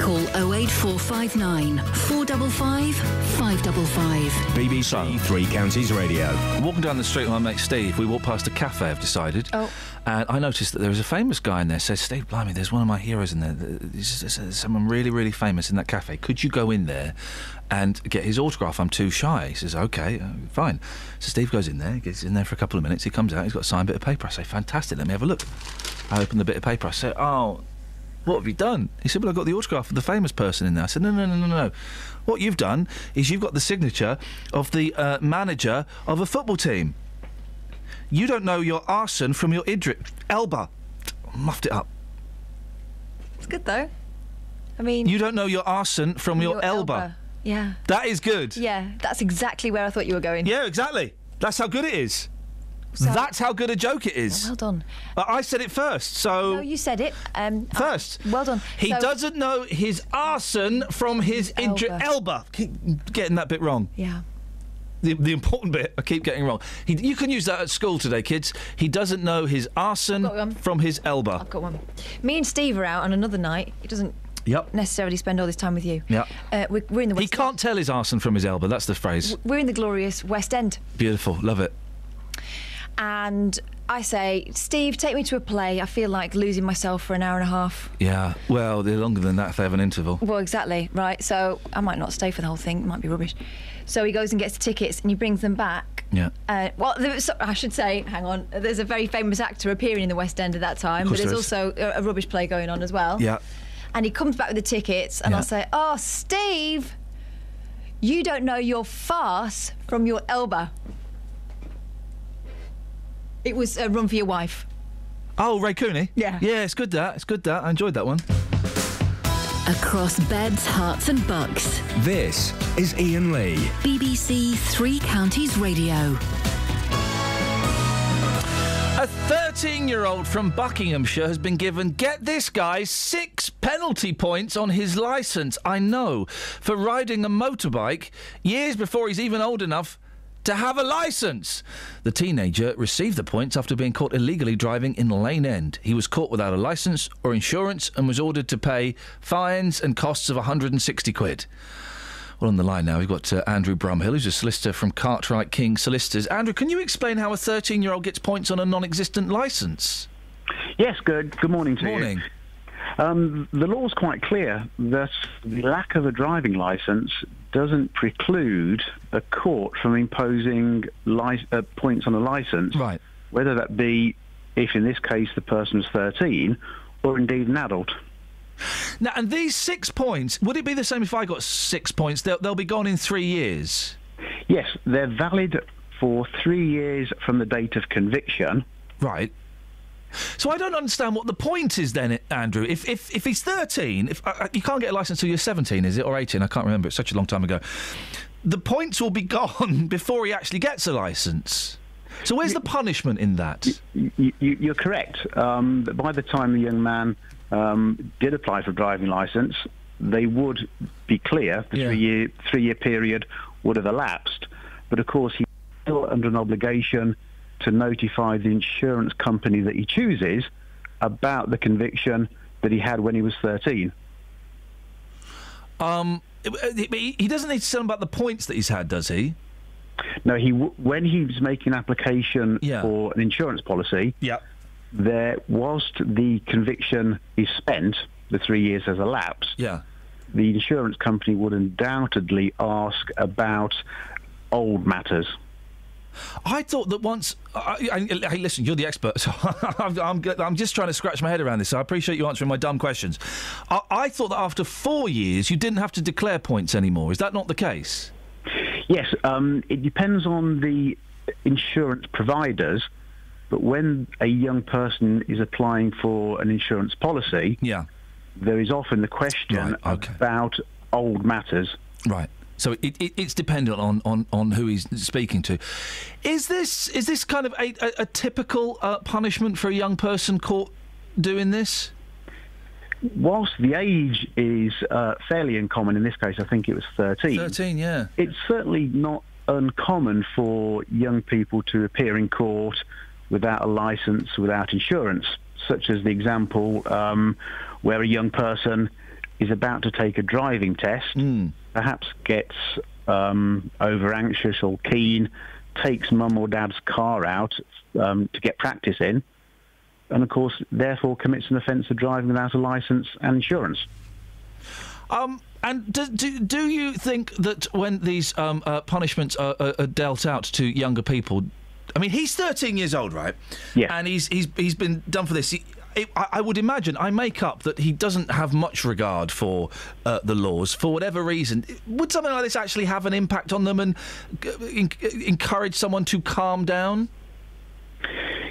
[SPEAKER 2] Call 08459 455 555.
[SPEAKER 30] BBC Three Counties Radio.
[SPEAKER 7] Walking down the street with my mate Steve, we walked past a cafe, I've decided.
[SPEAKER 32] Oh.
[SPEAKER 7] And I noticed that there was a famous guy in there. Says, Steve, blimey, there's one of my heroes in there. There's, there's- there's someone really, really famous in that cafe. Could you go in there and get his autograph? I'm too shy. He says, okay, uh, fine. So Steve goes in there, gets in there for a couple of minutes. He comes out, he's got a signed bit of paper. I say, fantastic, let me have a look. I open the bit of paper. I say, oh, what have you done? He said, Well, I've got the autograph of the famous person in there. I said, No, no, no, no, no. What you've done is you've got the signature of the uh, manager of a football team. You don't know your arson from your idrit. Elba. Muffed it up.
[SPEAKER 32] It's good though. I mean,
[SPEAKER 7] You don't know your arson from your, elba.
[SPEAKER 32] Yeah.
[SPEAKER 7] That is good.
[SPEAKER 32] Yeah, that's exactly where I thought you were going.
[SPEAKER 7] Yeah, exactly. That's how good it is.
[SPEAKER 32] So-
[SPEAKER 7] That's how good a joke it is.
[SPEAKER 32] Well done.
[SPEAKER 7] Uh, I said it first, so.
[SPEAKER 32] No, you said it. Um,
[SPEAKER 7] First.
[SPEAKER 32] well done.
[SPEAKER 7] He
[SPEAKER 32] So-
[SPEAKER 7] doesn't know his arson from his idri-
[SPEAKER 32] Elba.
[SPEAKER 7] elba. Keep getting that bit wrong.
[SPEAKER 32] Yeah.
[SPEAKER 7] The, the important bit I keep getting wrong. He, you can use that at school today, kids. He doesn't know his arson
[SPEAKER 32] I've got one.
[SPEAKER 7] from his elba.
[SPEAKER 32] I've got one. Me and Steve are out on another night. He doesn't
[SPEAKER 7] Yep.
[SPEAKER 32] necessarily spend all this time with you.
[SPEAKER 7] Yep.
[SPEAKER 32] Uh, we're, we're in the
[SPEAKER 7] He
[SPEAKER 32] West.
[SPEAKER 7] can't tell his arson from his elba. That's the phrase.
[SPEAKER 32] We're in the glorious West End,
[SPEAKER 7] Beautiful. Love it.
[SPEAKER 32] And I say, Steve, take me to a play. I feel like losing myself for an hour and a half.
[SPEAKER 7] Yeah. Well, they're longer than that if they have an interval.
[SPEAKER 32] Well, exactly, right. So I might not stay for the whole thing. It might be rubbish. So he goes and gets the tickets, and he brings them back.
[SPEAKER 7] Yeah.
[SPEAKER 32] Uh, well, was, I should say, hang on. There's a very famous actor appearing in the West End at that time, but there's
[SPEAKER 7] there
[SPEAKER 32] also a, a rubbish play going on as well.
[SPEAKER 7] Yeah.
[SPEAKER 32] And he comes back with the tickets, and
[SPEAKER 7] Yeah.
[SPEAKER 32] I'll say, "Oh, Steve, you don't know your farce from your elbow." It was a run for your wife.
[SPEAKER 7] Oh, Ray Cooney?
[SPEAKER 32] Yeah.
[SPEAKER 7] Yeah, it's good that. It's good that. I enjoyed that one.
[SPEAKER 2] Across beds, Herts, and bucks.
[SPEAKER 25] This is Iain Lee.
[SPEAKER 2] BBC Three Counties Radio.
[SPEAKER 7] A 13 year old from Buckinghamshire has been given, get this guy, six penalty points on his licence. I know, for riding a motorbike years before he's even old enough to have a licence. The teenager received the points after being caught illegally driving in Lane End. He was caught without a licence or insurance and was ordered to pay fines and costs of 160 quid. Well, on the line now, we've got uh, Andrew Brumhill, who's a solicitor from Cartwright King Solicitors. Andrew, can you explain how a 13 year old gets points on a non existent licence?
[SPEAKER 41] Yes, good. Good morning to
[SPEAKER 7] Morning.
[SPEAKER 41] you. Um, the law's quite clear that the lack of a driving licence doesn't preclude a court from imposing li- uh, points on a licence,
[SPEAKER 7] right.
[SPEAKER 41] whether that be, if in this case the person's 13, or indeed an adult.
[SPEAKER 7] Now, and these six points, would it be the same if I got six points? They'll, they'll be gone in three years.
[SPEAKER 41] Yes, they're valid for three years from the date of conviction.
[SPEAKER 7] Right. So I don't understand what the point is then, Andrew. If if, if he's 13, if uh, uh, you can't get a licence till you're 17, is it, or 18? I can't remember. It's such a long time ago. The points will be gone before he actually gets a licence. So where's the punishment in that?
[SPEAKER 41] You, you, you're correct. Um, by the time the young man um, did apply for a driving licence, they would be clear. The three-year three-year period would have elapsed, but of course he's still under an obligation to notify the insurance company that he chooses about the conviction that he had when he was 13.
[SPEAKER 7] Um, he doesn't need to tell him about the points that he's had, does he?
[SPEAKER 41] No, he when he was making an application for an insurance policy,
[SPEAKER 7] yeah.
[SPEAKER 41] there whilst the conviction is spent, the three years has elapsed,
[SPEAKER 7] yeah.
[SPEAKER 41] the insurance company would undoubtedly ask about old matters.
[SPEAKER 7] I thought that once. Hey, listen, you're the expert, so I'm, I'm, I'm just trying to scratch my head around this. So I appreciate you answering my dumb questions. I, I thought that after four years, you didn't have to declare points anymore. Is that not the case?
[SPEAKER 41] Yes, um, it depends on the insurance providers, but when a young person is applying for an insurance policy,
[SPEAKER 7] yeah,
[SPEAKER 41] there is often the question about old matters.
[SPEAKER 7] Right. So it, it, it's dependent on, on, on who he's speaking to. Is this is this kind of a, a, a typical uh, punishment for a young person caught doing this?
[SPEAKER 41] Whilst the age is uh, fairly uncommon, in this case, I think it was 13.
[SPEAKER 7] 13, yeah.
[SPEAKER 41] It's certainly not uncommon for young people to appear in court without a license, without insurance, such as the example um, where a young person is about to take a driving test, perhaps gets um, over anxious or keen, takes mum or dad's car out um, to get practice in, and of course, therefore commits an offence of driving without a licence and insurance.
[SPEAKER 7] Um, and do, do, do you think that when these um, uh, punishments are, are, are dealt out to younger people, I mean, he's 13 years old, right?
[SPEAKER 41] Yeah.
[SPEAKER 7] And he's he's he's been done for this. He, it, I, would imagine, I make up that he doesn't have much regard for uh, the laws for whatever reason. Would something like this actually have an impact on them and uh, en- encourage someone to calm down?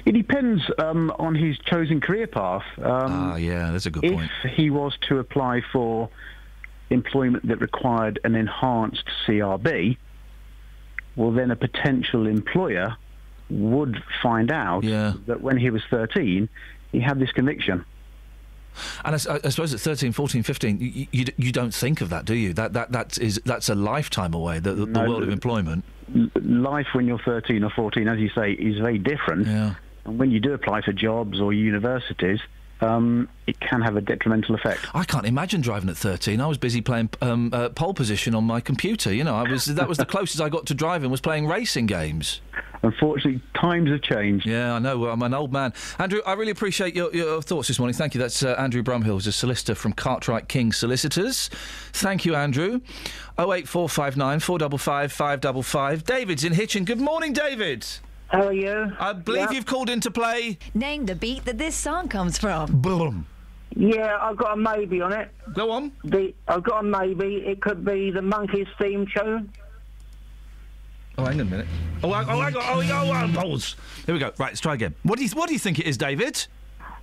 [SPEAKER 41] It depends um, on his chosen career path. Um,
[SPEAKER 7] ah, yeah, that's a good
[SPEAKER 41] if
[SPEAKER 7] point.
[SPEAKER 41] he was to apply for employment that required an enhanced CRB, well, then a potential employer would find out that when he was 13, he had this conviction.
[SPEAKER 7] And I suppose at 13, 14, 15, you, you, you don't think of that, do you? That that that is that's a lifetime away. The, the, the
[SPEAKER 41] No,
[SPEAKER 7] world of employment.
[SPEAKER 41] Life when you're 13 or 14, as you say, is very different.
[SPEAKER 7] Yeah.
[SPEAKER 41] And when you do apply for jobs or universities, um, it can have a detrimental effect.
[SPEAKER 7] I can't imagine driving at 13. I was busy playing um, uh, pole position on my computer. You know, I was that was the closest I got to driving was playing racing games.
[SPEAKER 41] Unfortunately, times have changed.
[SPEAKER 7] Yeah, I know. I'm an old man. Andrew, I really appreciate your, your thoughts this morning. Thank you. That's uh, Andrew Brumhill, who's a solicitor from Cartwright King Solicitors. Thank you, Andrew. 08459 455 555. David's in Hitchin. Good morning, David.
[SPEAKER 42] How are you?
[SPEAKER 7] I believe you've called in to play.
[SPEAKER 18] Name the beat that this song comes from.
[SPEAKER 7] Boom.
[SPEAKER 42] Yeah, I've got a maybe on it.
[SPEAKER 7] Go on.
[SPEAKER 42] The I've got a maybe. It could be the Monkees theme tune.
[SPEAKER 7] Oh, hang on a minute. Oh, I, oh, I got. Oh, oh, oh, balls. Here we go. Right, let's try again. What do you What do you think it is, David?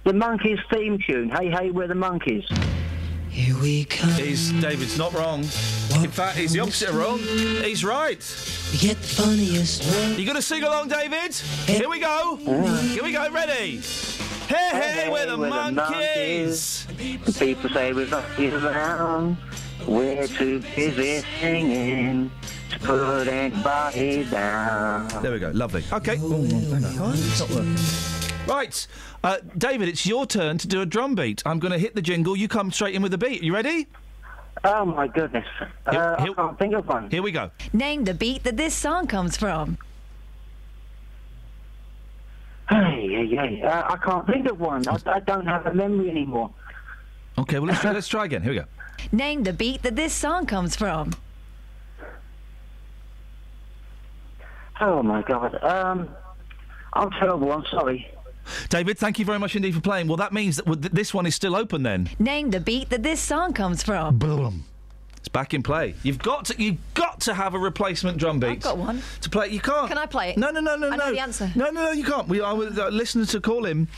[SPEAKER 42] The Monkees theme tune. Hey, hey, we're the Monkees.
[SPEAKER 7] Here we come. He's David's not wrong. In fact, he's the opposite of wrong. He's right.
[SPEAKER 43] Get the funniest one.
[SPEAKER 7] You gonna sing along, David? Here we go. Here we go. Ready? Hey, hey, we're the Monkees.
[SPEAKER 42] The people say we're not around. We're too busy singing to put anybody down.
[SPEAKER 7] There we go. Lovely. Okay. Oh, hang on. It's not working. Right, uh, David, it's your turn to do a drum beat. I'm going to hit the jingle. You come straight in with the beat. You ready?
[SPEAKER 42] Oh my goodness. Uh, I can't think of one.
[SPEAKER 7] Here we go.
[SPEAKER 18] Name the beat that this song comes from.
[SPEAKER 42] Hey, hey, hey. Uh, I can't think of one. I, I don't have a memory anymore.
[SPEAKER 7] Okay, well let's try, let's try again. Here we go.
[SPEAKER 18] Name the beat that this song comes from.
[SPEAKER 42] Oh my god. Um, I'm terrible. I'm sorry.
[SPEAKER 7] David, thank you very much indeed for playing. Well, that means that this one is still open then.
[SPEAKER 18] Name the beat that this song comes from.
[SPEAKER 7] Boom. It's back in play. You've got to you've got to have a replacement drum beat.
[SPEAKER 18] I've got one.
[SPEAKER 7] To play, you can't.
[SPEAKER 18] Can I play it?
[SPEAKER 7] No, no, no, no,
[SPEAKER 18] I
[SPEAKER 7] no.
[SPEAKER 18] know the answer.
[SPEAKER 7] No, no, no, you can't. We, are would uh, listen to call him.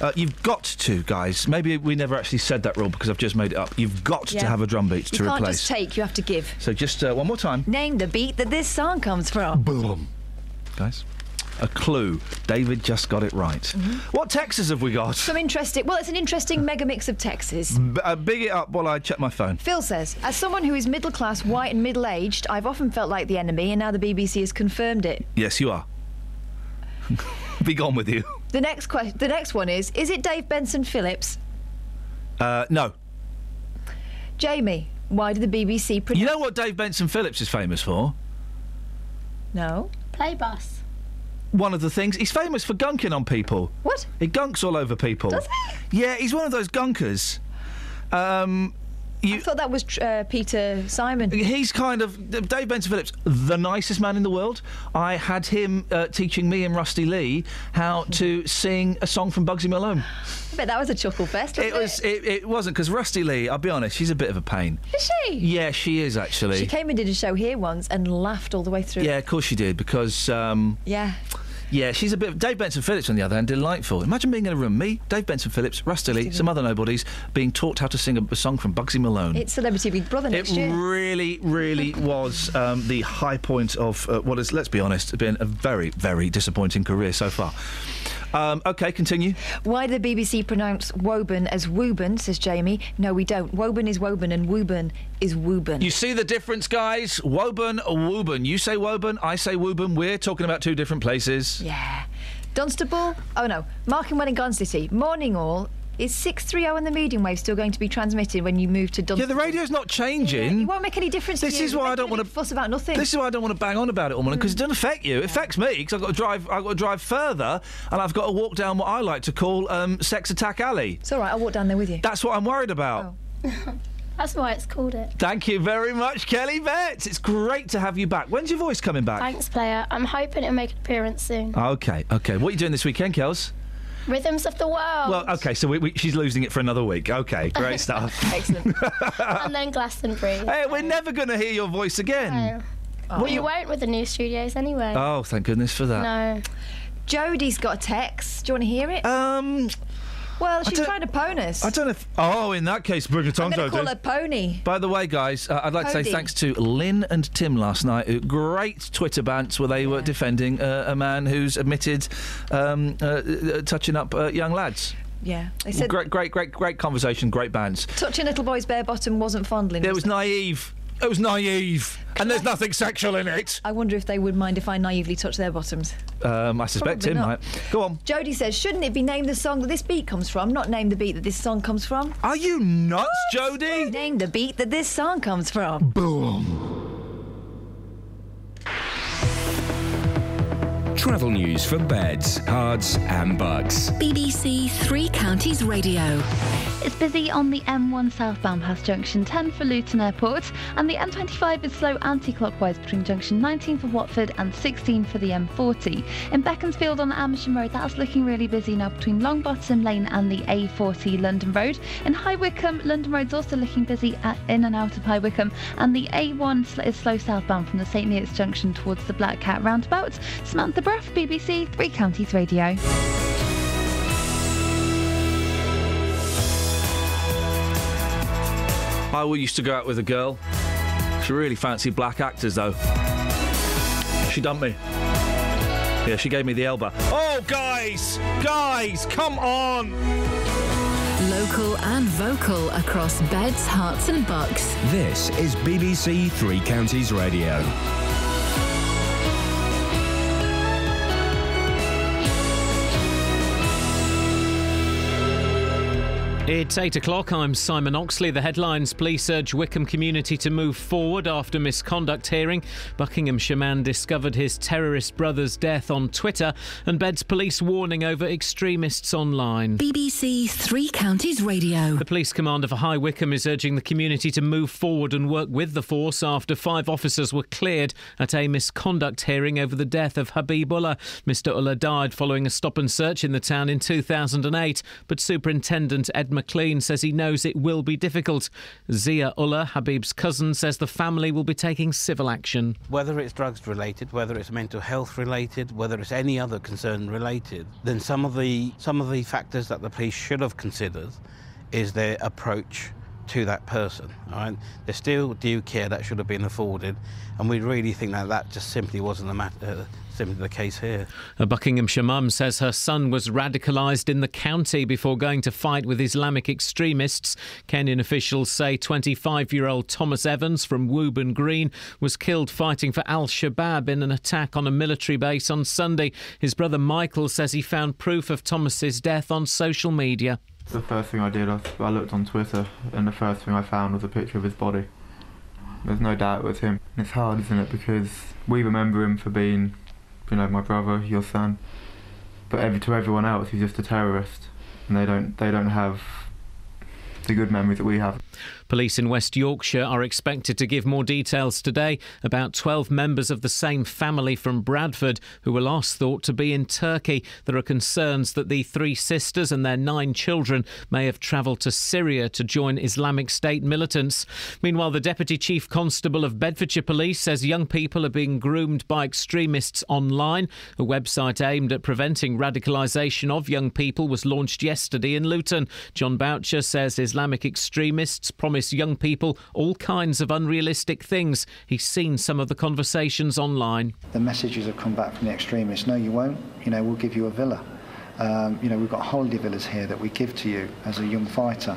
[SPEAKER 7] Uh, you've got to, guys. Maybe we never actually said that rule because I've just made it up. You've got to have a drum beat
[SPEAKER 18] You
[SPEAKER 7] to
[SPEAKER 18] can't
[SPEAKER 7] replace.
[SPEAKER 18] just take, you have to give.
[SPEAKER 7] So just uh, one more time,
[SPEAKER 18] Name the beat that this song comes from.
[SPEAKER 7] Boom. guys. A clue. David just got it right.
[SPEAKER 18] Mm-hmm.
[SPEAKER 7] What Texas have we got?
[SPEAKER 18] Some interesting. Well, it's an interesting mega mix of Texas.
[SPEAKER 7] B- uh, big it up while I check my phone.
[SPEAKER 18] Phil says, as someone who is middle class, white, and middle aged, I've often felt like the enemy, and now the BBC has confirmed it.
[SPEAKER 7] Yes, you are. Be gone with you.
[SPEAKER 18] The next question, the next one is: Is it Dave Benson Phillips?
[SPEAKER 7] Uh, no.
[SPEAKER 18] Jamie, why did the BBC? Pronounce-
[SPEAKER 7] You know what Dave Benson Phillips is famous for?
[SPEAKER 18] No.
[SPEAKER 44] Play bus.
[SPEAKER 7] One of the things he's famous for gunking on people.
[SPEAKER 18] What?
[SPEAKER 7] He gunks all over people.
[SPEAKER 18] Does
[SPEAKER 7] he? Yeah, he's one of those gunkers. Um,
[SPEAKER 18] I thought that was uh, Peter Simon.
[SPEAKER 7] He's kind of Dave Benson Phillips, the nicest man in the world. I had him uh, teaching me and Rusty Lee how to sing a song from Bugsy Malone.
[SPEAKER 18] I bet that was a chuckle fest.
[SPEAKER 7] It was. It, it wasn't because Rusty Lee. I'll be honest. She's a bit of a pain.
[SPEAKER 18] Is she?
[SPEAKER 7] Yeah, she is actually.
[SPEAKER 18] She came and did a show here once and laughed all the way through.
[SPEAKER 7] yeah, of course she did because. Um,
[SPEAKER 18] Yeah.
[SPEAKER 7] Yeah, she's a bit. Dave Benson Phillips, on the other hand, delightful. Imagine being in a room, me, Dave Benson Phillips, Rusty Lee, some other nobodies, being taught how to sing a, a song from Bugsy Malone.
[SPEAKER 18] It's Celebrity Big Brother next
[SPEAKER 7] It
[SPEAKER 18] year.
[SPEAKER 7] really, really was um, the high point of uh, what is, let's be honest, been a very, very disappointing career so far. Um, okay, continue.
[SPEAKER 18] Why do the BBC pronounce Woburn as Woburn, says Jamie. No, we don't. Woburn is Woburn and Woburn is Woburn.
[SPEAKER 7] You see the difference, guys? Woburn, Woburn. You say Woburn, I say Woburn. We're talking about two different places.
[SPEAKER 18] Yeah. Dunstable? Oh no. Mark and Welling City. Morning all. Is 630 on the medium wave still going to be transmitted when you move to Dunstable?
[SPEAKER 7] Yeah, the radio's not changing.
[SPEAKER 18] It won't make any difference
[SPEAKER 7] This
[SPEAKER 18] to you.
[SPEAKER 7] is why I don't want
[SPEAKER 18] to fuss about nothing.
[SPEAKER 7] This is why I don't want to bang on about it all morning because it doesn't affect you. It affects me because I've got to drive. I've got to drive further, and I've got to walk down what I like to call um, Sex Attack Alley.
[SPEAKER 18] It's all right. I'll walk down there with you.
[SPEAKER 7] That's what I'm worried about.
[SPEAKER 9] That's why it's called it.
[SPEAKER 7] Thank you very much, Kelly Betts. It's great to have you back. When's your voice coming back?
[SPEAKER 9] Thanks, player. I'm hoping it'll make an appearance soon.
[SPEAKER 7] Okay, okay. What are you doing this weekend, Kels?
[SPEAKER 9] Rhythms of the world.
[SPEAKER 7] Well, okay, so we, we, she's losing it for another week. Okay, great stuff.
[SPEAKER 9] Excellent. and then Glastonbury.
[SPEAKER 7] Hey, we're never going to hear your voice again.
[SPEAKER 9] No.
[SPEAKER 7] What
[SPEAKER 9] you
[SPEAKER 7] you-
[SPEAKER 9] won't with the new studios anyway.
[SPEAKER 7] Oh, thank goodness for that.
[SPEAKER 9] No.
[SPEAKER 18] Jodie's got a text. Do you want to hear it?
[SPEAKER 7] Um.
[SPEAKER 18] Well, she's trying to pwn us.
[SPEAKER 7] I don't know if. Oh, in that case, on,
[SPEAKER 18] I'm going to call her Pony.
[SPEAKER 7] By the way, guys, uh, I'd like to say thanks to Lynn and Tim last night. Great Twitter bants where they were defending uh, a man who's admitted um, uh, uh, touching up uh, young lads.
[SPEAKER 18] Yeah. They said
[SPEAKER 7] great, great, great, great conversation. Great bands.
[SPEAKER 18] touching little boy's bare bottom wasn't fondling.
[SPEAKER 7] It was naive. It was naive, and there's nothing sexual in it.
[SPEAKER 18] I wonder if they would mind if I naively touch their bottoms.
[SPEAKER 7] Um, I suspect
[SPEAKER 18] Probably not.
[SPEAKER 7] might. Go on.
[SPEAKER 18] Jody says, shouldn't it be named the song that this beat comes from, not name the beat that this song comes from?
[SPEAKER 7] Are you nuts, Jody?
[SPEAKER 18] Name the beat that this song comes from.
[SPEAKER 7] Boom.
[SPEAKER 8] Travel news for beds, cards, and Bucks.
[SPEAKER 2] BBC Three Counties Radio.
[SPEAKER 10] It's busy on the M1 southbound past junction 10 for Luton Airport, and the M25 is slow anti clockwise between junction 19 for Watford and 16 for the M40. In Beaconsfield on the Amersham Road, that's looking really busy now between Longbottom Lane and the A40 London Road. In High Wycombe, London Road's also looking busy at, in and out of High Wycombe, and the A1 is slow southbound from the St Neots junction towards the Black Cat roundabout. Samantha Bruff, BBC Three Counties Radio.
[SPEAKER 7] I used to go out with a girl. She really fancied black actors, though. She dumped me. Yeah, she gave me the elbow. Oh, guys! Guys, come on!
[SPEAKER 2] Local and vocal across beds, Herts, and bucks.
[SPEAKER 8] This is BBC Three Counties Radio.
[SPEAKER 1] It's 8 o'clock. I'm Simon Oxley. The headlines Police urge Wycombe community to move forward after misconduct hearing. Buckinghamshire man discovered his terrorist brother's death on Twitter. And Beds police warning over extremists online.
[SPEAKER 2] BBC Three Counties Radio.
[SPEAKER 1] The police commander for High Wycombe is urging the community to move forward and work with the force after five officers were cleared at a misconduct hearing over the death of Habib Ullah. Mr. Ullah died following a stop and search in the town in 2008, but Superintendent Ed McLean says he knows it will be difficult. Zia Ullah, Habib's cousin, says the family will be taking civil action.
[SPEAKER 44] whether it's drugs related, whether it's mental health related, whether it's any other concern related, then some of the some of the factors that the police should have considered is their approach to that person. Right? There's still due care that should have been afforded, and we really think that that just simply wasn't the matter, uh, simply the case here.
[SPEAKER 1] A Buckinghamshire mum says her son was radicalised in the county before going to fight with Islamic extremists. Kenyan officials say 25 year old Thomas Evans from Wooburn Green was killed fighting for Al Shabaab in an attack on a military base on Sunday. His brother Michael says he found proof of Thomas's death on social media.
[SPEAKER 37] The first thing I did, I, I looked on Twitter, and the first thing I found was a picture of his body. There's no doubt it was him. It's hard, isn't it? Because we remember him for being, you know, my brother, your son. But every, to everyone else, he's just a terrorist, and they don't they don't have the good memories that we have.
[SPEAKER 1] Police in West Yorkshire are expected to give more details today about 12 members of the same family from Bradford who were last thought to be in Turkey. There are concerns that the three sisters and their nine children may have travelled to Syria to join Islamic State militants. Meanwhile, the Deputy Chief Constable of Bedfordshire Police says young people are being groomed by extremists online. A website aimed at preventing radicalisation of young people was launched yesterday in Luton. John Boucher says Islamic extremists promise young people all kinds of unrealistic things. He's seen some of the conversations online.
[SPEAKER 45] The messages have come back from the extremists. No, you won't. You know, we'll give you a villa. Um, you know, we've got holiday villas here that we give to you as a young fighter.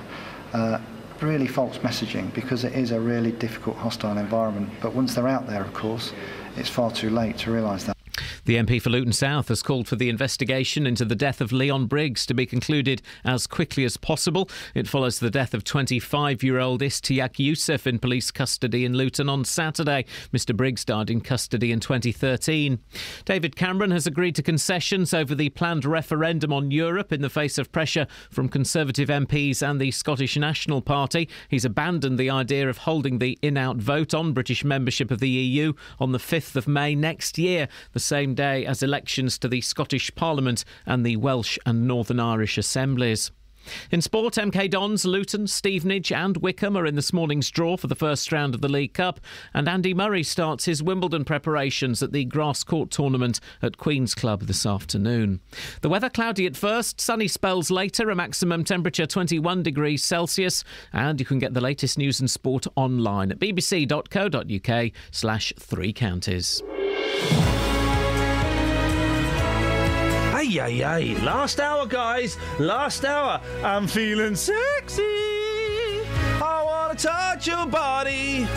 [SPEAKER 45] Uh, really false messaging because it is a really difficult, hostile environment. But once they're out there, of course, it's far too late to realise that.
[SPEAKER 1] The MP for Luton South has called for the investigation into the death of Leon Briggs to be concluded as quickly as possible. It follows the death of 25 year old Istiak Yusuf in police custody in Luton on Saturday. Mr. Briggs died in custody in 2013. David Cameron has agreed to concessions over the planned referendum on Europe in the face of pressure from Conservative MPs and the Scottish National Party. He's abandoned the idea of holding the in out vote on British membership of the EU on the 5th of May next year. The same as elections to the Scottish Parliament and the Welsh and Northern Irish Assemblies. In sport, MK Dons, Luton, Stevenage, and Wycombe are in this morning's draw for the first round of the League Cup, and Andy Murray starts his Wimbledon preparations at the grass court tournament at Queen's Club this afternoon. The weather cloudy at first, sunny spells later, a maximum temperature 21 degrees Celsius, and you can get the latest news and sport online at bbc.co.uk/slash three counties.
[SPEAKER 7] Ay, ay, ay. Last hour, guys. Last hour. I'm feeling sexy. I want to touch your body.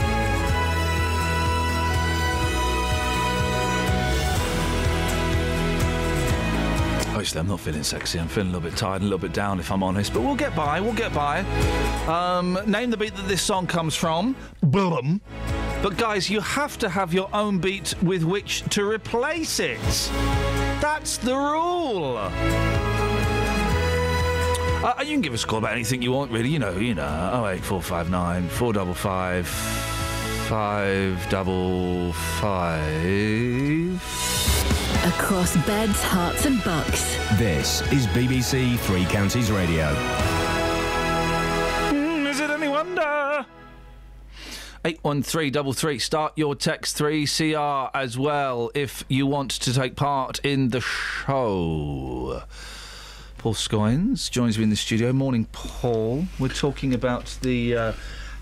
[SPEAKER 7] honestly, I'm not feeling sexy. I'm feeling a little bit tired, a little bit down, if I'm honest. But we'll get by. We'll get by. Um, name the beat that this song comes from. Blum. But guys, you have to have your own beat with which to replace it. That's the rule. Uh, you can give us a call about anything you want, really. You know, you know, 08459 455 555.
[SPEAKER 2] Across beds, Herts, and Bucks.
[SPEAKER 8] This is BBC Three Counties Radio.
[SPEAKER 7] Mm, is it any wonder? 81333. Start your text 3CR as well if you want to take part in the show. Paul Scoins joins me in the studio. Morning, Paul. We're talking about the uh,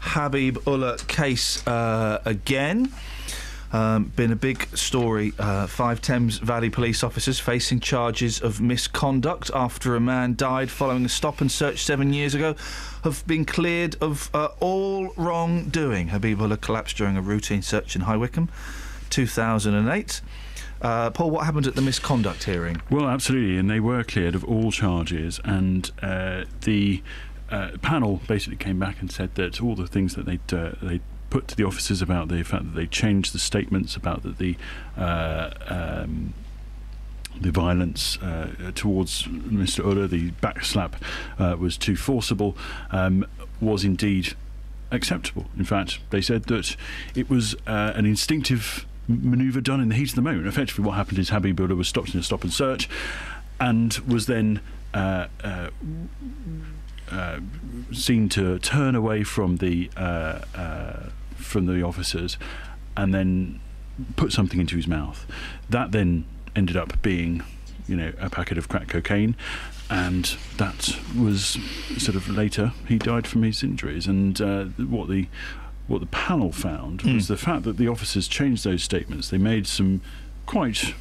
[SPEAKER 7] Habib Ullah case uh, again. Um, been a big story. Uh, five Thames Valley police officers facing charges of misconduct after a man died following a stop and search seven years ago have been cleared of uh, all wrongdoing. Habib Ullah collapsed during a routine search in High Wycombe, 2008. Uh, Paul, what happened at the misconduct hearing?
[SPEAKER 3] Well, absolutely, and they were cleared of all charges, and uh, the uh, panel basically came back and said that all the things that they'd uh, they put to the officers about the fact that they changed the statements about that the uh, um, the violence uh, towards Mr. Ullah, the backslap, uh, was too forcible, um, was indeed acceptable. In fact, they said that it was uh, an instinctive manoeuvre done in the heat of the moment. Effectively, what happened is Habib Ullah was stopped in a stop and search, and was then. Uh, uh, uh, seen to turn away from the uh, from the officers, and then put something into his mouth. That then ended up being, you know, a packet of crack cocaine, and that was sort of later he died from his injuries. And uh, what the what the panel found was the fact that the officers changed those statements. They made some quite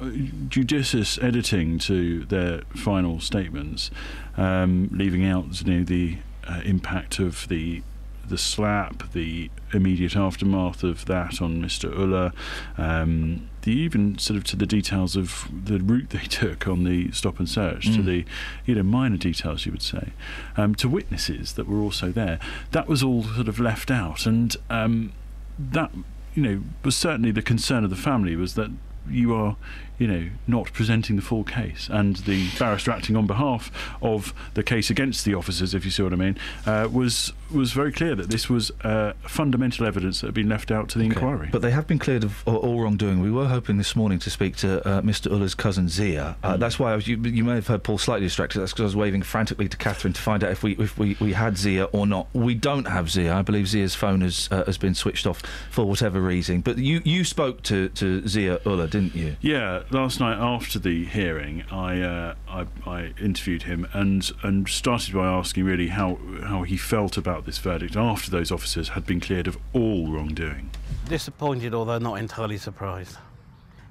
[SPEAKER 3] uh, judicious editing to their final statements, um, leaving out you know, the uh, impact of the the slap, the immediate aftermath of that on Mr. Ullah, um, the even sort of to the details of the route they took on the stop and search, to
[SPEAKER 7] Mm.
[SPEAKER 3] the you know minor details you would say, um, to witnesses that were also there. That was all sort of left out, and um, that you know was certainly the concern of the family was that you are you know, not presenting the full case, and the barrister acting on behalf of the case against the officers, if you see what I mean, uh, was was very clear that this was uh, fundamental evidence that had been left out to the inquiry.
[SPEAKER 7] But they have been cleared of all, wrongdoing. We were hoping this morning to speak to uh, Mr. Ullah's cousin Zia. Uh,
[SPEAKER 3] Mm.
[SPEAKER 7] That's why I was, you, you may have heard Paul slightly distracted. That's because I was waving frantically to Catherine to find out if we if we, we had Zia or not. We don't have Zia. I believe Zia's phone has uh, has been switched off for whatever reason. But you you spoke to, to Zia Uller, didn't you?
[SPEAKER 3] Yeah, last night after the hearing, I, uh, I I interviewed him and and started by asking really how how he felt about this verdict after those officers had been cleared of all wrongdoing.
[SPEAKER 44] Disappointed, although not entirely surprised.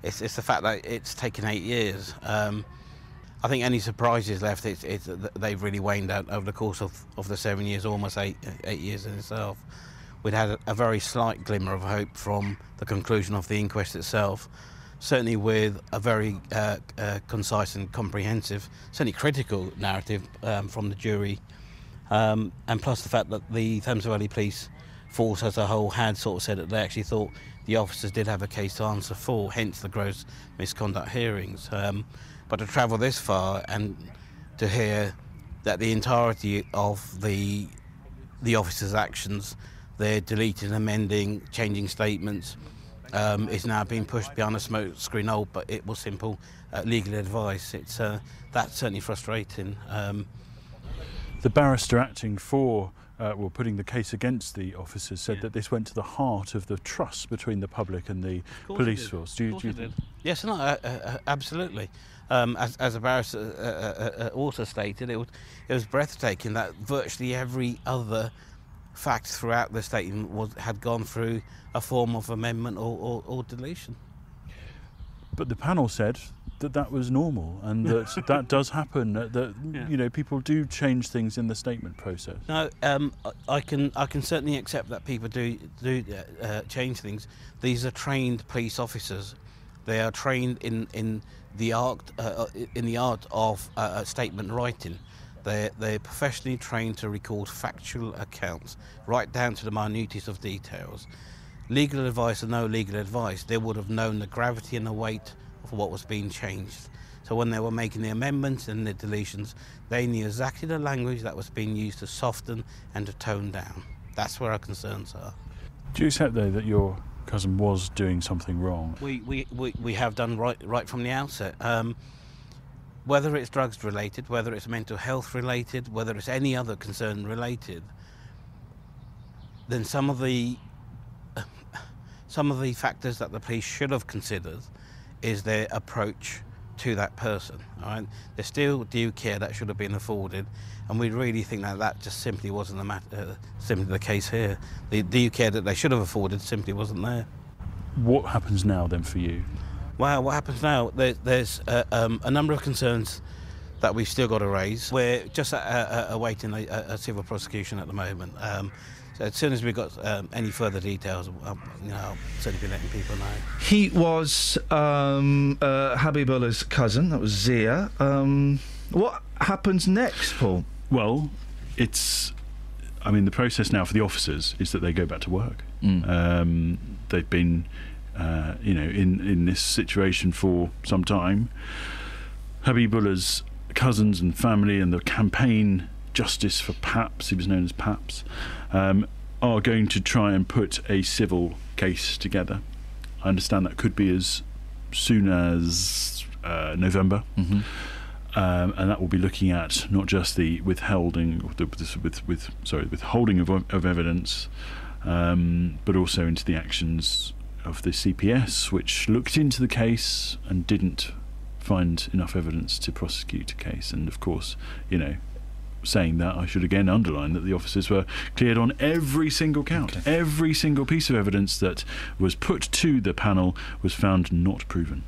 [SPEAKER 44] It's, it's the fact that it's taken eight years. Um, I think any surprises left, it's, it's, they've really waned out over the course of, of the seven years, almost eight, eight years in itself. We'd had a, a very slight glimmer of hope from the conclusion of the inquest itself, certainly with a very uh, uh, concise and comprehensive, certainly critical narrative um, from the jury, um, and plus the fact that the Thames Valley Police force as a whole had sort of said that they actually thought the officers did have a case to answer for, hence the gross misconduct hearings. Um, but to travel this far and to hear that the entirety of the the officers' actions, their deleting, amending, changing statements, um, is now being pushed behind a smoke screen. Oh, but it was simple uh, legal advice. It's uh, that's certainly frustrating. Um,
[SPEAKER 3] The barrister acting for, uh, well, putting the case against the officers said that this went to the heart of the trust between the public and the police force. Do you, do you?
[SPEAKER 44] Yes, no, uh, uh, uh, absolutely. Um, as, as a barrister uh, uh, uh, also stated, it was, it was breathtaking that virtually every other fact throughout the statement was, had gone through a form of amendment or, or, or deletion.
[SPEAKER 3] But the panel said that that was normal and that that does happen. That, that
[SPEAKER 44] Yeah.
[SPEAKER 3] you know people do change things in the statement process.
[SPEAKER 44] No, um, I- can I can certainly accept that people do do uh, uh, change things. These are trained police officers. They are trained in in the art uh, uh, in the art of uh, uh, statement writing. They they're professionally trained to record factual accounts, right down to the minutest of details. Legal advice or no legal advice, they would have known the gravity and the weight of what was being changed. So when they were making the amendments and the deletions, they knew exactly the language that was being used to soften and to tone down. That's where our concerns are.
[SPEAKER 3] Do you accept though that your cousin was doing something wrong?
[SPEAKER 44] We, we, we, we have done right right from the outset. Um, whether it's drugs related, whether it's mental health related, whether it's any other concern related, then some of the some of the factors that the police should have considered is their approach to that person. Right? There's still due care that should have been afforded, and we really think that that just simply wasn't the mat- uh, simply the case here. The due care that they should have afforded simply wasn't there.
[SPEAKER 3] What happens now then for you?
[SPEAKER 44] Well, what happens now? There, there's uh, um, a number of concerns that we've still got to raise. We're just uh, uh, awaiting a, a civil prosecution at the moment. Um, so as soon as we've got um, any further details, um, you know, I'll certainly be letting people know.
[SPEAKER 7] He was um, uh, Habib Ullah's cousin. That was Zia. Um, what happens next, Paul?
[SPEAKER 3] Well, it's. I mean, the process now for the officers is that they go back to work.
[SPEAKER 7] Mm.
[SPEAKER 3] Um, they've been, uh, you know, in in this situation for some time. Habib Ullah's cousins and family and the campaign Justice for Paps, he was known as Paps, um, are going to try and put a civil case together. I understand that could be as soon as uh, November.
[SPEAKER 7] Mhm.
[SPEAKER 3] Um, and that will be looking at not just the withholding, the, with, with sorry, withholding of, of evidence, um, but also into the actions of the CPS, which looked into the case and didn't find enough evidence to prosecute a case. And of course, you know, saying that, I should again underline that the officers were cleared on every single count. Every single piece of evidence that was put to the panel was found not proven.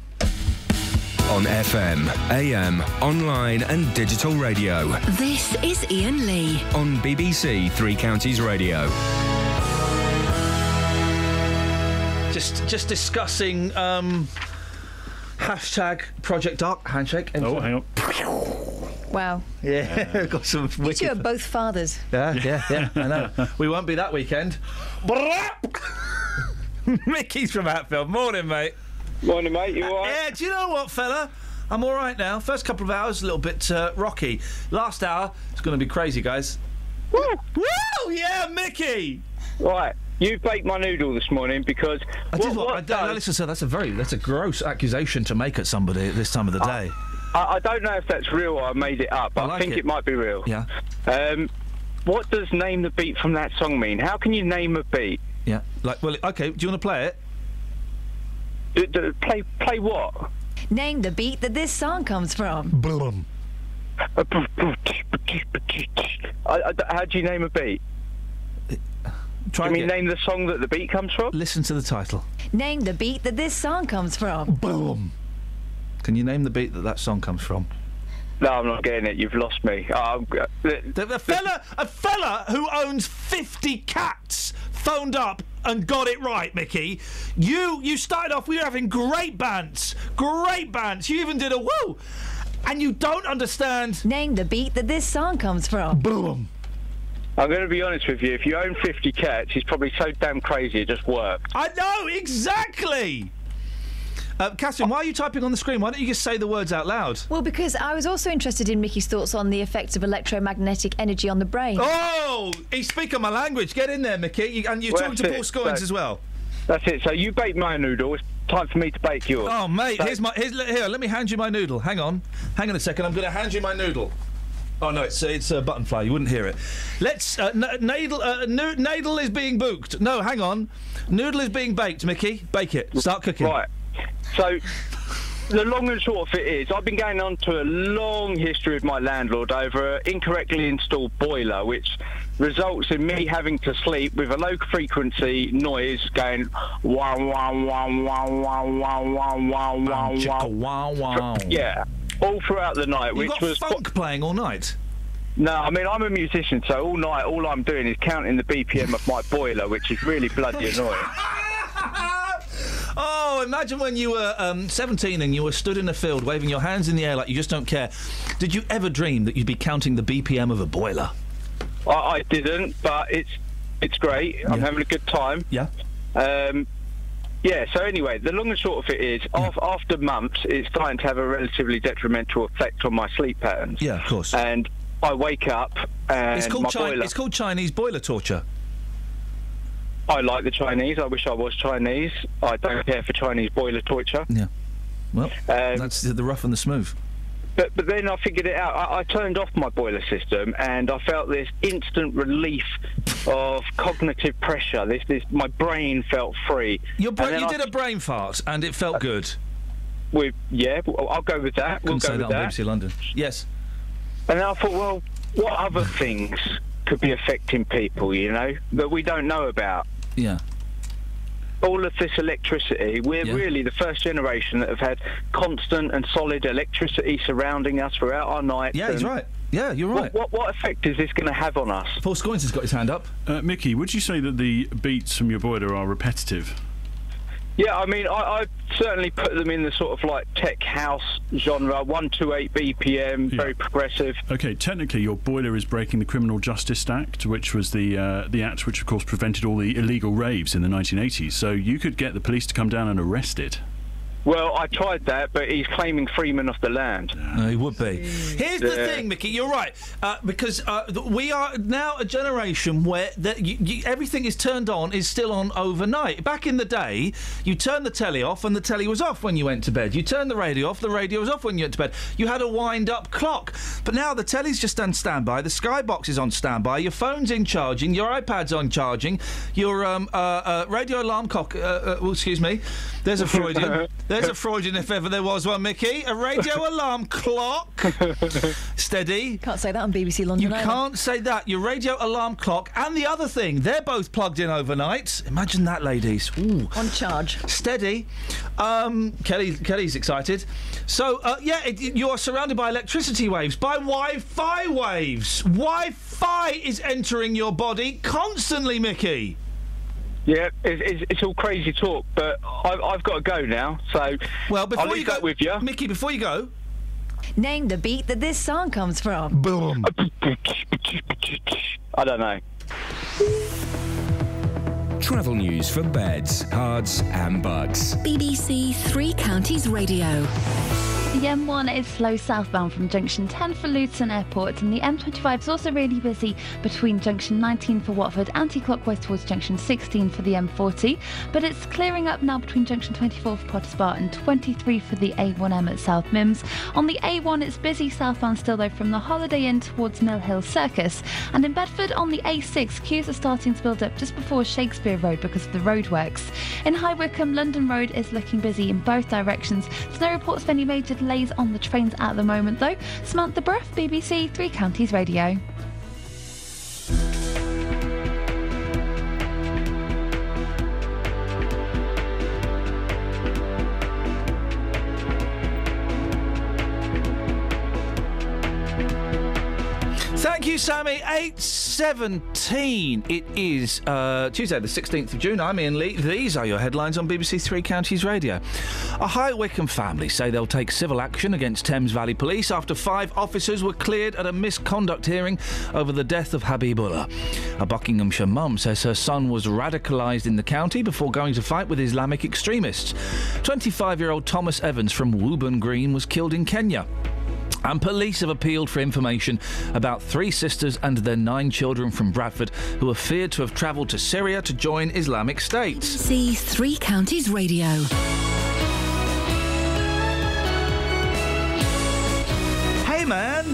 [SPEAKER 8] On FM, AM, online, and digital radio.
[SPEAKER 2] This is Iain Lee.
[SPEAKER 8] On BBC Three Counties Radio.
[SPEAKER 7] Just just discussing um, hashtag Project Dark handshake.
[SPEAKER 3] Oh, hang on.
[SPEAKER 18] Wow.
[SPEAKER 7] Yeah, got some
[SPEAKER 18] You two
[SPEAKER 7] wicked.
[SPEAKER 18] are both fathers.
[SPEAKER 7] Yeah, yeah, yeah. I know. We won't be that weekend. Mickey's from Hatfield. Morning, mate.
[SPEAKER 46] Morning, mate. You all right?
[SPEAKER 7] Yeah, do you know what, fella? I'm all right now. First couple of hours, a little bit uh, rocky. Last hour, it's going to be crazy, guys. Woo! Woo! Yeah, Mickey!
[SPEAKER 46] Right. You baked my noodle this morning because.
[SPEAKER 7] I did what? I don't, listen, sir, that's a very that's a gross accusation to make at somebody at this time of the day.
[SPEAKER 46] I, I don't know if that's real or I made it up.
[SPEAKER 7] I
[SPEAKER 46] I,
[SPEAKER 7] like
[SPEAKER 46] think
[SPEAKER 7] it.
[SPEAKER 46] it. might be real.
[SPEAKER 7] Yeah.
[SPEAKER 46] Um, what does name the beat from that song mean? How can you name a beat?
[SPEAKER 7] Yeah. Like, well, okay. Do you want to play it?
[SPEAKER 46] D- d- play play what?
[SPEAKER 32] Name the beat that this song comes from.
[SPEAKER 7] Boom.
[SPEAKER 46] I, I, how do you name a beat?
[SPEAKER 7] Try
[SPEAKER 46] do you mean
[SPEAKER 7] again.
[SPEAKER 46] name the song that the beat comes from?
[SPEAKER 7] Listen to the title.
[SPEAKER 32] Name the beat that this song comes from.
[SPEAKER 7] Boom. Can you name the beat that that song comes from?
[SPEAKER 46] No, I'm not getting it. You've lost me. Uh,
[SPEAKER 7] The, the fella, a fella who owns 50 cats phoned up and got it right, Mickey. You you started off, we were having great bands, great bands. You even did a woo, and you don't understand.
[SPEAKER 32] Name the beat that this song comes from.
[SPEAKER 7] Boom.
[SPEAKER 46] I'm going to be honest with you. If you own 50 cats, he's probably so damn crazy it just worked.
[SPEAKER 7] I know exactly. Uh, Catherine, why are you typing on the screen? Why don't you just say the words out loud?
[SPEAKER 32] Well, because I was also interested in Mickey's thoughts on the effects of electromagnetic energy on the brain.
[SPEAKER 7] Oh, he's speaking my language. Get in there, Mickey. You, and you're
[SPEAKER 46] Well,
[SPEAKER 7] talking to
[SPEAKER 46] that's
[SPEAKER 7] Paul
[SPEAKER 46] it.
[SPEAKER 7] Scoins
[SPEAKER 46] So-
[SPEAKER 7] as well.
[SPEAKER 46] That's it. So you bake my noodle. It's time for me to bake yours.
[SPEAKER 7] Oh, mate,
[SPEAKER 46] So-
[SPEAKER 7] here's my here's, here. Let me hand you my noodle. Hang on, hang on a second. I'm going to hand you my noodle. Oh no, it's it's a button fly. You wouldn't hear it. Let's uh, n- Nadel uh, no- Nadel is being booked. No, hang on. Noodle is being baked. Mickey, bake it. Start cooking.
[SPEAKER 46] Right. So the long and short of it is, I've been going on to a long history with my landlord over an incorrectly installed boiler, which results in me having to sleep with a low frequency noise going wow wow wow wow wow wow wow wow wow wow
[SPEAKER 7] wow wow.
[SPEAKER 46] Yeah, all throughout the night,
[SPEAKER 7] You
[SPEAKER 46] which was
[SPEAKER 7] funk playing all night.
[SPEAKER 46] no, I mean I'm a musician, so all night all I'm doing is counting the BPM of my boiler, which is really bloody annoying.
[SPEAKER 7] Oh, imagine when you were um, 17 and you were stood in a field waving your hands in the air like you just don't care. Did you ever dream that you'd be counting the BPM of a boiler?
[SPEAKER 46] I, I didn't, but it's it's great. I'm having a good time.
[SPEAKER 7] Yeah.
[SPEAKER 46] Um, yeah. So anyway, the long and short of it is, af after months, it's starting to have a relatively detrimental effect on my sleep patterns.
[SPEAKER 7] Yeah, of course.
[SPEAKER 46] And I wake up and
[SPEAKER 7] it's called
[SPEAKER 46] my
[SPEAKER 7] Chi-
[SPEAKER 46] boiler.
[SPEAKER 7] It's called Chinese boiler torture.
[SPEAKER 46] I like the Chinese. I wish I was Chinese. I don't care for Chinese boiler torture.
[SPEAKER 7] Yeah. Well,
[SPEAKER 46] Um,
[SPEAKER 7] that's the rough and the smooth.
[SPEAKER 46] But but then I figured it out. I, I turned off my boiler system, and I felt this instant relief of cognitive pressure. This this my brain felt free.
[SPEAKER 7] Your bra- you
[SPEAKER 46] I-
[SPEAKER 7] did a brain fart and it felt uh, good.
[SPEAKER 46] With yeah, I'll go with that. We'll go with
[SPEAKER 7] that on
[SPEAKER 46] that.
[SPEAKER 7] BBC London. Yes.
[SPEAKER 46] And then I thought, well, what other things could be affecting people? You know that we don't know about.
[SPEAKER 7] Yeah.
[SPEAKER 46] All of this electricity, we're
[SPEAKER 7] Yeah.
[SPEAKER 46] really the first generation that have had constant and solid electricity surrounding us throughout our nights.
[SPEAKER 7] Yeah, he's
[SPEAKER 46] and
[SPEAKER 7] right. Yeah, you're
[SPEAKER 46] what-
[SPEAKER 7] right.
[SPEAKER 46] What, what effect is this going to have on us?
[SPEAKER 7] Paul Scoins has got his hand up.
[SPEAKER 47] Uh, Mickey, would you say that the beats from your boiler are repetitive?
[SPEAKER 46] Yeah, I mean, I, I certainly put them in the sort of like tech house genre, one two eight BPM, very progressive.
[SPEAKER 47] Okay, technically, your boiler is breaking the Criminal Justice Act, which was the uh, the act which, of course, prevented all the illegal raves in the 1980s. So you could get the police to come down and arrest it.
[SPEAKER 46] Well, I tried that, but he's claiming freeman of the land.
[SPEAKER 7] No, he would be. Here's the
[SPEAKER 46] Yeah.
[SPEAKER 7] thing, Mickey. You're right uh, because uh, we are now a generation where that you, you, everything is turned on is still on overnight. Back in the day, you turned the telly off and the telly was off when you went to bed. You turned the radio off, the radio was off when you went to bed. You had a wind-up clock. But now the telly's just on standby. The skybox is on standby. Your phone's in charging. Your iPad's on charging. Your um, uh, uh, radio alarm clock. Uh, uh, well, excuse me. There's a Freudian. There's a Freudian if ever there was one, Mickey. A radio alarm clock. Steady.
[SPEAKER 32] Can't say that on BBC London.
[SPEAKER 7] You
[SPEAKER 32] either.
[SPEAKER 7] can't say that. Your radio alarm clock and the other thing, they're both plugged in overnight. Imagine that, ladies. Ooh.
[SPEAKER 32] On charge.
[SPEAKER 7] Steady. Um, Kelly, Kelly's excited. So, uh, yeah, it, it- you are surrounded by electricity waves, by Wi-Fi waves. Wi-Fi is entering your body constantly, Mickey.
[SPEAKER 46] Yeah, it's, it's, it's all crazy talk, but I've, I've got to go now. So,
[SPEAKER 7] well, before
[SPEAKER 46] I'll leave
[SPEAKER 7] you go,
[SPEAKER 46] that with you.
[SPEAKER 7] Mickey, before you go,
[SPEAKER 32] Name the beat that this song comes from.
[SPEAKER 7] Boom.
[SPEAKER 46] I don't know.
[SPEAKER 8] Travel news for beds, Herts, and Bucks.
[SPEAKER 2] BBC Three Counties Radio.
[SPEAKER 10] The M1 is slow southbound from junction 10 for Luton Airport, and the M25 is also really busy between junction 19 for Watford, anti clockwise towards junction 16 for the M40. But it's clearing up now between junction 24 for Potters Bar and 23 for the A1M at South Mimms. On the A1, it's busy southbound still, though, from the Holiday Inn towards Mill Hill Circus. And in Bedford on the A6, queues are starting to build up just before Shakespeare Road because of the roadworks. In High Wycombe, London Road is looking busy in both directions. There's no reports of any major delays on the trains at the moment, though. Samantha Bruff, BBC Three Counties Radio.
[SPEAKER 7] Thank you, Sammy. 8.17. It is uh, Tuesday, the 16th of June. I'm Iain Lee. These are your headlines on BBC Three Counties Radio. A High Wycombe family say they'll take civil action against Thames Valley Police after five officers were cleared at a misconduct hearing over the death of Habib Ullah. A Buckinghamshire mum says her son was radicalised in the county before going to fight with Islamic extremists. 25-year-old Thomas Evans from Wooburn Green was killed in Kenya. And police have appealed for information about three sisters and their nine children from Bradford who are feared to have travelled to Syria to join Islamic State.
[SPEAKER 2] See Three Counties Radio.
[SPEAKER 7] Hey, man.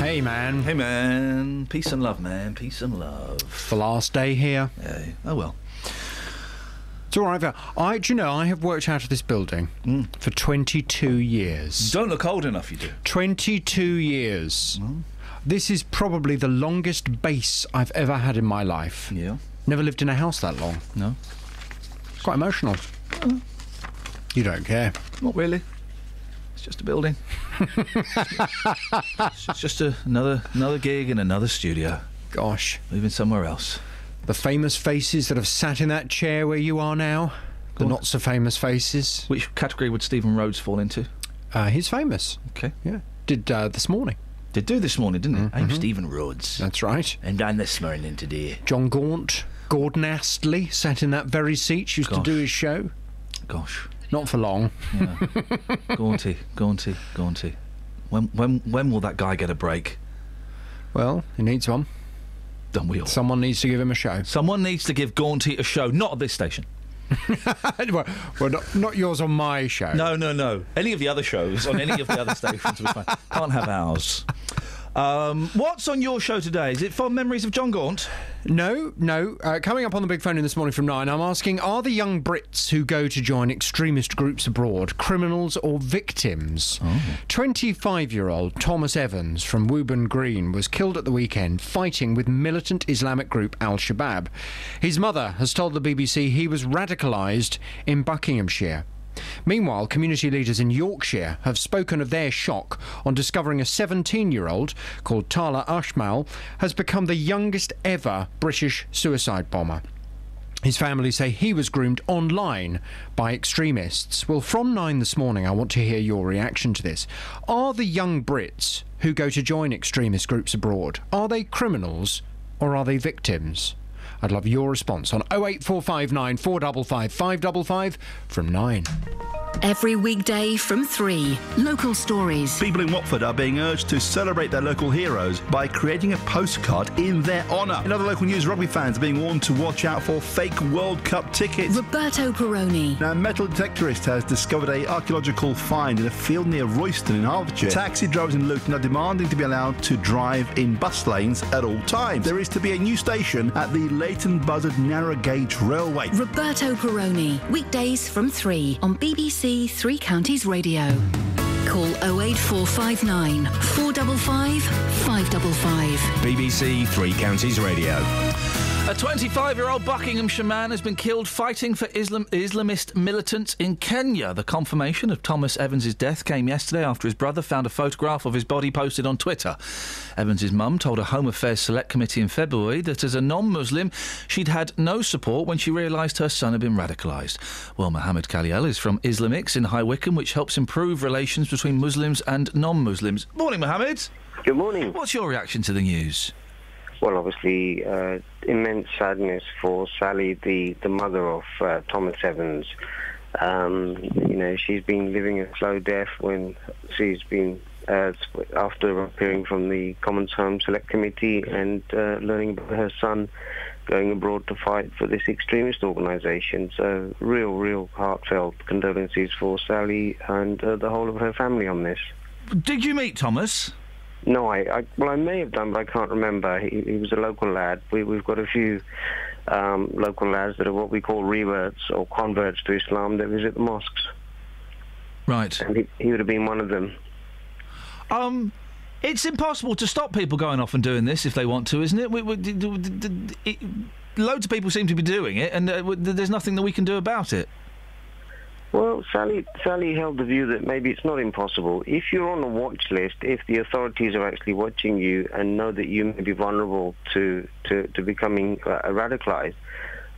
[SPEAKER 48] Hey, man.
[SPEAKER 7] Hey, man. Peace and love, man. Peace and love.
[SPEAKER 48] The last day here.
[SPEAKER 7] Yeah. Oh, well.
[SPEAKER 48] It's all right. Val. I, do you know, I have worked out of this building for 22 years.
[SPEAKER 7] Don't look old enough, you do.
[SPEAKER 48] 22 years. This is probably the longest base I've ever had in my life.
[SPEAKER 7] Yeah.
[SPEAKER 48] Never lived in a house that long.
[SPEAKER 7] No.
[SPEAKER 48] It's quite emotional. You don't care.
[SPEAKER 7] Not really. It's just a building. it's just a, another another gig in another studio.
[SPEAKER 48] Gosh.
[SPEAKER 7] Moving somewhere else.
[SPEAKER 48] The famous faces that have sat in that chair where you are now. The not so famous faces.
[SPEAKER 7] Which category would Stephen Rhodes fall into?
[SPEAKER 48] Uh, he's famous.
[SPEAKER 7] Okay.
[SPEAKER 48] Yeah. Did uh, this morning.
[SPEAKER 7] Did do this morning, didn't he? I'm
[SPEAKER 48] Mhm.
[SPEAKER 7] Stephen Rhodes.
[SPEAKER 48] That's right.
[SPEAKER 7] And I'm this morning today.
[SPEAKER 48] Jon Gaunt, Gordon Astley sat in that very seat, used
[SPEAKER 7] Gosh.
[SPEAKER 48] to do his show.
[SPEAKER 7] Gosh.
[SPEAKER 48] Not for long.
[SPEAKER 7] Yeah. Gaunty, Gaunty, Gaunty. When when when will that guy get a break?
[SPEAKER 48] Well, he needs one.
[SPEAKER 7] Don't we all?
[SPEAKER 48] Someone needs to give him a show.
[SPEAKER 7] Someone needs to give Gaunty a show, not at this station.
[SPEAKER 48] well, well not, not yours on my show.
[SPEAKER 7] No, no, no. Any of the other shows on any of the other stations will be fine. Can't have ours. Um, what's on your show today? Is it Fond Memories of Jon Gaunt?
[SPEAKER 48] No, no. Uh, coming up on the big phone in this morning from nine, I'm asking: Are the young Brits who go to join extremist groups abroad criminals or victims? Twenty-five-year-old Thomas Evans from Wooburn Green was killed at the weekend fighting with militant Islamic group Al Shabaab. His mother has told the BBC he was radicalised in Buckinghamshire. Meanwhile, community leaders in Yorkshire have spoken of their shock on discovering a 17 year old called Talha Asmal has become the youngest ever British suicide bomber. His family say he was groomed online by extremists. Well, from nine this morning, I want to hear your reaction to this. Are the young Brits who go to join extremist groups abroad, are they criminals or are they victims? I'd love your response on 08459 455 555 from 9.
[SPEAKER 2] Every weekday from 3. Local stories.
[SPEAKER 30] People in Watford are being urged to celebrate their local heroes by creating a postcard in their honour. In other local news, rugby fans are being warned to watch out for fake World Cup tickets.
[SPEAKER 2] Roberto Perrone.
[SPEAKER 30] Now, a metal detectorist has discovered a archaeological find in a field near Royston in Hertfordshire. Taxi drivers in Luton are demanding to be allowed to drive in bus lanes at all times. There is to be a new station at the Leighton Buzzard Narrow Gauge Railway.
[SPEAKER 2] Roberto Perrone. Weekdays from 3 on BBC Three Counties Radio. Call 08459 455 555.
[SPEAKER 8] BBC Three Counties Radio.
[SPEAKER 7] A 25 year old Buckinghamshire man has been killed fighting for Islam- Islamist militants in Kenya. The confirmation of Thomas Evans' death came yesterday after his brother found a photograph of his body posted on Twitter. Evans' mum told a Home Affairs Select Committee in February that as a non Muslim, she'd had no support when she realised her son had been radicalised. Well, Mohammed Khaliel is from Islamix in High Wycombe, which helps improve relations between Muslims and non Muslims. Morning, Mohammed.
[SPEAKER 49] Good morning.
[SPEAKER 7] What's your reaction to the news?
[SPEAKER 49] Well, obviously, uh, immense sadness for Sally, the, the mother of uh, Thomas Evans. Um, you know, she's been living a slow death when she's been, uh, after appearing from the Commons Home Select Committee and uh, learning about her son going abroad to fight for this extremist organisation. So, real, real heartfelt condolences for Sally and uh, the whole of her family on this.
[SPEAKER 7] Did you meet Thomas?
[SPEAKER 49] No, I, I well, I may have done, but I can't remember. He, he was a local lad. We, we've got a few um, local lads that are what we call reverts or converts to Islam that visit the mosques.
[SPEAKER 7] Right.
[SPEAKER 49] And he, he would have been one of them.
[SPEAKER 7] Um, it's impossible to stop people going off and doing this if they want to, isn't it? We, we, it loads of people seem to be doing it, and uh, w- there's nothing that we can do about it.
[SPEAKER 49] Well, Sally, Sally held the view that maybe it's not impossible. If you're on a watch list, if the authorities are actually watching you and know that you may be vulnerable to, to, to becoming uh, radicalized,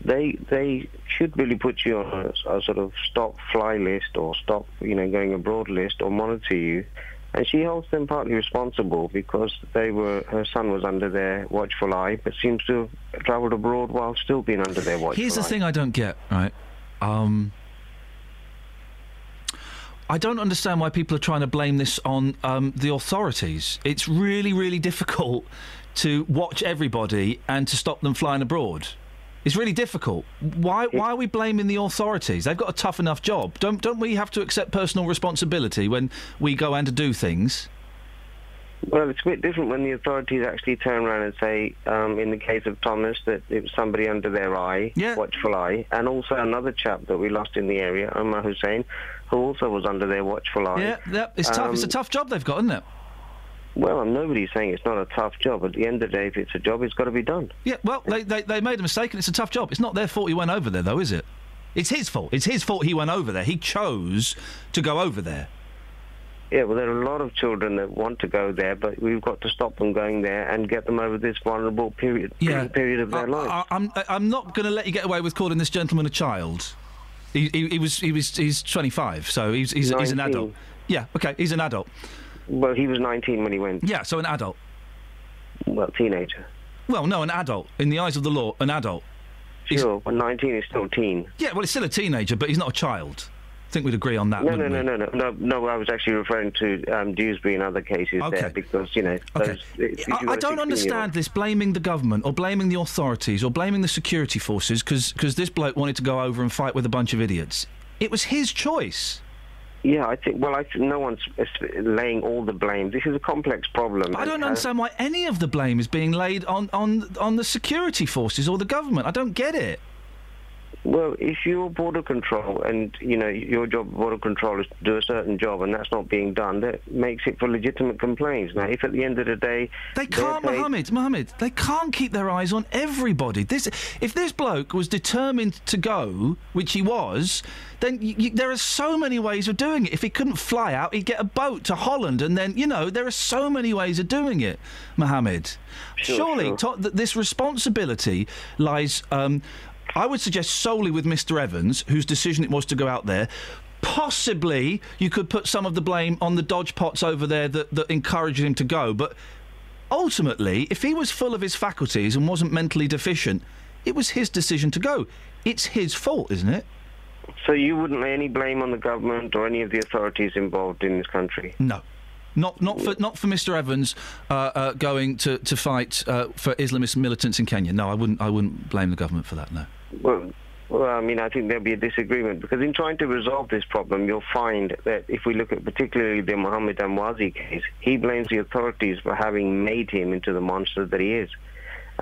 [SPEAKER 49] they they should really put you on a, a sort of stop fly list or stop you know going abroad list or monitor you. And she holds them partly responsible because they were her son was under their watchful eye, but seems to have travelled abroad while still being under their watchful
[SPEAKER 7] Here's the
[SPEAKER 49] eye.
[SPEAKER 7] thing I don't get, right? Um, I don't understand why people are trying to blame this on um, the authorities. It's really, really difficult to watch everybody and to stop them flying abroad. It's really difficult. Why, why are we blaming the authorities? They've got a tough enough job. Don't, don't we have to accept personal responsibility when we go and to do things?
[SPEAKER 49] Well, it's a bit different when the authorities actually turn around and say, um, in the case of Thomas, that it was somebody under their eye, watchful eye, and also another chap that we lost in the area, Omar Hussein, who also was under their watchful eye.
[SPEAKER 7] Yeah, yeah it's tough. It's a
[SPEAKER 49] Um,
[SPEAKER 7] tough job they've got, isn't it?
[SPEAKER 49] Well, nobody's saying it's not a tough job. At the end of the day, if it's a job, it's got to be done.
[SPEAKER 7] Yeah, well, they, they, they made a mistake and it's a tough job. It's not their fault he went over there, though, is it? It's his fault. It's his fault he went over there. He chose to go over there.
[SPEAKER 49] Yeah, well, there are a lot of children that want to go there, but we've got to stop them going there and get them over this vulnerable period
[SPEAKER 7] Yeah.
[SPEAKER 49] period of their life.
[SPEAKER 7] I, I'm, I'm not going to let you get away with calling this gentleman a child. He, he, he was he was he's 25, so he's he's, he's an adult. Yeah, okay, he's an adult.
[SPEAKER 49] Well, he was 19 when he went.
[SPEAKER 7] Yeah, so an adult.
[SPEAKER 49] Well, teenager.
[SPEAKER 7] Well, no, an adult in the eyes of the law, an adult.
[SPEAKER 49] Sure, but 19 is still teen.
[SPEAKER 7] Yeah, well, he's still a teenager, but he's not a child. I think we'd agree on that.
[SPEAKER 49] No, no, no, no, no, no, no. I was actually referring to um, Dewsbury and other cases there because you know. Those, if you've
[SPEAKER 7] I, I don't understand this blaming the government or blaming the authorities or blaming the security forces because this bloke wanted to go over and fight with a bunch of idiots. It was his choice.
[SPEAKER 49] Yeah, I think. Well, I think no one's uh, laying all the blame. This is a complex problem.
[SPEAKER 7] I don't
[SPEAKER 49] uh,
[SPEAKER 7] understand why any of the blame is being laid on, on, on the security forces or the government. I don't get it.
[SPEAKER 49] Well, if you're border control and you know your job border control is to do a certain job and that's not being done, that makes it for legitimate complaints. Now, if at the end of the day
[SPEAKER 7] They can't,
[SPEAKER 49] paid-
[SPEAKER 7] Mohammed. Mohammed, they can't keep their eyes on everybody. This, if this bloke was determined to go, which he was, then y- y- there are so many ways of doing it. If he couldn't fly out, he'd get a boat to Holland, and then you know there are so many ways of doing it, Mohammed. Surely, to- th- this responsibility lies. Um, I would suggest solely with Mr. Evans, whose decision it was to go out there. Possibly, you could put some of the blame on the dodge pots over there that, that encouraged him to go, but ultimately, if he was full of his faculties and wasn't mentally deficient, it was his decision to go. It's his fault, isn't it?
[SPEAKER 49] So you wouldn't lay any blame on the government or any of the authorities involved in this country?
[SPEAKER 7] No. Not, not for not for Mr. Evans uh, uh, going to to fight uh, for Islamist militants in Kenya. No, I wouldn't. I wouldn't blame the government for that. No.
[SPEAKER 49] Well, well, I mean, I think there'll be a disagreement because in trying to resolve this problem, you'll find that if we look at particularly the Mohammed Emwazi case, he blames the authorities for having made him into the monster that he is.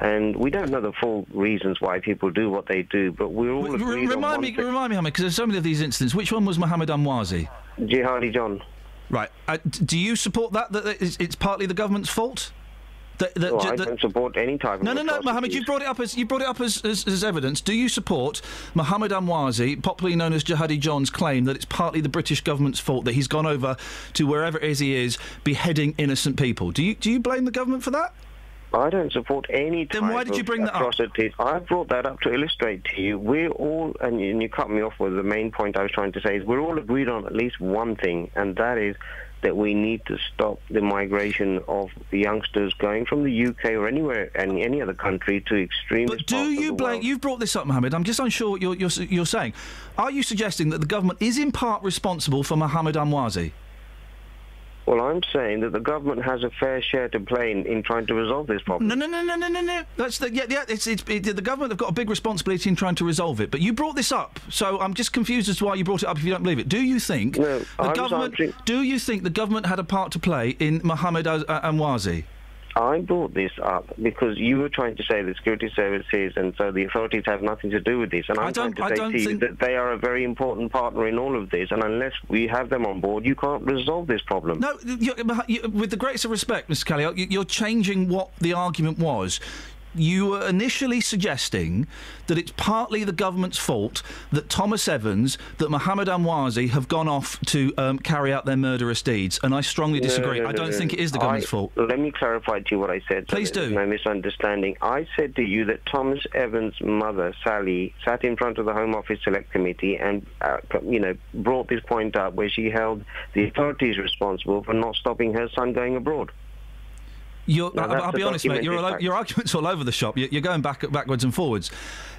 [SPEAKER 49] And we don't know the full reasons why people do what they do, but we're all
[SPEAKER 7] R-
[SPEAKER 49] agreed on
[SPEAKER 7] remind
[SPEAKER 49] one
[SPEAKER 7] me,
[SPEAKER 49] thing.
[SPEAKER 7] remind me, Hamid, because there's so many of these incidents. Which one was Mohammed Emwazi?
[SPEAKER 49] Jihadi John.
[SPEAKER 7] Right. Uh, do you support that? That it's partly the government's fault. That, that,
[SPEAKER 49] Well, I
[SPEAKER 7] that-
[SPEAKER 49] don't support any type of
[SPEAKER 7] No, no, no. Mohammed. You brought it up as you brought it up as, as, as evidence. Do you support Mohammed Emwazi, popularly known as Jihadi John's claim that it's partly the British government's fault that he's gone over to wherever it is he is, beheading innocent people? Do you do you blame the government for that?
[SPEAKER 49] I don't support any type
[SPEAKER 7] Then why did you bring that up?
[SPEAKER 49] I brought that up to illustrate to you. We're all, and you, and you cut me off with the main point I was trying to say is we're all agreed on at least one thing, and that is that we need to stop the migration of youngsters going from the UK or anywhere and any other country to extremist
[SPEAKER 7] But do you blame? You've brought this up, Mohammed. I'm just unsure what you're, you're, you're saying. Are you suggesting that the government is in part responsible for Mohammed Emwazi?
[SPEAKER 49] Well, I'm saying that the government has a fair share to play in, in trying to resolve this problem.
[SPEAKER 7] No, no, no, no, no, no, no. That's the yeah, yeah. It's, it's it, the government have got a big responsibility in trying to resolve it. But you brought this up, so I'm just confused as to why you brought it up. If you don't believe it, do you think the
[SPEAKER 49] I
[SPEAKER 7] government?
[SPEAKER 49] answering-
[SPEAKER 7] Do you think the government had a part to play in Mohammed Az- Emwazi?
[SPEAKER 49] I brought this up because you were trying to say the security services and so the authorities have nothing to do with this. And I'm
[SPEAKER 7] I don't-
[SPEAKER 49] trying
[SPEAKER 7] I
[SPEAKER 49] to say
[SPEAKER 7] don't
[SPEAKER 49] to you
[SPEAKER 7] think-
[SPEAKER 49] that they are a very important partner in all of this. And unless we have them on board, you can't resolve this problem.
[SPEAKER 7] No, you, with the greatest of respect, Mr. Kelly, you're changing what the argument was. You were initially suggesting that it's partly the government's fault that Thomas Evans, that Mohammed Emwazi have gone off to um, carry out their murderous deeds, and I strongly
[SPEAKER 49] No,
[SPEAKER 7] disagree.
[SPEAKER 49] no,
[SPEAKER 7] I don't
[SPEAKER 49] no.
[SPEAKER 7] think it is the government's
[SPEAKER 49] I-
[SPEAKER 7] fault.
[SPEAKER 49] Let me clarify to you what I said.
[SPEAKER 7] Please do.
[SPEAKER 49] No misunderstanding. I said to you that Thomas Evans' mother, Sally, sat in front of the Home Office Select Committee and, uh, you know, brought this point up where she held the authorities responsible for not stopping her son going abroad.
[SPEAKER 7] You're,
[SPEAKER 49] Now,
[SPEAKER 7] I'll, I'll be honest, mate. You're all, your argument's all over the shop. You're, you're going back backwards and forwards.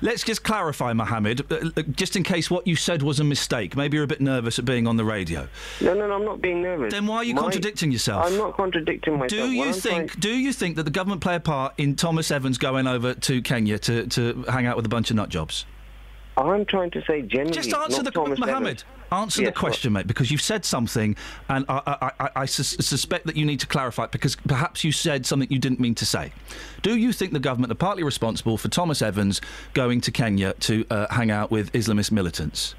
[SPEAKER 7] Let's just clarify, Mohammed, uh, uh, just in case what you said was a mistake. Maybe you're a bit nervous at being on the radio.
[SPEAKER 49] No, no, no, I'm not being nervous.
[SPEAKER 7] Then why are you
[SPEAKER 49] My-
[SPEAKER 7] contradicting yourself?
[SPEAKER 49] I'm not contradicting myself.
[SPEAKER 7] Do you think? Do you think that the government play a part in Thomas Evans going over to Kenya to, to hang out with a bunch of nut jobs?
[SPEAKER 49] I'm trying to say generally.
[SPEAKER 7] Just answer the
[SPEAKER 49] Thomas
[SPEAKER 7] Mohammed.
[SPEAKER 49] Evans.
[SPEAKER 7] Answer
[SPEAKER 49] Yes,
[SPEAKER 7] the question, mate, because you've said something, and I, I, I, I sus- suspect that you need to clarify it because perhaps you said something you didn't mean to say. Do you think the government are partly responsible for Thomas Evans going to Kenya to uh, hang out with Islamist militants?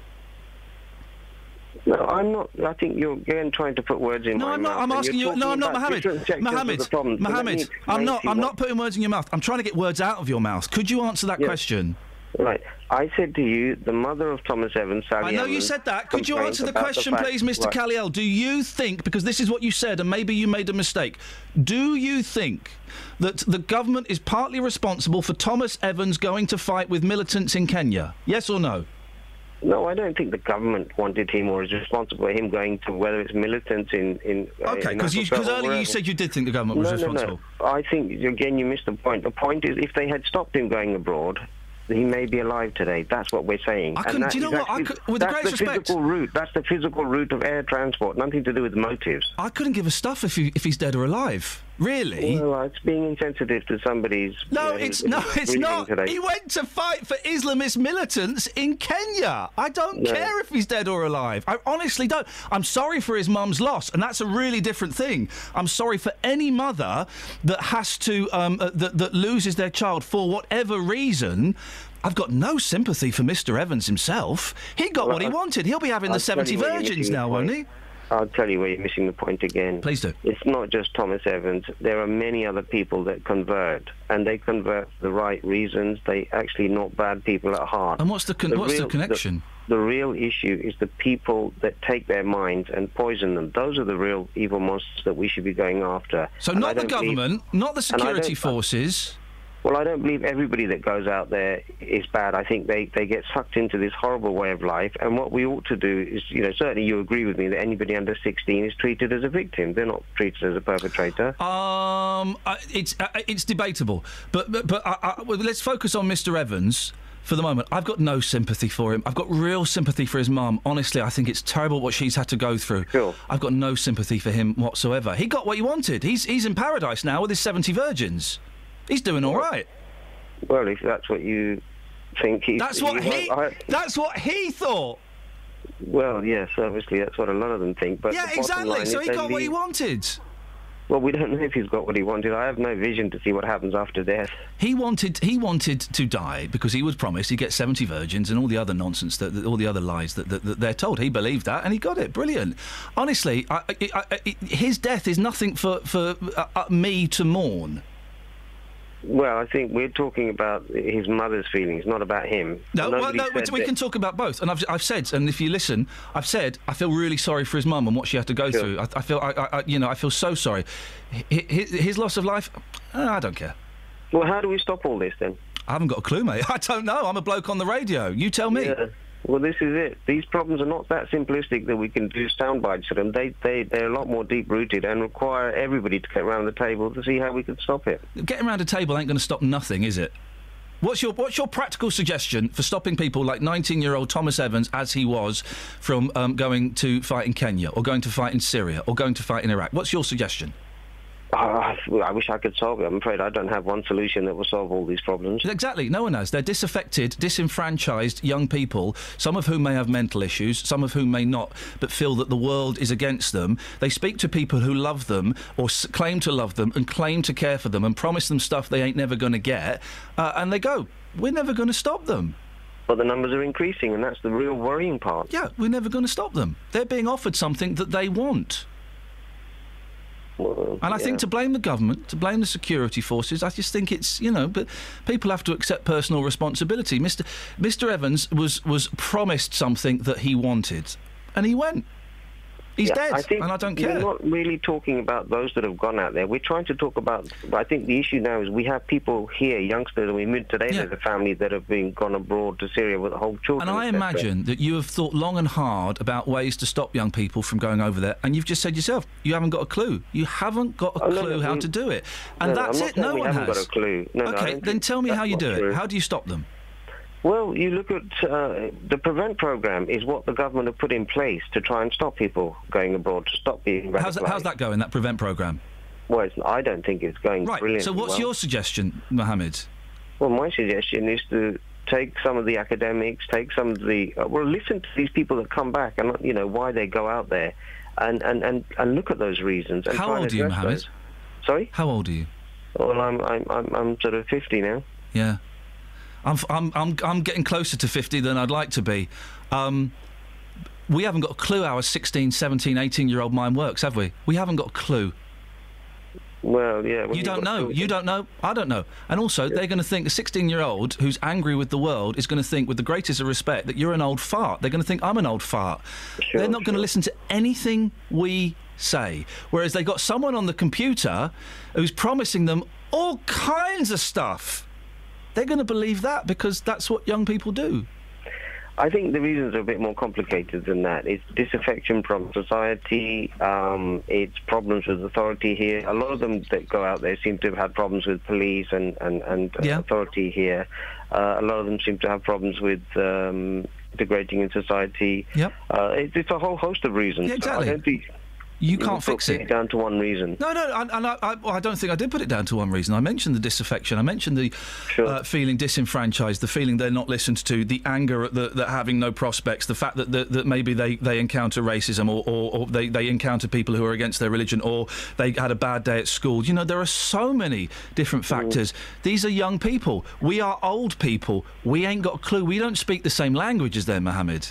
[SPEAKER 49] No, I'm not. I think you're again trying to put words in
[SPEAKER 7] No,
[SPEAKER 49] my
[SPEAKER 7] I'm
[SPEAKER 49] mouth.
[SPEAKER 7] not. I'm asking you. No, I'm not, Mohammed.
[SPEAKER 49] different sectors of
[SPEAKER 7] Mohammed.
[SPEAKER 49] problem. So let me
[SPEAKER 7] Mohammed. I'm not. I'm not putting words in your mouth. I'm trying to get words out of your mouth. Could you answer that
[SPEAKER 49] Yes.
[SPEAKER 7] question?
[SPEAKER 49] Right. I said to you, the mother of Thomas Evans, Sally
[SPEAKER 7] I know you said that. Could you answer the question,
[SPEAKER 49] fact-
[SPEAKER 7] please, Mr.
[SPEAKER 49] Right.
[SPEAKER 7] Khaliel? Do you think, because this is what you said, and maybe you made a mistake, do you think that the government is partly responsible for Thomas Evans going to fight with militants in Kenya? Yes or no?
[SPEAKER 49] No, I don't think the government wanted him or is responsible for him going to whether it's militants in in. uh,
[SPEAKER 7] Okay, because
[SPEAKER 49] Africa or
[SPEAKER 7] earlier you said you did think the government was
[SPEAKER 49] no,
[SPEAKER 7] responsible.
[SPEAKER 49] No, no. I think again you missed the point. The point is, if they had stopped him going abroad, he may be alive today. That's what we're saying.
[SPEAKER 7] I couldn't-
[SPEAKER 49] that
[SPEAKER 7] do you know what? I could- with the
[SPEAKER 49] that's
[SPEAKER 7] greatest
[SPEAKER 49] the
[SPEAKER 7] respect-
[SPEAKER 49] physical route. That's the physical route of air transport. Nothing to do with motives.
[SPEAKER 7] I couldn't give a stuff if he, if he's dead or alive. Really?
[SPEAKER 49] Well, it's being insensitive to somebody's.
[SPEAKER 7] No,
[SPEAKER 49] you know,
[SPEAKER 7] it's no, it's not.
[SPEAKER 49] Today.
[SPEAKER 7] He went to fight for Islamist militants in Kenya. I don't
[SPEAKER 49] No.
[SPEAKER 7] care if he's dead or alive. I honestly don't. I'm sorry for his mum's loss, and that's a really different thing. I'm sorry for any mother that has to um, uh, that that loses their child for whatever reason. I've got no sympathy for Mr. Evans himself. He got
[SPEAKER 49] Well,
[SPEAKER 7] what he
[SPEAKER 49] I-
[SPEAKER 7] wanted. He'll be having
[SPEAKER 49] I'll
[SPEAKER 7] the 70
[SPEAKER 49] you where you're
[SPEAKER 7] virgins now, won't he?
[SPEAKER 49] I'll tell you where you're missing the point again.
[SPEAKER 7] Please do.
[SPEAKER 49] It's not just Thomas Evans. There are many other people that convert, and they convert for the right reasons. They actually not bad people at heart.
[SPEAKER 7] And what's the con- what's the connection?
[SPEAKER 49] The, real issue is the people that take their minds and poison them. Those are the real evil monsters that we should be going after.
[SPEAKER 7] So
[SPEAKER 49] And
[SPEAKER 7] not the government, not the security forces.
[SPEAKER 49] Well, I don't believe everybody that goes out there is bad. I think they, they get sucked into this horrible way of life. And what we ought to do is, you know, certainly you agree with me that anybody under 16 is treated as a victim. They're not treated as a perpetrator.
[SPEAKER 7] Um, uh, it's uh, it's debatable, but but, but well, let's focus on Mr. Evans for the moment. I've got no sympathy for him. I've got real sympathy for his mum. Honestly, I think it's terrible what she's had to go through. I've got no sympathy for him whatsoever. He got what he wanted. He's he's in paradise now with his seventy virgins. He's doing all right.
[SPEAKER 49] Well, if that's what you think he's...
[SPEAKER 7] That's what
[SPEAKER 49] you-
[SPEAKER 7] he.
[SPEAKER 49] I-
[SPEAKER 7] That's what he thought.
[SPEAKER 49] well, yes, obviously that's what a lot of them think. But
[SPEAKER 7] yeah, exactly. So he got what he wanted.
[SPEAKER 49] Well, we don't know if he's got what he wanted. I have no vision to see what happens after death.
[SPEAKER 7] He wanted he wanted to die because he was promised he'd get seventy virgins and all the other nonsense that, that all the other lies that, that, that they're told. He believed that and he got it. Brilliant. Honestly, I, I, I, I- his death is nothing for for uh, uh, me to mourn.
[SPEAKER 49] Well, I think we're talking about his mother's feelings, not about him.
[SPEAKER 7] No, well, no, we can talk about both. And I've, I've said, and if you listen, I've said I feel really sorry for his mum and what she had to go
[SPEAKER 49] Sure.
[SPEAKER 7] through. I, I feel, I, I, I- you know, I feel so sorry. His, his loss of life, uh, I don't care.
[SPEAKER 49] Well, how do we stop all this then?
[SPEAKER 7] I haven't got a clue, mate. I don't know. I'm a bloke on the radio. You tell me.
[SPEAKER 49] Yeah. Well, this is it. These problems are not that simplistic that we can do sound bites to them. They, they, they're a lot more deep rooted and require everybody to get around the table to see how we can stop it.
[SPEAKER 7] Getting around a table ain't going to stop nothing, is it? What's your What's your practical suggestion for stopping people like 19 year old Thomas Evans, as he was, from um, going to fight in Kenya or going to fight in Syria or going to fight in Iraq? What's your suggestion?
[SPEAKER 49] Ah, I wish I could solve it. I'm afraid I don't have one solution that will solve all these problems.
[SPEAKER 7] Exactly. No one has. They're disaffected, disenfranchised young people, some of whom may have mental issues, some of whom may not, but feel that the world is against them. They speak to people who love them or s- claim to love them and claim to care for them and promise them stuff they ain't never going to get, uh, and they go, "We're never going to stop them."
[SPEAKER 49] But the numbers are increasing, and that's the real worrying part.
[SPEAKER 7] Yeah, we're never going to stop them. They're being offered something that they want. And I think to blame the government, to blame the security forces, I just think it's you know, but people have to accept personal responsibility. Mr. Mr. Evans was was promised something that he wanted, and he went. He's
[SPEAKER 49] Yeah,
[SPEAKER 7] dead,
[SPEAKER 49] I think
[SPEAKER 7] and I don't care.
[SPEAKER 49] We're not really talking about those that have gone out there. We're trying to talk about. I think the issue now is we have people here, youngsters, and we meet today. There's a family that have been gone abroad to Syria with whole children.
[SPEAKER 7] And I imagine that you have thought long and hard about ways to stop young people from going over there, and you've just said yourself, you haven't got a clue. You haven't got a
[SPEAKER 49] Oh,
[SPEAKER 7] clue
[SPEAKER 49] no,
[SPEAKER 7] how
[SPEAKER 49] we-
[SPEAKER 7] to do it, and
[SPEAKER 49] No, no,
[SPEAKER 7] that's
[SPEAKER 49] I'm
[SPEAKER 7] it. No one has.
[SPEAKER 49] got a clue. No, no,
[SPEAKER 7] okay, then tell me how you do
[SPEAKER 49] true.
[SPEAKER 7] it. How do you stop them?
[SPEAKER 49] Well, you look at uh, the prevent program is what the government have put in place to try and stop people going abroad, to stop being radicalised.
[SPEAKER 7] How's that, how's that going? That prevent program?
[SPEAKER 49] Well, it's, I don't think it's going
[SPEAKER 7] Right.
[SPEAKER 49] brilliantly
[SPEAKER 7] So what's
[SPEAKER 49] well.
[SPEAKER 7] your suggestion, Mohammed?
[SPEAKER 49] Well, my suggestion is to take some of the academics, take some of the uh, well, listen to these people that come back and you know why they go out there, and and and, and look at those reasons. And
[SPEAKER 7] How old are you, Mohammed?
[SPEAKER 49] those. Sorry.
[SPEAKER 7] How old are you?
[SPEAKER 49] Well, I'm I'm I'm, I'm sort of fifty now.
[SPEAKER 7] Yeah. I'm, I'm, I'm, I'm getting closer to 50 than I'd like to be. Um, we haven't got a clue how a 16, 17, 18 year old mind works, have we? We haven't got a clue.
[SPEAKER 49] Well, yeah.
[SPEAKER 7] You don't know. You don't know. I don't know. And also, they're going to think a 16 year old who's angry with the world is going to think, with the greatest of respect, that you're an old fart. They're going to think I'm an old fart. Sure, they're not going to listen to anything we say. Whereas they got someone on the computer who's promising them all kinds of stuff. They're going to believe that because that's what young people do.
[SPEAKER 49] I think the reasons are a bit more complicated than that. It's disaffection from society. Um, it's problems with authority here. A lot of them that go out there seem to have had problems with police and and and uh, authority here. Uh, a lot of them seem to have problems with um, integrating in society.
[SPEAKER 7] Yep.
[SPEAKER 49] Uh, it's, it's a whole host of reasons.
[SPEAKER 7] Yeah, exactly. You
[SPEAKER 49] can
[SPEAKER 7] can't fix it.
[SPEAKER 49] down to one reason.
[SPEAKER 7] No, no, and, and I, I, well, I don't think I did put it down to one reason. I mentioned the disaffection. I mentioned the uh, feeling disenfranchised, the feeling they're not listened to, the anger at the, that having no prospects, the fact that, that, that maybe they, they encounter racism or, or, or they, they encounter people who are against their religion or they had a bad day at school. You know, there are so many different factors. These are young people. We are old people. We ain't got a clue. We don't speak the same language as them, Mohammed.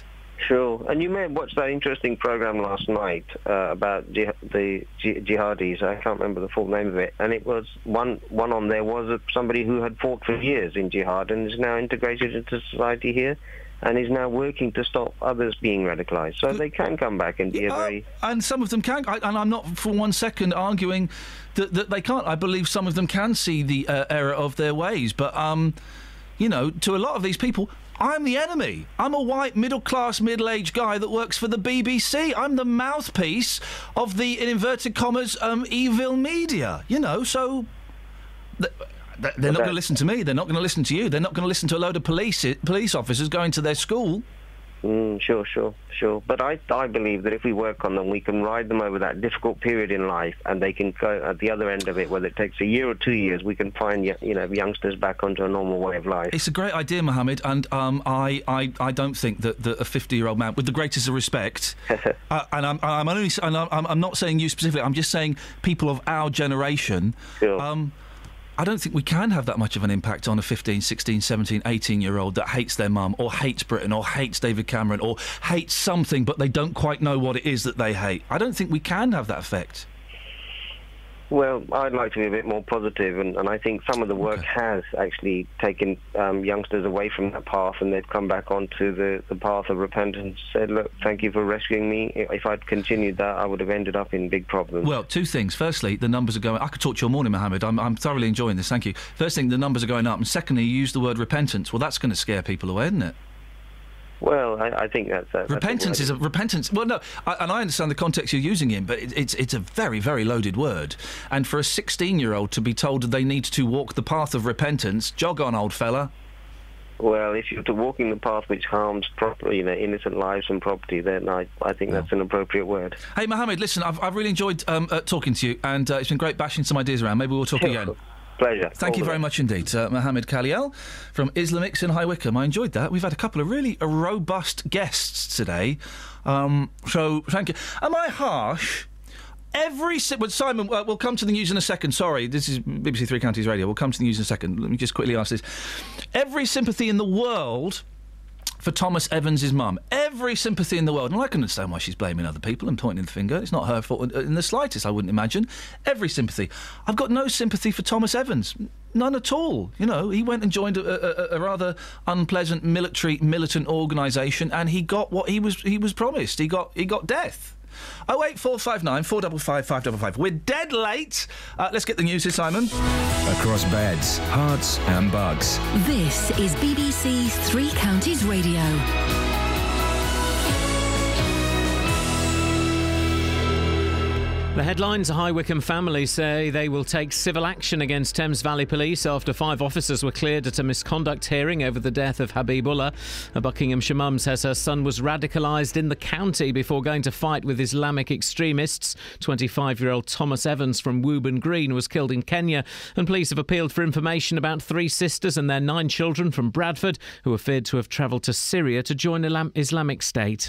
[SPEAKER 49] Sure, and you may have watched that interesting program last night uh, about jih- the ji- jihadis. I can't remember the full name of it, and it was one one on there was a, somebody who had fought for years in jihad and is now integrated into society here, and is now working to stop others being radicalised. So they can come back and be a very
[SPEAKER 7] and some of them can. I, and I'm not for one second arguing that, that they can't. I believe some of them can see the uh, error of their ways, but um, you know, to a lot of these people. I'm the enemy. I'm a white, middle class, middle aged guy that works for the BBC. I'm the mouthpiece of the, in inverted commas, um, evil media. You know, so. th- th- They're not going to listen to me. They're not going to listen to you. They're not going to listen to a load of police police officers going to their school.
[SPEAKER 49] Mm, sure, sure, sure. But I, I believe that if we work on them, we can ride them over that difficult period in life, and they can go at the other end of it. Whether it takes a year or two years, we can find you know youngsters back onto a normal way of life.
[SPEAKER 7] It's a great idea, Mohammed, and um, I, I, I don't think that, that a 50-year-old man, with the greatest of respect, uh, and I'm, I'm only, and I'm, I'm not saying you specifically. I'm just saying people of our generation. Um, I don't think we can have that much of an impact on a 15, 16, 17, 18 year old that hates their mum or hates Britain or hates David Cameron or hates something but they don't quite know what it is that they hate. I don't think we can have that effect.
[SPEAKER 49] Well, I'd like to be a bit more positive, and, and I think some of the work has actually taken um, youngsters away from that path, and they've come back onto the, the path of repentance. Said, "Look, thank you for rescuing me. If I'd continued that, I would have ended up in big problems."
[SPEAKER 7] Well, two things. Firstly, the numbers are going. I could talk to you all morning, Mohammed. I'm, I'm thoroughly enjoying this. Thank you. First thing, the numbers are going up, and secondly, you use the word repentance. Well, that's going to scare people away, isn't it?
[SPEAKER 49] Well, I, I think that's, that's
[SPEAKER 7] repentance is a repentance. Well, no, I, and I understand the context you're using in, but it, it's it's a very very loaded word. And for a 16 year old to be told they need to walk the path of repentance, jog on, old fella.
[SPEAKER 49] Well, if you're to walking the path which harms property, you know, innocent lives and property, then I, I think that's an appropriate word.
[SPEAKER 7] Hey, Mohammed, listen, I've, I've really enjoyed um, uh, talking to you, and uh, it's been great bashing some ideas around. Maybe we'll talk again.
[SPEAKER 49] Pleasure.
[SPEAKER 7] Thank
[SPEAKER 49] All
[SPEAKER 7] you very much indeed, uh, Mohammed Khaliel from Islamics in High Wycombe. I enjoyed that. We've had a couple of really robust guests today, um, so thank you. Am I harsh? Every si- well, Simon, uh, we'll come to the news in a second. Sorry, this is BBC Three Counties Radio. We'll come to the news in a second. Let me just quickly ask this: Every sympathy in the world for Thomas Evans' mum. Every sympathy in the world. And I can understand why she's blaming other people and pointing the finger. It's not her fault in the slightest, I wouldn't imagine. Every sympathy. I've got no sympathy for Thomas Evans. None at all. You know, he went and joined a, a, a rather unpleasant military militant organisation, and he got what he was he was promised. He got he got death. Oh eight four five nine four double five five double five. We're dead late. Uh, let's get the news here, Simon.
[SPEAKER 8] Across beds, Herts, and Bucks.
[SPEAKER 2] This is BBC Three Counties Radio.
[SPEAKER 1] The headlines High Wycombe family say they will take civil action against Thames Valley Police after five officers were cleared at a misconduct hearing over the death of Habib Ullah. A Buckinghamshire mum says her son was radicalised in the county before going to fight with Islamic extremists. 25 year old Thomas Evans from Wooburn Green was killed in Kenya, and police have appealed for information about three sisters and their nine children from Bradford who are feared to have travelled to Syria to join Islamic State.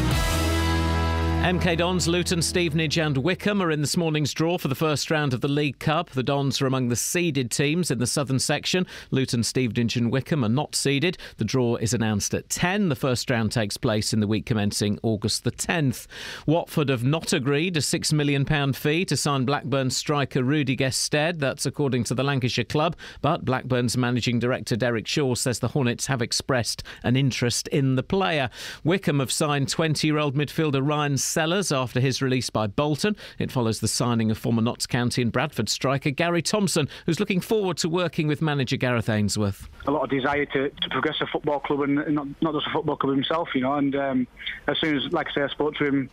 [SPEAKER 1] MK Dons, Luton, Stevenage, and Wycombe are in this morning's draw for the first round of the League Cup. The Dons are among the seeded teams in the southern section. Luton, Stevenage, and Wycombe are not seeded. The draw is announced at 10. The first round takes place in the week commencing August the 10th. Watford have not agreed a £6 million fee to sign Blackburn striker Rudy Gestede. That's according to the Lancashire club. But Blackburn's managing director Derek Shaw says the Hornets have expressed an interest in the player. Wycombe have signed 20 year old midfielder Ryan Sellers after his release by Bolton. It follows the signing of former Notts County and Bradford striker Gary Thompson, who's looking forward to working with manager Gareth Ainsworth.
[SPEAKER 19] a lot of desire to, to progress a football club and not, not just a football club himself, you know. And um, as soon as, like I say, I spoke to him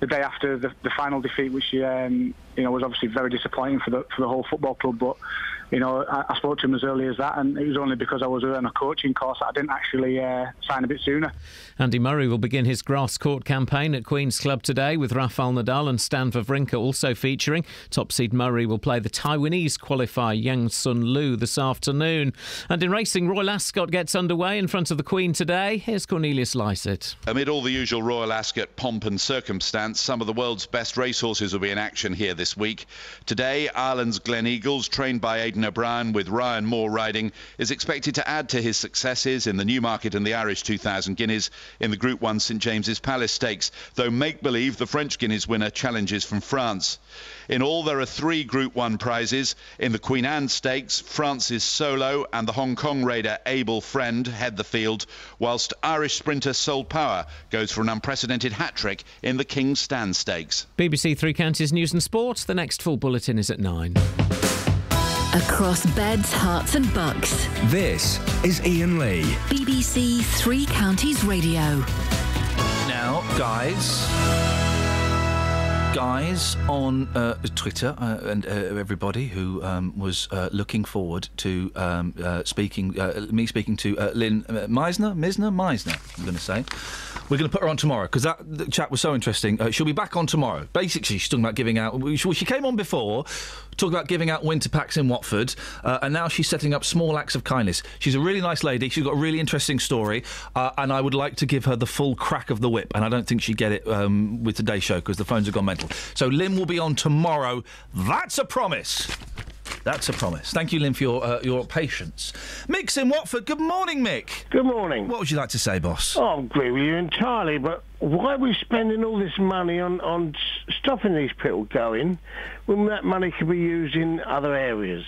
[SPEAKER 19] the day after the, the final defeat, which um, you know was obviously very disappointing for the for the whole football club. But you know, I, I spoke to him as early as that, and it was only because I was on a coaching course that I didn't actually uh, sign a bit sooner.
[SPEAKER 1] Andy Murray will begin his grass court campaign at Queen's Club today with Rafael Nadal and Stan Wawrinka also featuring. Top seed Murray will play the Taiwanese qualifier Yen-Hsun Lu this afternoon. And in racing, Royal Ascot gets underway in front of the Queen today. Here's Cornelius Lysaght.
[SPEAKER 20] Amid all the usual Royal Ascot pomp and circumstance, some of the world's best racehorses will be in action here this week. Today, Ireland's Gleneagles, trained by Aidan O'Brien with Ryan Moore riding, is expected to add to his successes in the Newmarket and the Irish 2000 Guineas in the Group 1 St James's Palace Stakes, though make believe the French Guineas winner challenges from France. In all, there are three Group 1 prizes. In the Queen Anne Stakes, France's Solow and the Hong Kong raider Able Friend head the field, whilst Irish sprinter Sole Power goes for an unprecedented hat trick in the King's Stand Stakes.
[SPEAKER 1] BBC Three Counties News and Sports. The next full bulletin is at nine.
[SPEAKER 2] Across beds, Herts, and bucks.
[SPEAKER 8] This is Iain Lee.
[SPEAKER 2] BBC Three Counties Radio.
[SPEAKER 7] Now, guys, guys on uh, Twitter uh, and uh, everybody who um, was uh, looking forward to um, uh, speaking, uh, me speaking to uh, Lynn uh, Meisner, Misner, Meisner. I'm going to say. We're going to put her on tomorrow because that the chat was so interesting. Uh, she'll be back on tomorrow. Basically, she's talking about giving out. Well, she came on before, talking about giving out winter packs in Watford, uh, and now she's setting up small acts of kindness. She's a really nice lady. She's got a really interesting story, uh, and I would like to give her the full crack of the whip. And I don't think she'd get it um, with today's show because the phones have gone mental. So Lynn will be on tomorrow. That's a promise. That's a promise. Thank you, Lynn, for your uh, your patience. Mick's in Watford. Good morning, Mick.
[SPEAKER 50] Good morning.
[SPEAKER 7] What would you like to say, boss?
[SPEAKER 50] Oh, I agree with you entirely, but why are we spending all this money on, on stopping these people going when that money could be used in other areas?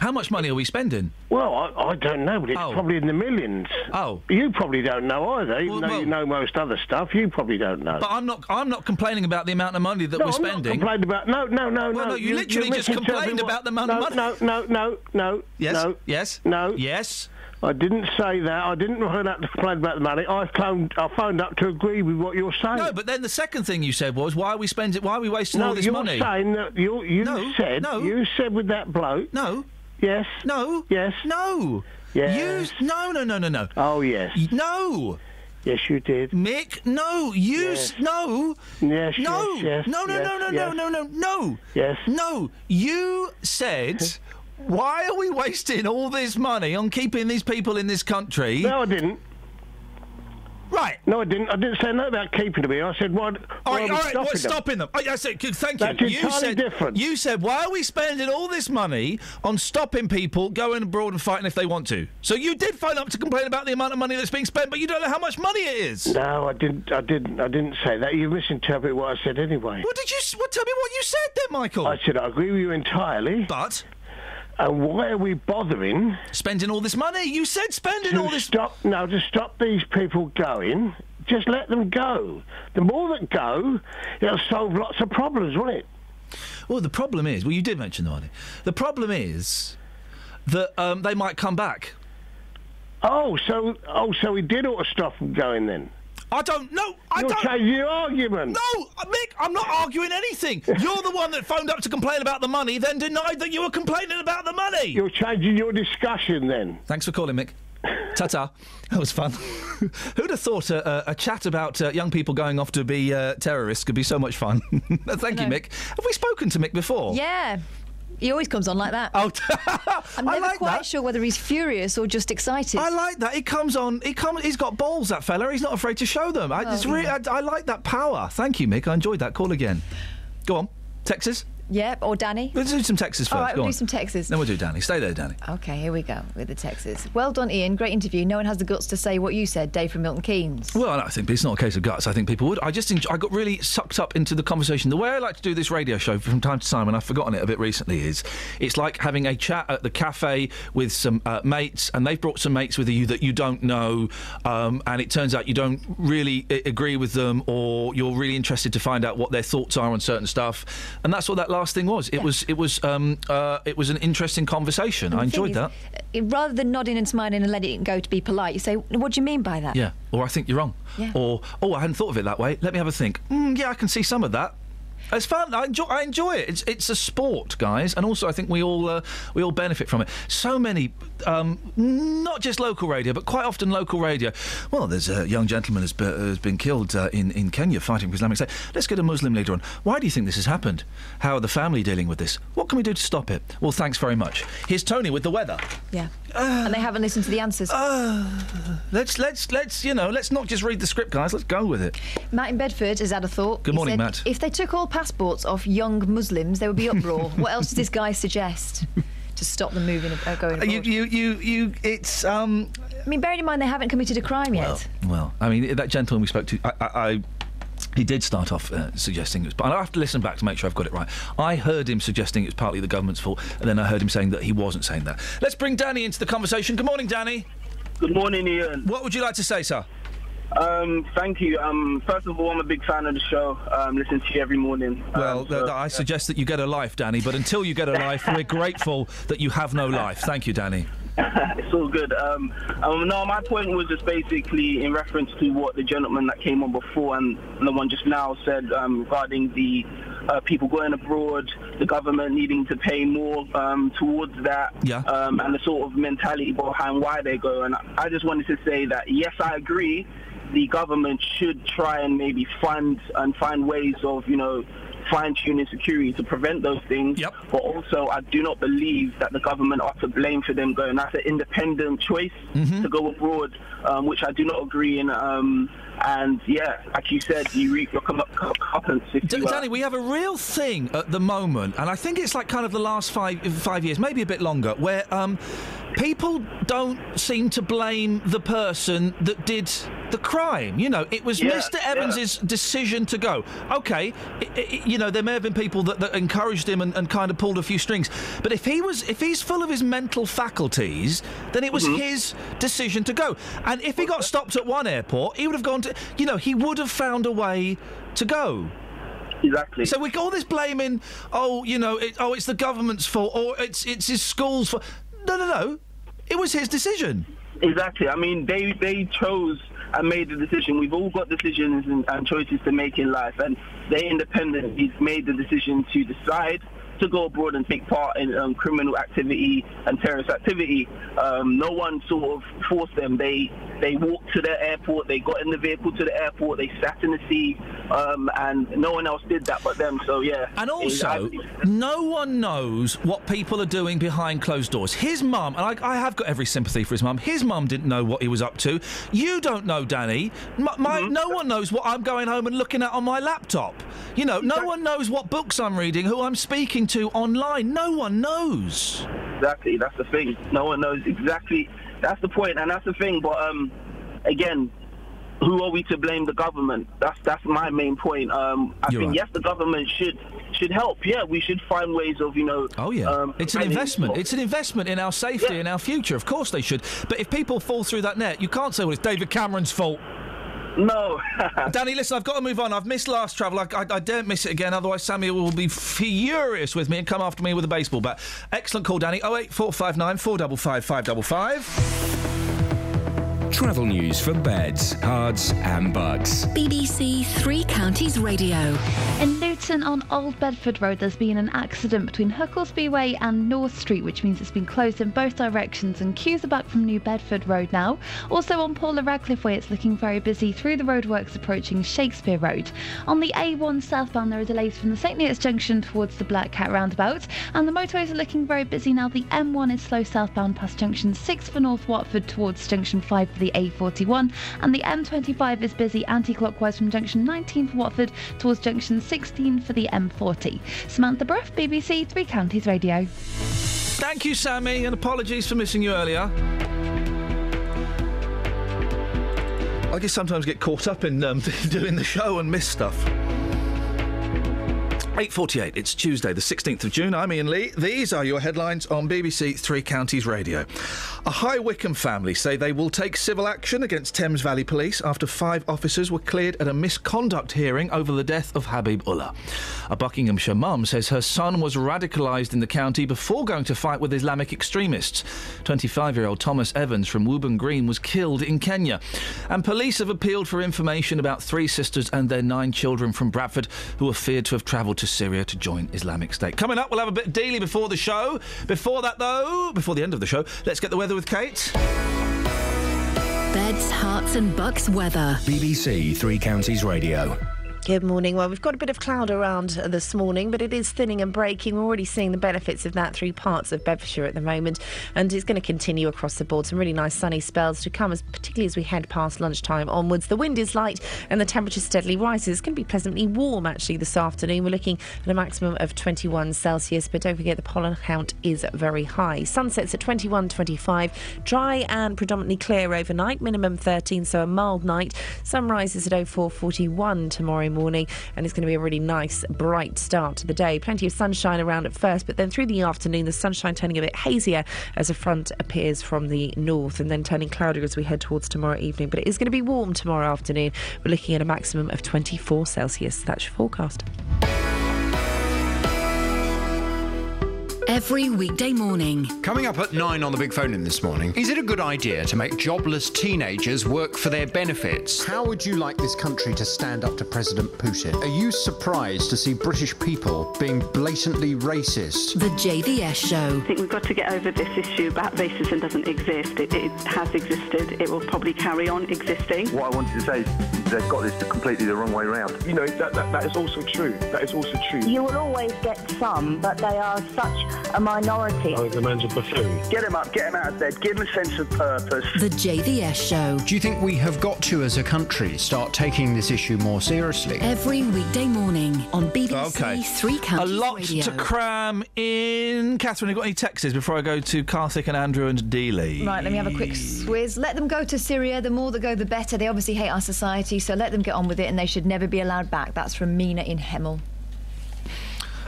[SPEAKER 7] How much money are we spending?
[SPEAKER 50] Well, I, I don't know, but it's oh. probably in the millions.
[SPEAKER 7] Oh.
[SPEAKER 50] You probably don't know either, even
[SPEAKER 7] Well,
[SPEAKER 50] though
[SPEAKER 7] well-
[SPEAKER 50] you know most other stuff. You probably don't know.
[SPEAKER 7] But I'm not. I'm not complaining about the amount of money that
[SPEAKER 50] no,
[SPEAKER 7] we're
[SPEAKER 50] I'm not
[SPEAKER 7] spending.
[SPEAKER 50] complaining about no, no, no,
[SPEAKER 7] Well,
[SPEAKER 50] no.
[SPEAKER 7] no, you literally just complained about the amount
[SPEAKER 50] no,
[SPEAKER 7] of money.
[SPEAKER 50] No, no, no, no.
[SPEAKER 7] Yes,
[SPEAKER 50] No.
[SPEAKER 7] yes.
[SPEAKER 50] No.
[SPEAKER 7] Yes.
[SPEAKER 50] I didn't say that. I didn't phone up to complain about the money. I phoned. I phoned up to agree with what you're saying.
[SPEAKER 7] No, but then the second thing you said was, why are we spending? Why are we wasting
[SPEAKER 50] no,
[SPEAKER 7] all this money?"
[SPEAKER 50] you're
[SPEAKER 7] money?
[SPEAKER 50] saying that you you
[SPEAKER 7] No,
[SPEAKER 50] said
[SPEAKER 7] no.
[SPEAKER 50] you said with that bloke.
[SPEAKER 7] No.
[SPEAKER 50] Yes.
[SPEAKER 7] No.
[SPEAKER 50] Yes.
[SPEAKER 7] No.
[SPEAKER 50] Yes.
[SPEAKER 7] You, no, no, no, no, no.
[SPEAKER 50] Oh yes.
[SPEAKER 7] No.
[SPEAKER 50] Yes, you did.
[SPEAKER 7] Mick, no. You s- no.
[SPEAKER 50] Yes.
[SPEAKER 7] No.
[SPEAKER 50] Yes. yes
[SPEAKER 7] no, no,
[SPEAKER 50] yes,
[SPEAKER 7] no, no,
[SPEAKER 50] yes.
[SPEAKER 7] no, no, no, no.
[SPEAKER 50] Yes.
[SPEAKER 7] No. You said. Why are we wasting all this money on keeping these people in this country?
[SPEAKER 50] No, I didn't.
[SPEAKER 7] Right.
[SPEAKER 50] No, I didn't. I didn't say nothing about keeping them here. I said, what?
[SPEAKER 7] All right, all right,
[SPEAKER 50] stopping
[SPEAKER 7] what's
[SPEAKER 50] them?
[SPEAKER 7] stopping them? Oh, I said, good, thank you.
[SPEAKER 50] That's
[SPEAKER 7] you
[SPEAKER 50] entirely
[SPEAKER 7] said,
[SPEAKER 50] different.
[SPEAKER 7] You said, why are we spending all this money on stopping people going abroad and fighting if they want to? So you did phone up to complain about the amount of money that's being spent, but you don't know how much money it is.
[SPEAKER 50] No, I didn't. I didn't. I didn't say that. You misinterpreted what I said anyway.
[SPEAKER 7] What did you? What? Tell me what you said then, Michael.
[SPEAKER 50] I said I agree with you entirely.
[SPEAKER 7] But.
[SPEAKER 50] And why are we bothering?
[SPEAKER 7] Spending all this money? You said spending all this.
[SPEAKER 50] Stop. No, to stop these people going. Just let them go. The more that go, it'll solve lots of problems, won't it?
[SPEAKER 7] Well, the problem is, well, you did mention the money. The problem is that um, they might come back.
[SPEAKER 50] Oh, so oh, so we did ought to stop them going then.
[SPEAKER 7] I don't know. I
[SPEAKER 50] You're
[SPEAKER 7] don't.
[SPEAKER 50] changing your argument.
[SPEAKER 7] No, Mick, I'm not arguing anything. You're the one that phoned up to complain about the money, then denied that you were complaining about the money.
[SPEAKER 50] You're changing your discussion then.
[SPEAKER 7] Thanks for calling, Mick. Ta ta. That was fun. Who'd have thought a, a, a chat about uh, young people going off to be uh, terrorists could be so much fun? Thank you, Mick. Have we spoken to Mick before?
[SPEAKER 32] Yeah. He always comes on like that.
[SPEAKER 7] Oh,
[SPEAKER 32] I'm
[SPEAKER 7] I
[SPEAKER 32] never
[SPEAKER 7] like
[SPEAKER 32] quite
[SPEAKER 7] that.
[SPEAKER 32] sure whether he's furious or just excited.
[SPEAKER 7] I like that. He comes on. He comes. He's got balls. That fella. He's not afraid to show them. I, it's
[SPEAKER 32] Oh,
[SPEAKER 7] really, I, I like that power. Thank you, Mick. I enjoyed that. Call again. Go on. Texas.
[SPEAKER 32] Yeah, or Danny.
[SPEAKER 7] Let's do some Texas first.
[SPEAKER 32] All right,
[SPEAKER 7] Go
[SPEAKER 32] we'll
[SPEAKER 7] on.
[SPEAKER 32] do some Texas.
[SPEAKER 7] Then we'll do Danny. Stay there, Danny.
[SPEAKER 32] Okay, here we go with the Texas. Well done, Iain. Great interview. No one has the guts to say what you said, Dave from Milton Keynes.
[SPEAKER 7] Well, I think it's not a case of guts. I think people would. I just enjoy, I got really sucked up into the conversation. The way I like to do this radio show from time to time, and I've forgotten it a bit recently, is it's like having a chat at the cafe with some uh, mates, and they've brought some mates with you that you don't know, um, and it turns out you don't really agree with them, or you're really interested to find out what their thoughts are on certain stuff, and that's what that last thing was. It was it was um, uh, it was an interesting conversation. I
[SPEAKER 32] And the thing
[SPEAKER 7] enjoyed
[SPEAKER 32] is,
[SPEAKER 7] that.
[SPEAKER 32] uh, Rather than nodding and smiling and letting it go to be polite, you say, "What do you mean by that?"
[SPEAKER 7] Yeah, or I think you're wrong.
[SPEAKER 32] Yeah.
[SPEAKER 7] Or, oh, I hadn't thought of it that way. Let me have a think. Mm, yeah, I can see some of that. It's fun. I enjoy. I enjoy it. It's it's a sport, guys, and also I think we all uh, we all benefit from it. So many, um, not just local radio, but quite often local radio. Well, there's a young gentleman be, has been killed uh, in in Kenya fighting for Islamic State. Let's get a Muslim leader on. Why do you think this has happened? How are the family dealing with this? What can we do to stop it? Well, thanks very much. Here's Tony with the weather.
[SPEAKER 32] Yeah. and they haven't listened to the answers.
[SPEAKER 7] Let's let's let's you know let's not just read the script, guys. Let's go with it.
[SPEAKER 32] Matt in Bedford has had a thought.
[SPEAKER 7] Good morning,
[SPEAKER 32] said,
[SPEAKER 7] Matt.
[SPEAKER 32] If they took all passports off young Muslims, there would be uproar. what else does this guy suggest to stop them moving, uh, going abroad?
[SPEAKER 7] You you you you. It's um.
[SPEAKER 32] I mean, bearing in mind they haven't committed a crime yet.
[SPEAKER 7] Well, I mean, that gentleman we spoke to, I, I, I he did start off uh, suggesting it was, but I have to listen back to make sure I've got it right. I heard him suggesting it was partly the government's fault, and then I heard him saying that he wasn't saying that. Let's bring Danny into the conversation. Good morning, Danny.
[SPEAKER 51] Good morning, Iain.
[SPEAKER 7] What would you like to say, sir?
[SPEAKER 51] Um, thank you. Um, first of all, I'm a big fan of the show. Um, listen to you every morning.
[SPEAKER 7] Well,
[SPEAKER 51] Um,
[SPEAKER 7] th-
[SPEAKER 51] so-
[SPEAKER 7] I suggest that you get a life, Danny, but until you get a life, we're grateful that you have no life. Thank you, Danny.
[SPEAKER 51] it's all good. Um, um, no, my point was just basically in reference to what the gentleman that came on before and the one just now said um, regarding the uh, people going abroad, the government needing to pay more um, towards that,
[SPEAKER 7] Yeah.
[SPEAKER 51] um, and the sort of mentality behind why they go. And I just wanted to say that yes, I agree. The government should try and maybe fund and find ways of, you know, fine-tuning security to prevent those things. But also, I do not believe that the government are to blame for them going. That's an independent choice
[SPEAKER 7] Mm-hmm.
[SPEAKER 51] to go abroad, um, which I do not agree in. Um, and yeah, like you said, you reap your com- com- comeuppance if
[SPEAKER 7] D-
[SPEAKER 51] you,
[SPEAKER 7] Danny, we have a real thing at the moment, and I think it's like kind of the last five five years, maybe a bit longer, where um, people don't seem to blame the person that did the crime. You know, it was
[SPEAKER 51] Yeah,
[SPEAKER 7] Mr. Evans's decision to go. Okay, i i you know, there may have been people that, that encouraged him and, and kind of pulled a few strings, but if he was, if he's full of his mental faculties, then it was
[SPEAKER 51] Mm-hmm.
[SPEAKER 7] his decision to go. And if he got stopped at one airport, he would have gone to, you know, he would have found a way to go.
[SPEAKER 51] Exactly.
[SPEAKER 7] So we got all this blaming. Oh, you know, it, oh, it's the government's fault, or it's it's his school's fault. No, no, no. It was his decision.
[SPEAKER 51] Exactly. I mean, they they chose and made the decision. We've all got decisions and, and choices to make in life, and they independently made the decision to decide to go abroad and take part in um, criminal activity and terrorist activity. Um, no one sort of forced them. They they walked to the airport. They got in the vehicle to the airport. They sat in the seat, um, and no one else did that but them. So yeah.
[SPEAKER 7] And also, no one knows what people are doing behind closed doors. His mum, and I, I have got every sympathy for his mum. His mum didn't know what he was up to. You don't know, Danny. My, my,
[SPEAKER 51] Mm-hmm.
[SPEAKER 7] No one knows what I'm going home and looking at on my laptop. You know, no one knows what books I'm reading, who I'm speaking to online. No one knows.
[SPEAKER 51] Exactly, that's the thing. No one knows exactly. That's the point, and that's the thing. But um, again, who are we to blame? The government. That's that's my main point. Um, I
[SPEAKER 7] You're
[SPEAKER 51] think
[SPEAKER 7] right.
[SPEAKER 51] yes, the government should should help. Yeah, we should find ways of you know.
[SPEAKER 7] Oh yeah,
[SPEAKER 51] um,
[SPEAKER 7] it's an investment. It's an investment in our safety, in our future. Of course they should. But if people fall through that net, you can't say, "Well, it's David Cameron's fault."
[SPEAKER 51] No.
[SPEAKER 7] Danny, listen, I've got to move on. I've missed last travel. I, I, I daren't miss it again, otherwise Samuel will be furious with me and come after me with a baseball bat. Excellent call, Danny. 08459 455 555.
[SPEAKER 8] Travel news for beds, cards, and Bucks.
[SPEAKER 2] BBC Three Counties Radio.
[SPEAKER 10] In Luton on Old Bedford Road, there's been an accident between Hucklesby Way and North Street, which means it's been closed in both directions, and queues are back from New Bedford Road now. Also on Paula Radcliffe Way, it's looking very busy through the roadworks approaching Shakespeare Road. On the A1 southbound, there are delays from the St Neots Junction towards the Black Cat roundabout, and the motorways are looking very busy now. The M1 is slow southbound past junction 6 for North Watford towards junction 5 for the A41, and the M25 is busy anti clockwise from junction 19 for Watford towards junction 16 for the M40. Samantha Bruff, BBC Three Counties Radio.
[SPEAKER 7] Thank you, Sammy, and apologies for missing you earlier. I just sometimes get caught up in um, doing the show and miss stuff. 8.48, it's Tuesday, the 16th of June. I'm Iain Lee. These are your headlines on BBC Three Counties Radio. A High Wycombe family say they will take civil action against Thames Valley Police after five officers were cleared at a misconduct hearing over the death of Habib Ullah. A Buckinghamshire mum says her son was radicalised in the county before going to fight with Islamic extremists. 25-year-old Thomas Evans from Wooburn Green was killed in Kenya. And police have appealed for information about three sisters and their nine children from Bradford who are feared to have travelled to Syria to join Islamic State. Coming up, we'll have a bit of daily before the show. Before that, though, before the end of the show, let's get the weather with Kate.
[SPEAKER 2] Beds, Herts, and bucks weather.
[SPEAKER 8] BBC Three Counties Radio.
[SPEAKER 39] Good morning. Well, we've got a bit of cloud around this morning, but it is thinning and breaking. We're already seeing the benefits of that through parts of Bedfordshire at the moment, and it's going to continue across the board. Some really nice sunny spells to come, as particularly as we head past lunchtime onwards. The wind is light, and the temperature steadily rises. It's going to be pleasantly warm actually this afternoon. We're looking at a maximum of 21 Celsius, but don't forget the pollen count is very high. Sunsets at 21:25, dry and predominantly clear overnight. Minimum 13, so a mild night. Sunrise is at 04:41 tomorrow morning, and it's going to be a really nice, bright start to the day. Plenty of sunshine around at first, but then through the afternoon, the sunshine turning a bit hazier as a front appears from the north, and then turning cloudier as we head towards tomorrow evening. But it is going to be warm tomorrow afternoon. We're looking at a maximum of 24 Celsius. That's your forecast.
[SPEAKER 2] Every weekday morning.
[SPEAKER 52] Coming up at nine on the big phone in this morning, is it a good idea to make jobless teenagers work for their benefits? How would you like this country to stand up to President Putin? Are you surprised to see British people being blatantly racist?
[SPEAKER 2] The JVS Show.
[SPEAKER 53] I think we've got to get over this issue about racism doesn't exist. It, it has existed. It will probably carry on existing.
[SPEAKER 54] What I wanted to say is they've got this completely the wrong way round. You know, that, that, that is also true. That is also true.
[SPEAKER 55] You will always get some, but they are such
[SPEAKER 53] a minority.
[SPEAKER 23] I think the man's a buffoon.
[SPEAKER 51] Get him up, get him out of bed, give him a sense of purpose.
[SPEAKER 2] The JVS Show.
[SPEAKER 52] Do you think we have got to, as a country, start taking this issue more seriously?
[SPEAKER 2] Every weekday morning on BBC
[SPEAKER 7] Okay.
[SPEAKER 2] Three
[SPEAKER 7] A lot
[SPEAKER 2] Radio.
[SPEAKER 7] to cram in. Catherine, have you got any texts before I go to Karthik and Andrew and Dealey?
[SPEAKER 32] Right, let me have a quick swizz. Let them go to Syria. The more that go, the better. They obviously hate our society, so let them get on with it, and they should never be allowed back. That's from Mina in Hemel.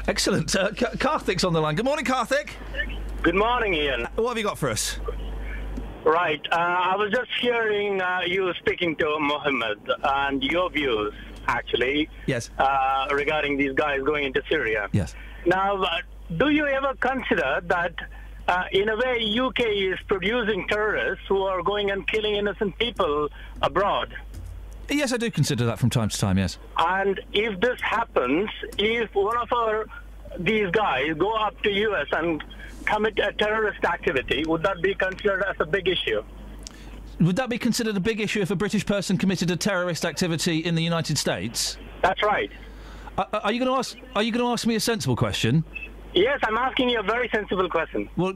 [SPEAKER 7] Excellent. Uh, K- Karthik's on the line. Good morning, Karthik.
[SPEAKER 56] Good morning, Iain.
[SPEAKER 7] What have you got for us?
[SPEAKER 56] Right. Uh, I was just hearing uh, you speaking to Mohammed and your views, actually,
[SPEAKER 7] Yes.
[SPEAKER 56] uh, regarding these guys going into Syria.
[SPEAKER 7] Yes.
[SPEAKER 56] Now, uh, do you ever consider that, uh, in a way, UK is producing terrorists who are going and killing innocent people abroad?
[SPEAKER 7] Yes, I do consider that from time to time, yes.
[SPEAKER 56] And if this happens, if one of our these guys go up to US and commit a terrorist activity, would that be considered as a big issue?
[SPEAKER 7] Would that be considered a big issue if a British person committed a terrorist activity in the United States?
[SPEAKER 56] That's right.
[SPEAKER 7] Uh, are you going to ask? Are you going to ask me a sensible question?
[SPEAKER 56] Yes, I'm asking you a very sensible question.
[SPEAKER 7] Well,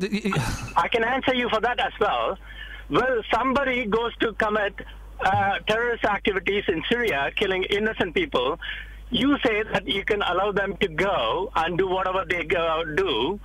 [SPEAKER 56] I can answer you for that as well. Well, somebody goes to commit uh, terrorist activities in Syria, killing innocent people. You say that you can allow them to go and do whatever they go do.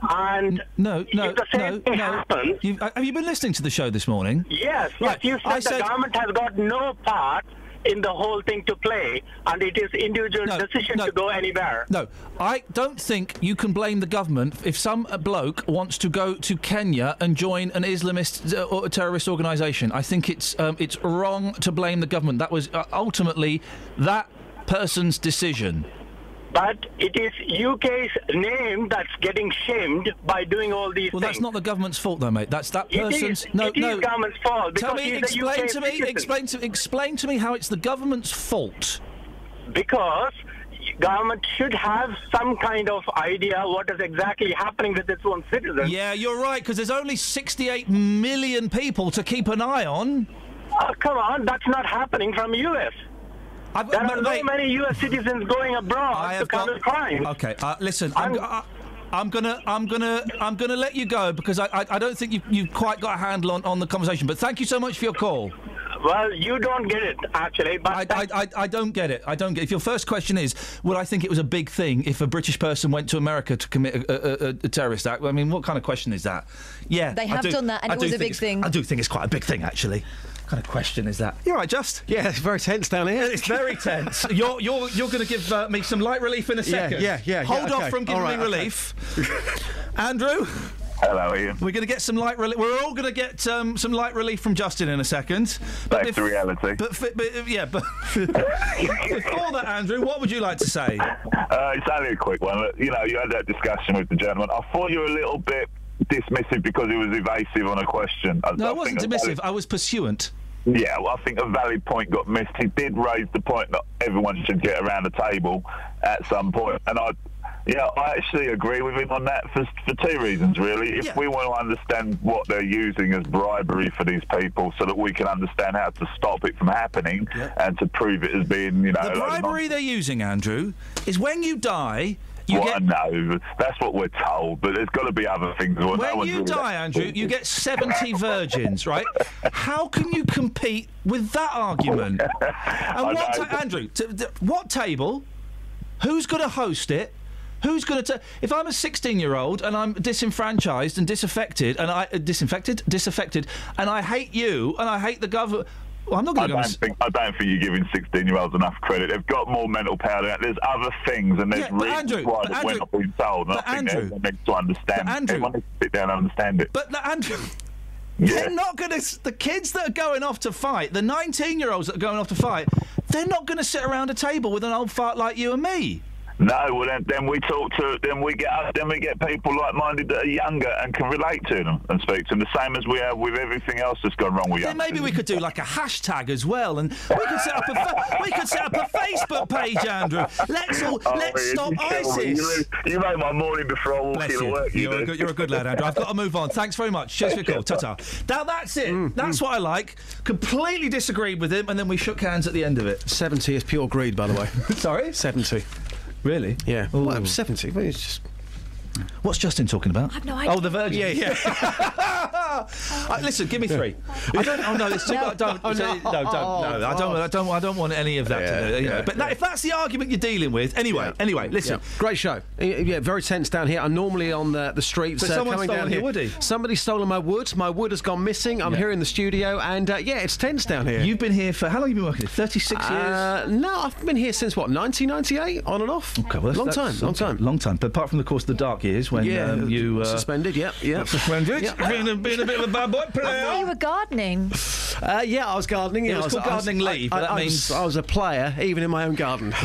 [SPEAKER 56] And
[SPEAKER 7] no, no,
[SPEAKER 56] if the same
[SPEAKER 7] no, no.
[SPEAKER 56] happens,
[SPEAKER 7] You've, uh, have you been listening to the show this morning?
[SPEAKER 56] yes,
[SPEAKER 7] Right,
[SPEAKER 56] yes, you said
[SPEAKER 7] I
[SPEAKER 56] the
[SPEAKER 7] said-
[SPEAKER 56] government has got no part in the whole thing to play, and it is individual decision to go anywhere.
[SPEAKER 7] No, I don't think you can blame the government if some bloke wants to go to Kenya and join an Islamist uh, or terrorist organisation. I think it's um, it's wrong to blame the government. That was uh, ultimately that person's decision.
[SPEAKER 56] But it is UK's name that's getting shamed by doing all these things.
[SPEAKER 7] Well,
[SPEAKER 56] things.
[SPEAKER 7] that's not the government's fault, though, mate. That's that person's.
[SPEAKER 56] is-
[SPEAKER 7] no,
[SPEAKER 56] it is
[SPEAKER 7] no.
[SPEAKER 56] government's fault
[SPEAKER 7] Tell me, explain to me,
[SPEAKER 56] citizen.
[SPEAKER 7] explain to explain to me how it's the government's fault.
[SPEAKER 56] because government should have some kind of idea what is exactly happening with its own citizens.
[SPEAKER 7] Yeah, you're right, because there's only 68 million people to keep an eye on.
[SPEAKER 56] Oh, come on, that's not happening from US. There are so many US citizens going abroad to commit crimes.
[SPEAKER 7] Okay, uh, listen, I'm, I, I'm gonna, I'm gonna, I'm gonna let you go because I, I, I don't think you, you've quite got a handle on, on the conversation. But thank you so much for your call.
[SPEAKER 56] Well, you don't get it actually, but
[SPEAKER 7] I, I, I, I don't get it. I don't get. If your first question is, would I think it was a big thing if a British person went to America to commit a, a, a, a terrorist act? I mean, what kind of question is that? Yeah,
[SPEAKER 32] They have
[SPEAKER 7] do-
[SPEAKER 32] done that, and
[SPEAKER 7] I
[SPEAKER 32] it was a big thing.
[SPEAKER 7] I do think it's quite a big thing, actually. What kind of question is that? You're right, Just?
[SPEAKER 52] Yeah, it's very tense down here.
[SPEAKER 7] It's very tense. you're you're you're going to give uh, me some light relief in a second.
[SPEAKER 52] yeah, yeah, yeah,
[SPEAKER 7] Hold off
[SPEAKER 52] okay.
[SPEAKER 7] from giving
[SPEAKER 52] All right,
[SPEAKER 7] me
[SPEAKER 52] okay.
[SPEAKER 7] relief, Andrew.
[SPEAKER 57] Hello, Iain.
[SPEAKER 7] We're going to get some light relief. We're all going to get um, some light relief from Justin in a second. But
[SPEAKER 57] Back to reality.
[SPEAKER 7] But, fi- but uh, yeah, but before that, Andrew, what would you like to say?
[SPEAKER 57] Uh, it's only a quick one. You know, you had that discussion with the gentleman. I thought you were a little bit dismissive because he was evasive on a question. I,
[SPEAKER 7] No, I
[SPEAKER 57] I
[SPEAKER 7] wasn't dismissive.
[SPEAKER 57] valid-
[SPEAKER 7] I was pursuant.
[SPEAKER 57] Yeah, well, I think a valid point got missed. He did raise the point that everyone should get around the table at some point, and I, yeah, I actually agree with him on that for, for two reasons, really. If we want to understand what they're using as bribery for these people, so that we can understand how to stop it from happening and to prove it as being, you know,
[SPEAKER 7] The bribery they're using, Andrew, is when you die. You
[SPEAKER 57] well,
[SPEAKER 7] get
[SPEAKER 57] no, that's what we're told, but there's got to be other things. Well, no
[SPEAKER 7] when
[SPEAKER 57] one's
[SPEAKER 7] you die, Andrew, you get 70 virgins, right? How can you compete with that argument? And what, ta- Andrew, t- t- what table? Who's going to host it? Who's going to? If I'm a 16 year old and I'm disenfranchised and disaffected, and I uh, disinfected, disaffected, and I hate you and I hate the government. Well, I'm not going to go.
[SPEAKER 57] don't think I don't think you're giving 16 year olds enough credit. They've got more mental power than that. There's other things, and there's
[SPEAKER 7] Yeah,
[SPEAKER 57] reasons
[SPEAKER 7] Andrew,
[SPEAKER 57] why we're
[SPEAKER 7] Andrew-
[SPEAKER 57] not being told. And I think
[SPEAKER 7] Andrew-
[SPEAKER 57] everyone needs to understand.
[SPEAKER 7] Andrew-
[SPEAKER 57] everyone needs to sit down and understand it.
[SPEAKER 7] But Andrew.
[SPEAKER 57] Yeah.
[SPEAKER 7] They're not going to. The kids that are going off to fight, the 19 year olds that are going off to fight, they're not going to sit around a table with an old fart like you and me.
[SPEAKER 57] No, well then, then we talk to, then we get then we get people like-minded that are younger and can relate to them and speak to them. The same as we have with everything else that's gone wrong with
[SPEAKER 7] Then maybe we could do like a hashtag as well, and we could set up a fa- we could set up a Facebook page, Andrew. Let's all
[SPEAKER 57] Oh,
[SPEAKER 7] let's
[SPEAKER 57] Iain,
[SPEAKER 7] stop
[SPEAKER 57] you kill me.
[SPEAKER 7] ISIS.
[SPEAKER 57] You, you make my morning before I walk
[SPEAKER 7] Bless
[SPEAKER 57] in to
[SPEAKER 7] you.
[SPEAKER 57] work. You
[SPEAKER 7] You're, a good, you're a good lad, Andrew. I've got to move on. Thanks very much. Cheers for your call. Ta-ta. Now that's it.
[SPEAKER 52] Mm,
[SPEAKER 7] that's what I like. Completely disagreed with him, and then we shook hands at the end of it.
[SPEAKER 52] 70 is pure greed, by the way.
[SPEAKER 7] Sorry?
[SPEAKER 52] 70.
[SPEAKER 7] Really?
[SPEAKER 52] Yeah. Well, I'm 70. Well, it's just.
[SPEAKER 7] What's Justin talking about?
[SPEAKER 32] I've no idea.
[SPEAKER 7] Oh, the Virgin. Yeah, yeah. Uh, listen, give me three. I don't. Oh no, it's too.
[SPEAKER 32] No.
[SPEAKER 7] I don't.
[SPEAKER 32] Oh,
[SPEAKER 7] no,
[SPEAKER 32] no.
[SPEAKER 7] no, don't. No, I don't. I don't. I don't want any of that. to, you know. But that, if that's the argument you're dealing with, anyway. Anyway, listen.
[SPEAKER 23] Yeah. Great show. Yeah, very tense down here. I'm normally on the, the streets.
[SPEAKER 7] So
[SPEAKER 23] uh,
[SPEAKER 7] someone's
[SPEAKER 23] coming down
[SPEAKER 7] stolen your
[SPEAKER 23] here.
[SPEAKER 7] woody?
[SPEAKER 23] Somebody's stolen my wood. My wood has gone missing. I'm here in the studio, and uh, yeah, it's tense down here.
[SPEAKER 7] You've been here for how long? Have you been working here? Thirty-six years.
[SPEAKER 23] Uh, no, I've been here since what 1998, on and off.
[SPEAKER 7] Okay, well, that's-
[SPEAKER 23] long
[SPEAKER 7] that's-
[SPEAKER 23] time, long time.
[SPEAKER 7] long time. But apart from the course of the dark years when
[SPEAKER 23] Yeah,
[SPEAKER 7] um, you uh,
[SPEAKER 23] suspended. Yep, yep.
[SPEAKER 7] suspended, being, a, being a bit of a bad boy
[SPEAKER 32] I
[SPEAKER 7] player.
[SPEAKER 32] thought you were gardening.
[SPEAKER 23] Uh, yeah, I was gardening.
[SPEAKER 7] It was
[SPEAKER 23] I was
[SPEAKER 7] called
[SPEAKER 23] I was-
[SPEAKER 7] gardening leave, but that
[SPEAKER 23] I was-
[SPEAKER 7] means-
[SPEAKER 23] I was a player, even in my own garden.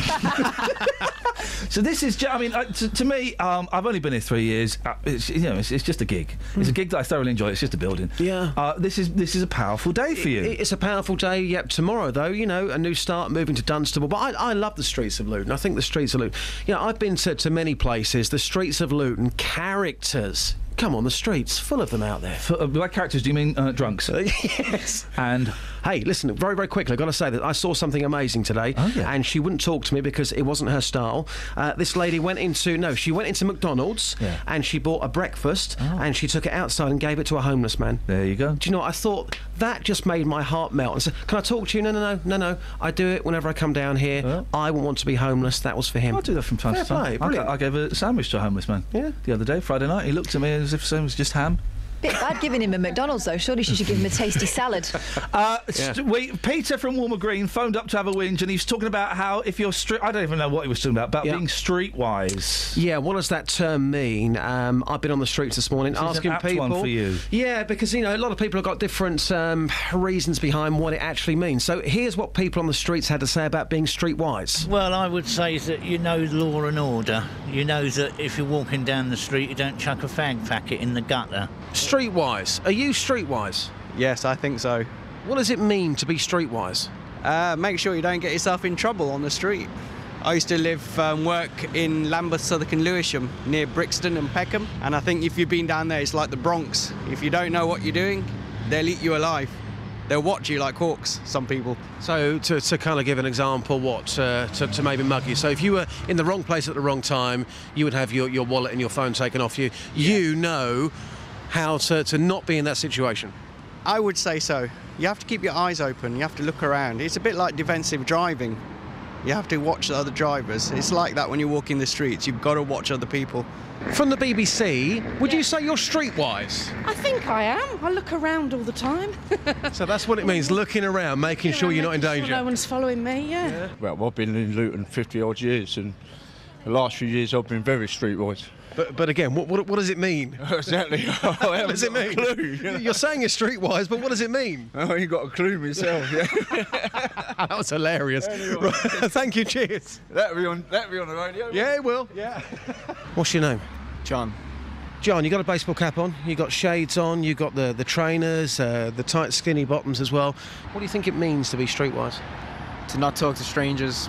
[SPEAKER 7] So this is, I mean, uh, to, to me, um, I've only been here three years. Uh, it's, you know, it's, it's just a gig. It's a gig that I thoroughly enjoy. It's just a building.
[SPEAKER 23] Yeah.
[SPEAKER 7] Uh, this is this is a powerful day for you.
[SPEAKER 23] It- It's a powerful day. Yep. Tomorrow, though, you know, a new start, moving to Dunstable. But I, I love the streets of Luton. I think the streets of Luton. You know, I've been to, to many places. The streets of Luton, characters. Come on, the streets, full of them out there.
[SPEAKER 7] For, uh, by characters, do you mean uh, drunks?
[SPEAKER 23] yes.
[SPEAKER 7] And
[SPEAKER 23] hey, listen, very, very quickly, I've got to say that I saw something amazing today, and she wouldn't talk to me because it wasn't her style. Uh, this lady went into no, she went into McDonald's
[SPEAKER 7] Yeah.
[SPEAKER 23] and she bought a breakfast and she took it outside and gave it to a homeless man.
[SPEAKER 7] There you go.
[SPEAKER 23] Do you know? what? I thought that just made my heart melt. And said, "Can I talk to you?" No, no, no, no, no. I do it whenever I come down here. I wouldn't want to be homeless. That was for him.
[SPEAKER 7] I do that from time
[SPEAKER 23] Fair
[SPEAKER 7] to time.
[SPEAKER 23] play,
[SPEAKER 7] I, I gave a sandwich to a homeless man. Yeah. The other day, Friday night, he looked at me as if it was just ham.
[SPEAKER 32] Bit bad giving him a McDonald's though. Surely she should give him a tasty salad.
[SPEAKER 7] Uh, st- we, Peter from Walmer Green phoned up to have a whinge, and he's talking about how if you're street, I don't even know what he was talking about, about
[SPEAKER 23] Yeah.
[SPEAKER 7] being streetwise.
[SPEAKER 23] Yeah, what does that term mean? Um, I've been on the streets this morning
[SPEAKER 7] This is an
[SPEAKER 23] asking
[SPEAKER 7] apt
[SPEAKER 23] people.
[SPEAKER 7] one for you.
[SPEAKER 23] Yeah, because you know a lot of people have got different um, reasons behind what it actually means. So here's what people on the streets had to say about being streetwise.
[SPEAKER 58] Well, I would say that you know law and order. You know that if you're walking down the street, you don't chuck a fag packet in the gutter.
[SPEAKER 23] Streetwise. Are you streetwise?
[SPEAKER 59] Yes, I think so.
[SPEAKER 23] What does it mean to be streetwise?
[SPEAKER 59] Uh, make sure you don't get yourself in trouble on the street. I used to live, um, work in Lambeth, Southwark and Lewisham, near Brixton and Peckham. And I think if you've been down there, it's like the Bronx. If you don't know what you're doing, they'll eat you alive. They'll watch you like hawks, some people.
[SPEAKER 23] So to, to kind of give an example, what uh, to, to maybe mug you. So if you were in the wrong place at the wrong time, you would have your, your wallet and your phone taken off you. You know how to, to not be in that situation.
[SPEAKER 59] I would say so. You have to keep your eyes open. You have to look around. It's a bit like defensive driving. You have to watch the other drivers. It's like that when you're walking the streets. You've got to watch other people.
[SPEAKER 23] From the BBC, would you say you're streetwise?
[SPEAKER 60] I think I am. I look around all the time.
[SPEAKER 23] So that's what it means, looking around, making sure you're not in
[SPEAKER 60] Making sure
[SPEAKER 23] danger.
[SPEAKER 60] no one's following me, yeah.
[SPEAKER 61] Well, I've been in Luton 50 odd years, and the last few years I've been very streetwise.
[SPEAKER 23] But, but again, what, what, what does it mean?
[SPEAKER 61] exactly.
[SPEAKER 23] what does it mean? You're saying you're streetwise, but what does it mean?
[SPEAKER 61] Oh, ain't got a clue myself. Yeah.
[SPEAKER 23] that was hilarious. Right, Thank you. Cheers.
[SPEAKER 61] That'll be on. That'll be on the radio.
[SPEAKER 23] Yeah, it will.
[SPEAKER 61] Yeah.
[SPEAKER 23] What's your name?
[SPEAKER 59] John.
[SPEAKER 23] John, you got a baseball cap on, you got shades on, you got the, the trainers, uh, the tight skinny bottoms as well. What do you think it means to be streetwise?
[SPEAKER 59] To not talk to strangers.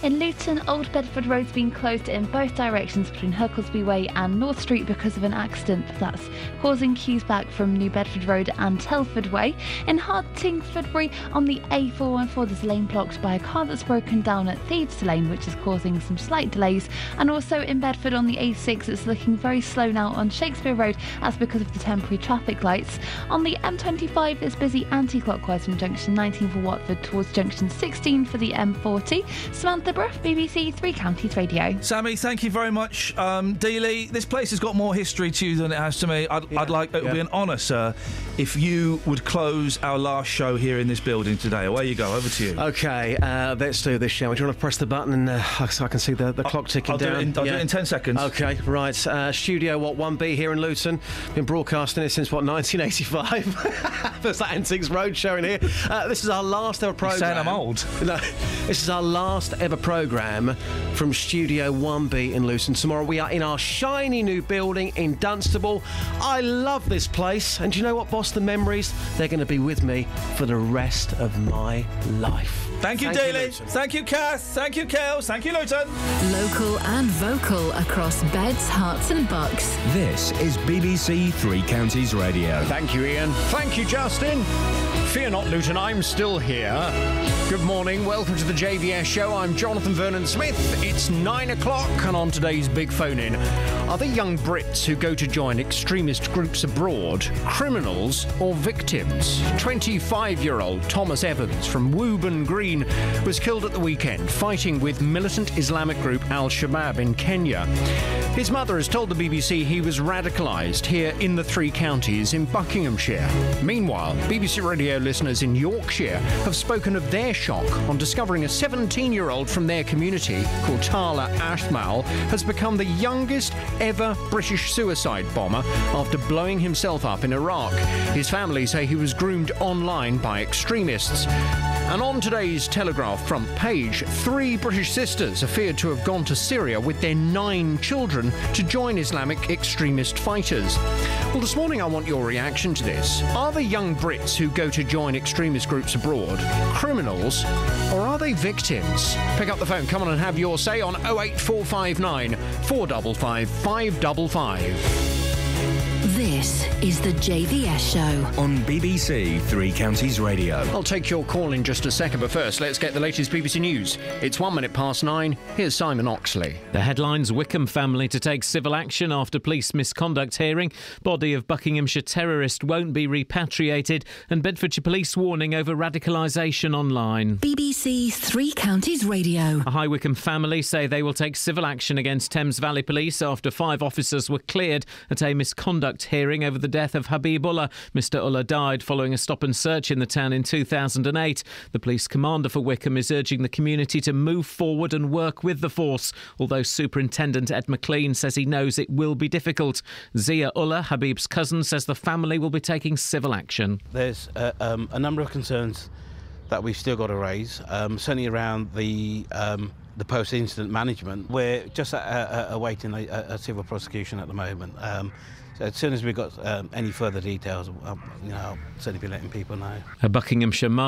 [SPEAKER 10] In Luton, Old Bedford Road's been closed in both directions between Hucklesby Way and North Street because of an accident that's causing queues back from New Bedford Road and Telford Way. In Hertingfordbury on the A414, there's a lane blocked by a car that's broken down at Thieves Lane, which is causing some slight delays. And also in Bedford on the A6, it's looking very slow now on Shakespeare Road. That's because of the temporary traffic lights. On the M25, it's busy anti-clockwise from junction 19 for Watford towards junction 16 for the M40. Samantha Bruff, BBC Three Counties Radio.
[SPEAKER 7] Sammy, thank you very much. Um, Dealey, this place has got more history to you than it has to me. I'd, I'd like it would be an honour, sir, if you would close our last show here in this building today. Away you go. Over to you.
[SPEAKER 23] Okay, uh, let's do this, shall we? Do you want to press the button and uh, so I can see the, the clock ticking
[SPEAKER 7] I'll do it
[SPEAKER 23] down?
[SPEAKER 7] in- I'll do it in 10 seconds.
[SPEAKER 23] Okay, right. Uh, studio, what, 1B here in Luton. Been broadcasting it since, what, 1985? There's that Antiques Road show in here. Uh, this is our last ever programme.
[SPEAKER 7] saying I'm old?
[SPEAKER 23] No, this is our last ever programme from Studio 1B in Luton. Tomorrow we are in our shiny new building in Dunstable. I love this place. And you know what, boss? The memories, they're going to be with me for the rest of my life.
[SPEAKER 7] Thank you,
[SPEAKER 23] Thank you,
[SPEAKER 7] Thank you, Kath. Thank you, Kels. Thank you, Luton.
[SPEAKER 2] Local and vocal across beds, Herts, and bucks.
[SPEAKER 8] This is BBC Three Counties Radio.
[SPEAKER 61] Thank you, Iain. Thank you, Justin.
[SPEAKER 52] Fear not, Luton, I'm still here. Good morning, welcome to the JVS show. I'm Jonathan Vernon Smith. It's nine o'clock, and on today's big phone in, are the young Brits who go to join extremist groups abroad criminals or victims? 25 year old Thomas Evans from Wooburn Green was killed at the weekend fighting with militant Islamic group Al Shabaab in Kenya. His mother has told the BBC he was radicalised here in the three counties in Buckinghamshire. Meanwhile, BBC Radio listeners in Yorkshire have spoken of their shock on discovering a 17 year old from their community called Talha Asmal has become the youngest ever British suicide bomber after blowing himself up in Iraq. His family say he was groomed online by extremists. And on today's Telegraph front page, three British sisters are feared to have gone to Syria with their nine children to join Islamic extremist fighters. Well, this morning I want your reaction to this. Are the young Brits who go to join extremist groups abroad criminals or are they victims? Pick up the phone, come on and have your say on 08459 455 555.
[SPEAKER 2] This is the JVS show.
[SPEAKER 8] On BBC Three Counties Radio.
[SPEAKER 52] I'll take your call in just a second, but first, let's get the latest BBC News. It's one minute past nine. Here's Simon Oxley.
[SPEAKER 1] The headlines Wycombe family to take civil action after police misconduct hearing. Body of Buckinghamshire terrorist won't be repatriated. And Bedfordshire police warning over radicalisation online.
[SPEAKER 2] BBC Three Counties Radio.
[SPEAKER 1] A High Wycombe family say they will take civil action against Thames Valley Police after five officers were cleared at a misconduct hearing over the death of Habib Ullah. Mr. Ullah died following a stop and search in the town in 2008. The police commander for Wycombe is urging the community to move forward and work with the force, although Superintendent Ed McLean says he knows it will be difficult. Zia Ullah, Habib's cousin, says the family will be taking civil action.
[SPEAKER 62] There's uh, um, a number of concerns that we've still got to raise, um, certainly around the um, the post-incident management. We're just uh, uh, awaiting a, a, civil prosecution at the moment. Um, as soon as we've got um, any further details, um, you know, I'll certainly be letting people know.
[SPEAKER 1] A Buckinghamshire mum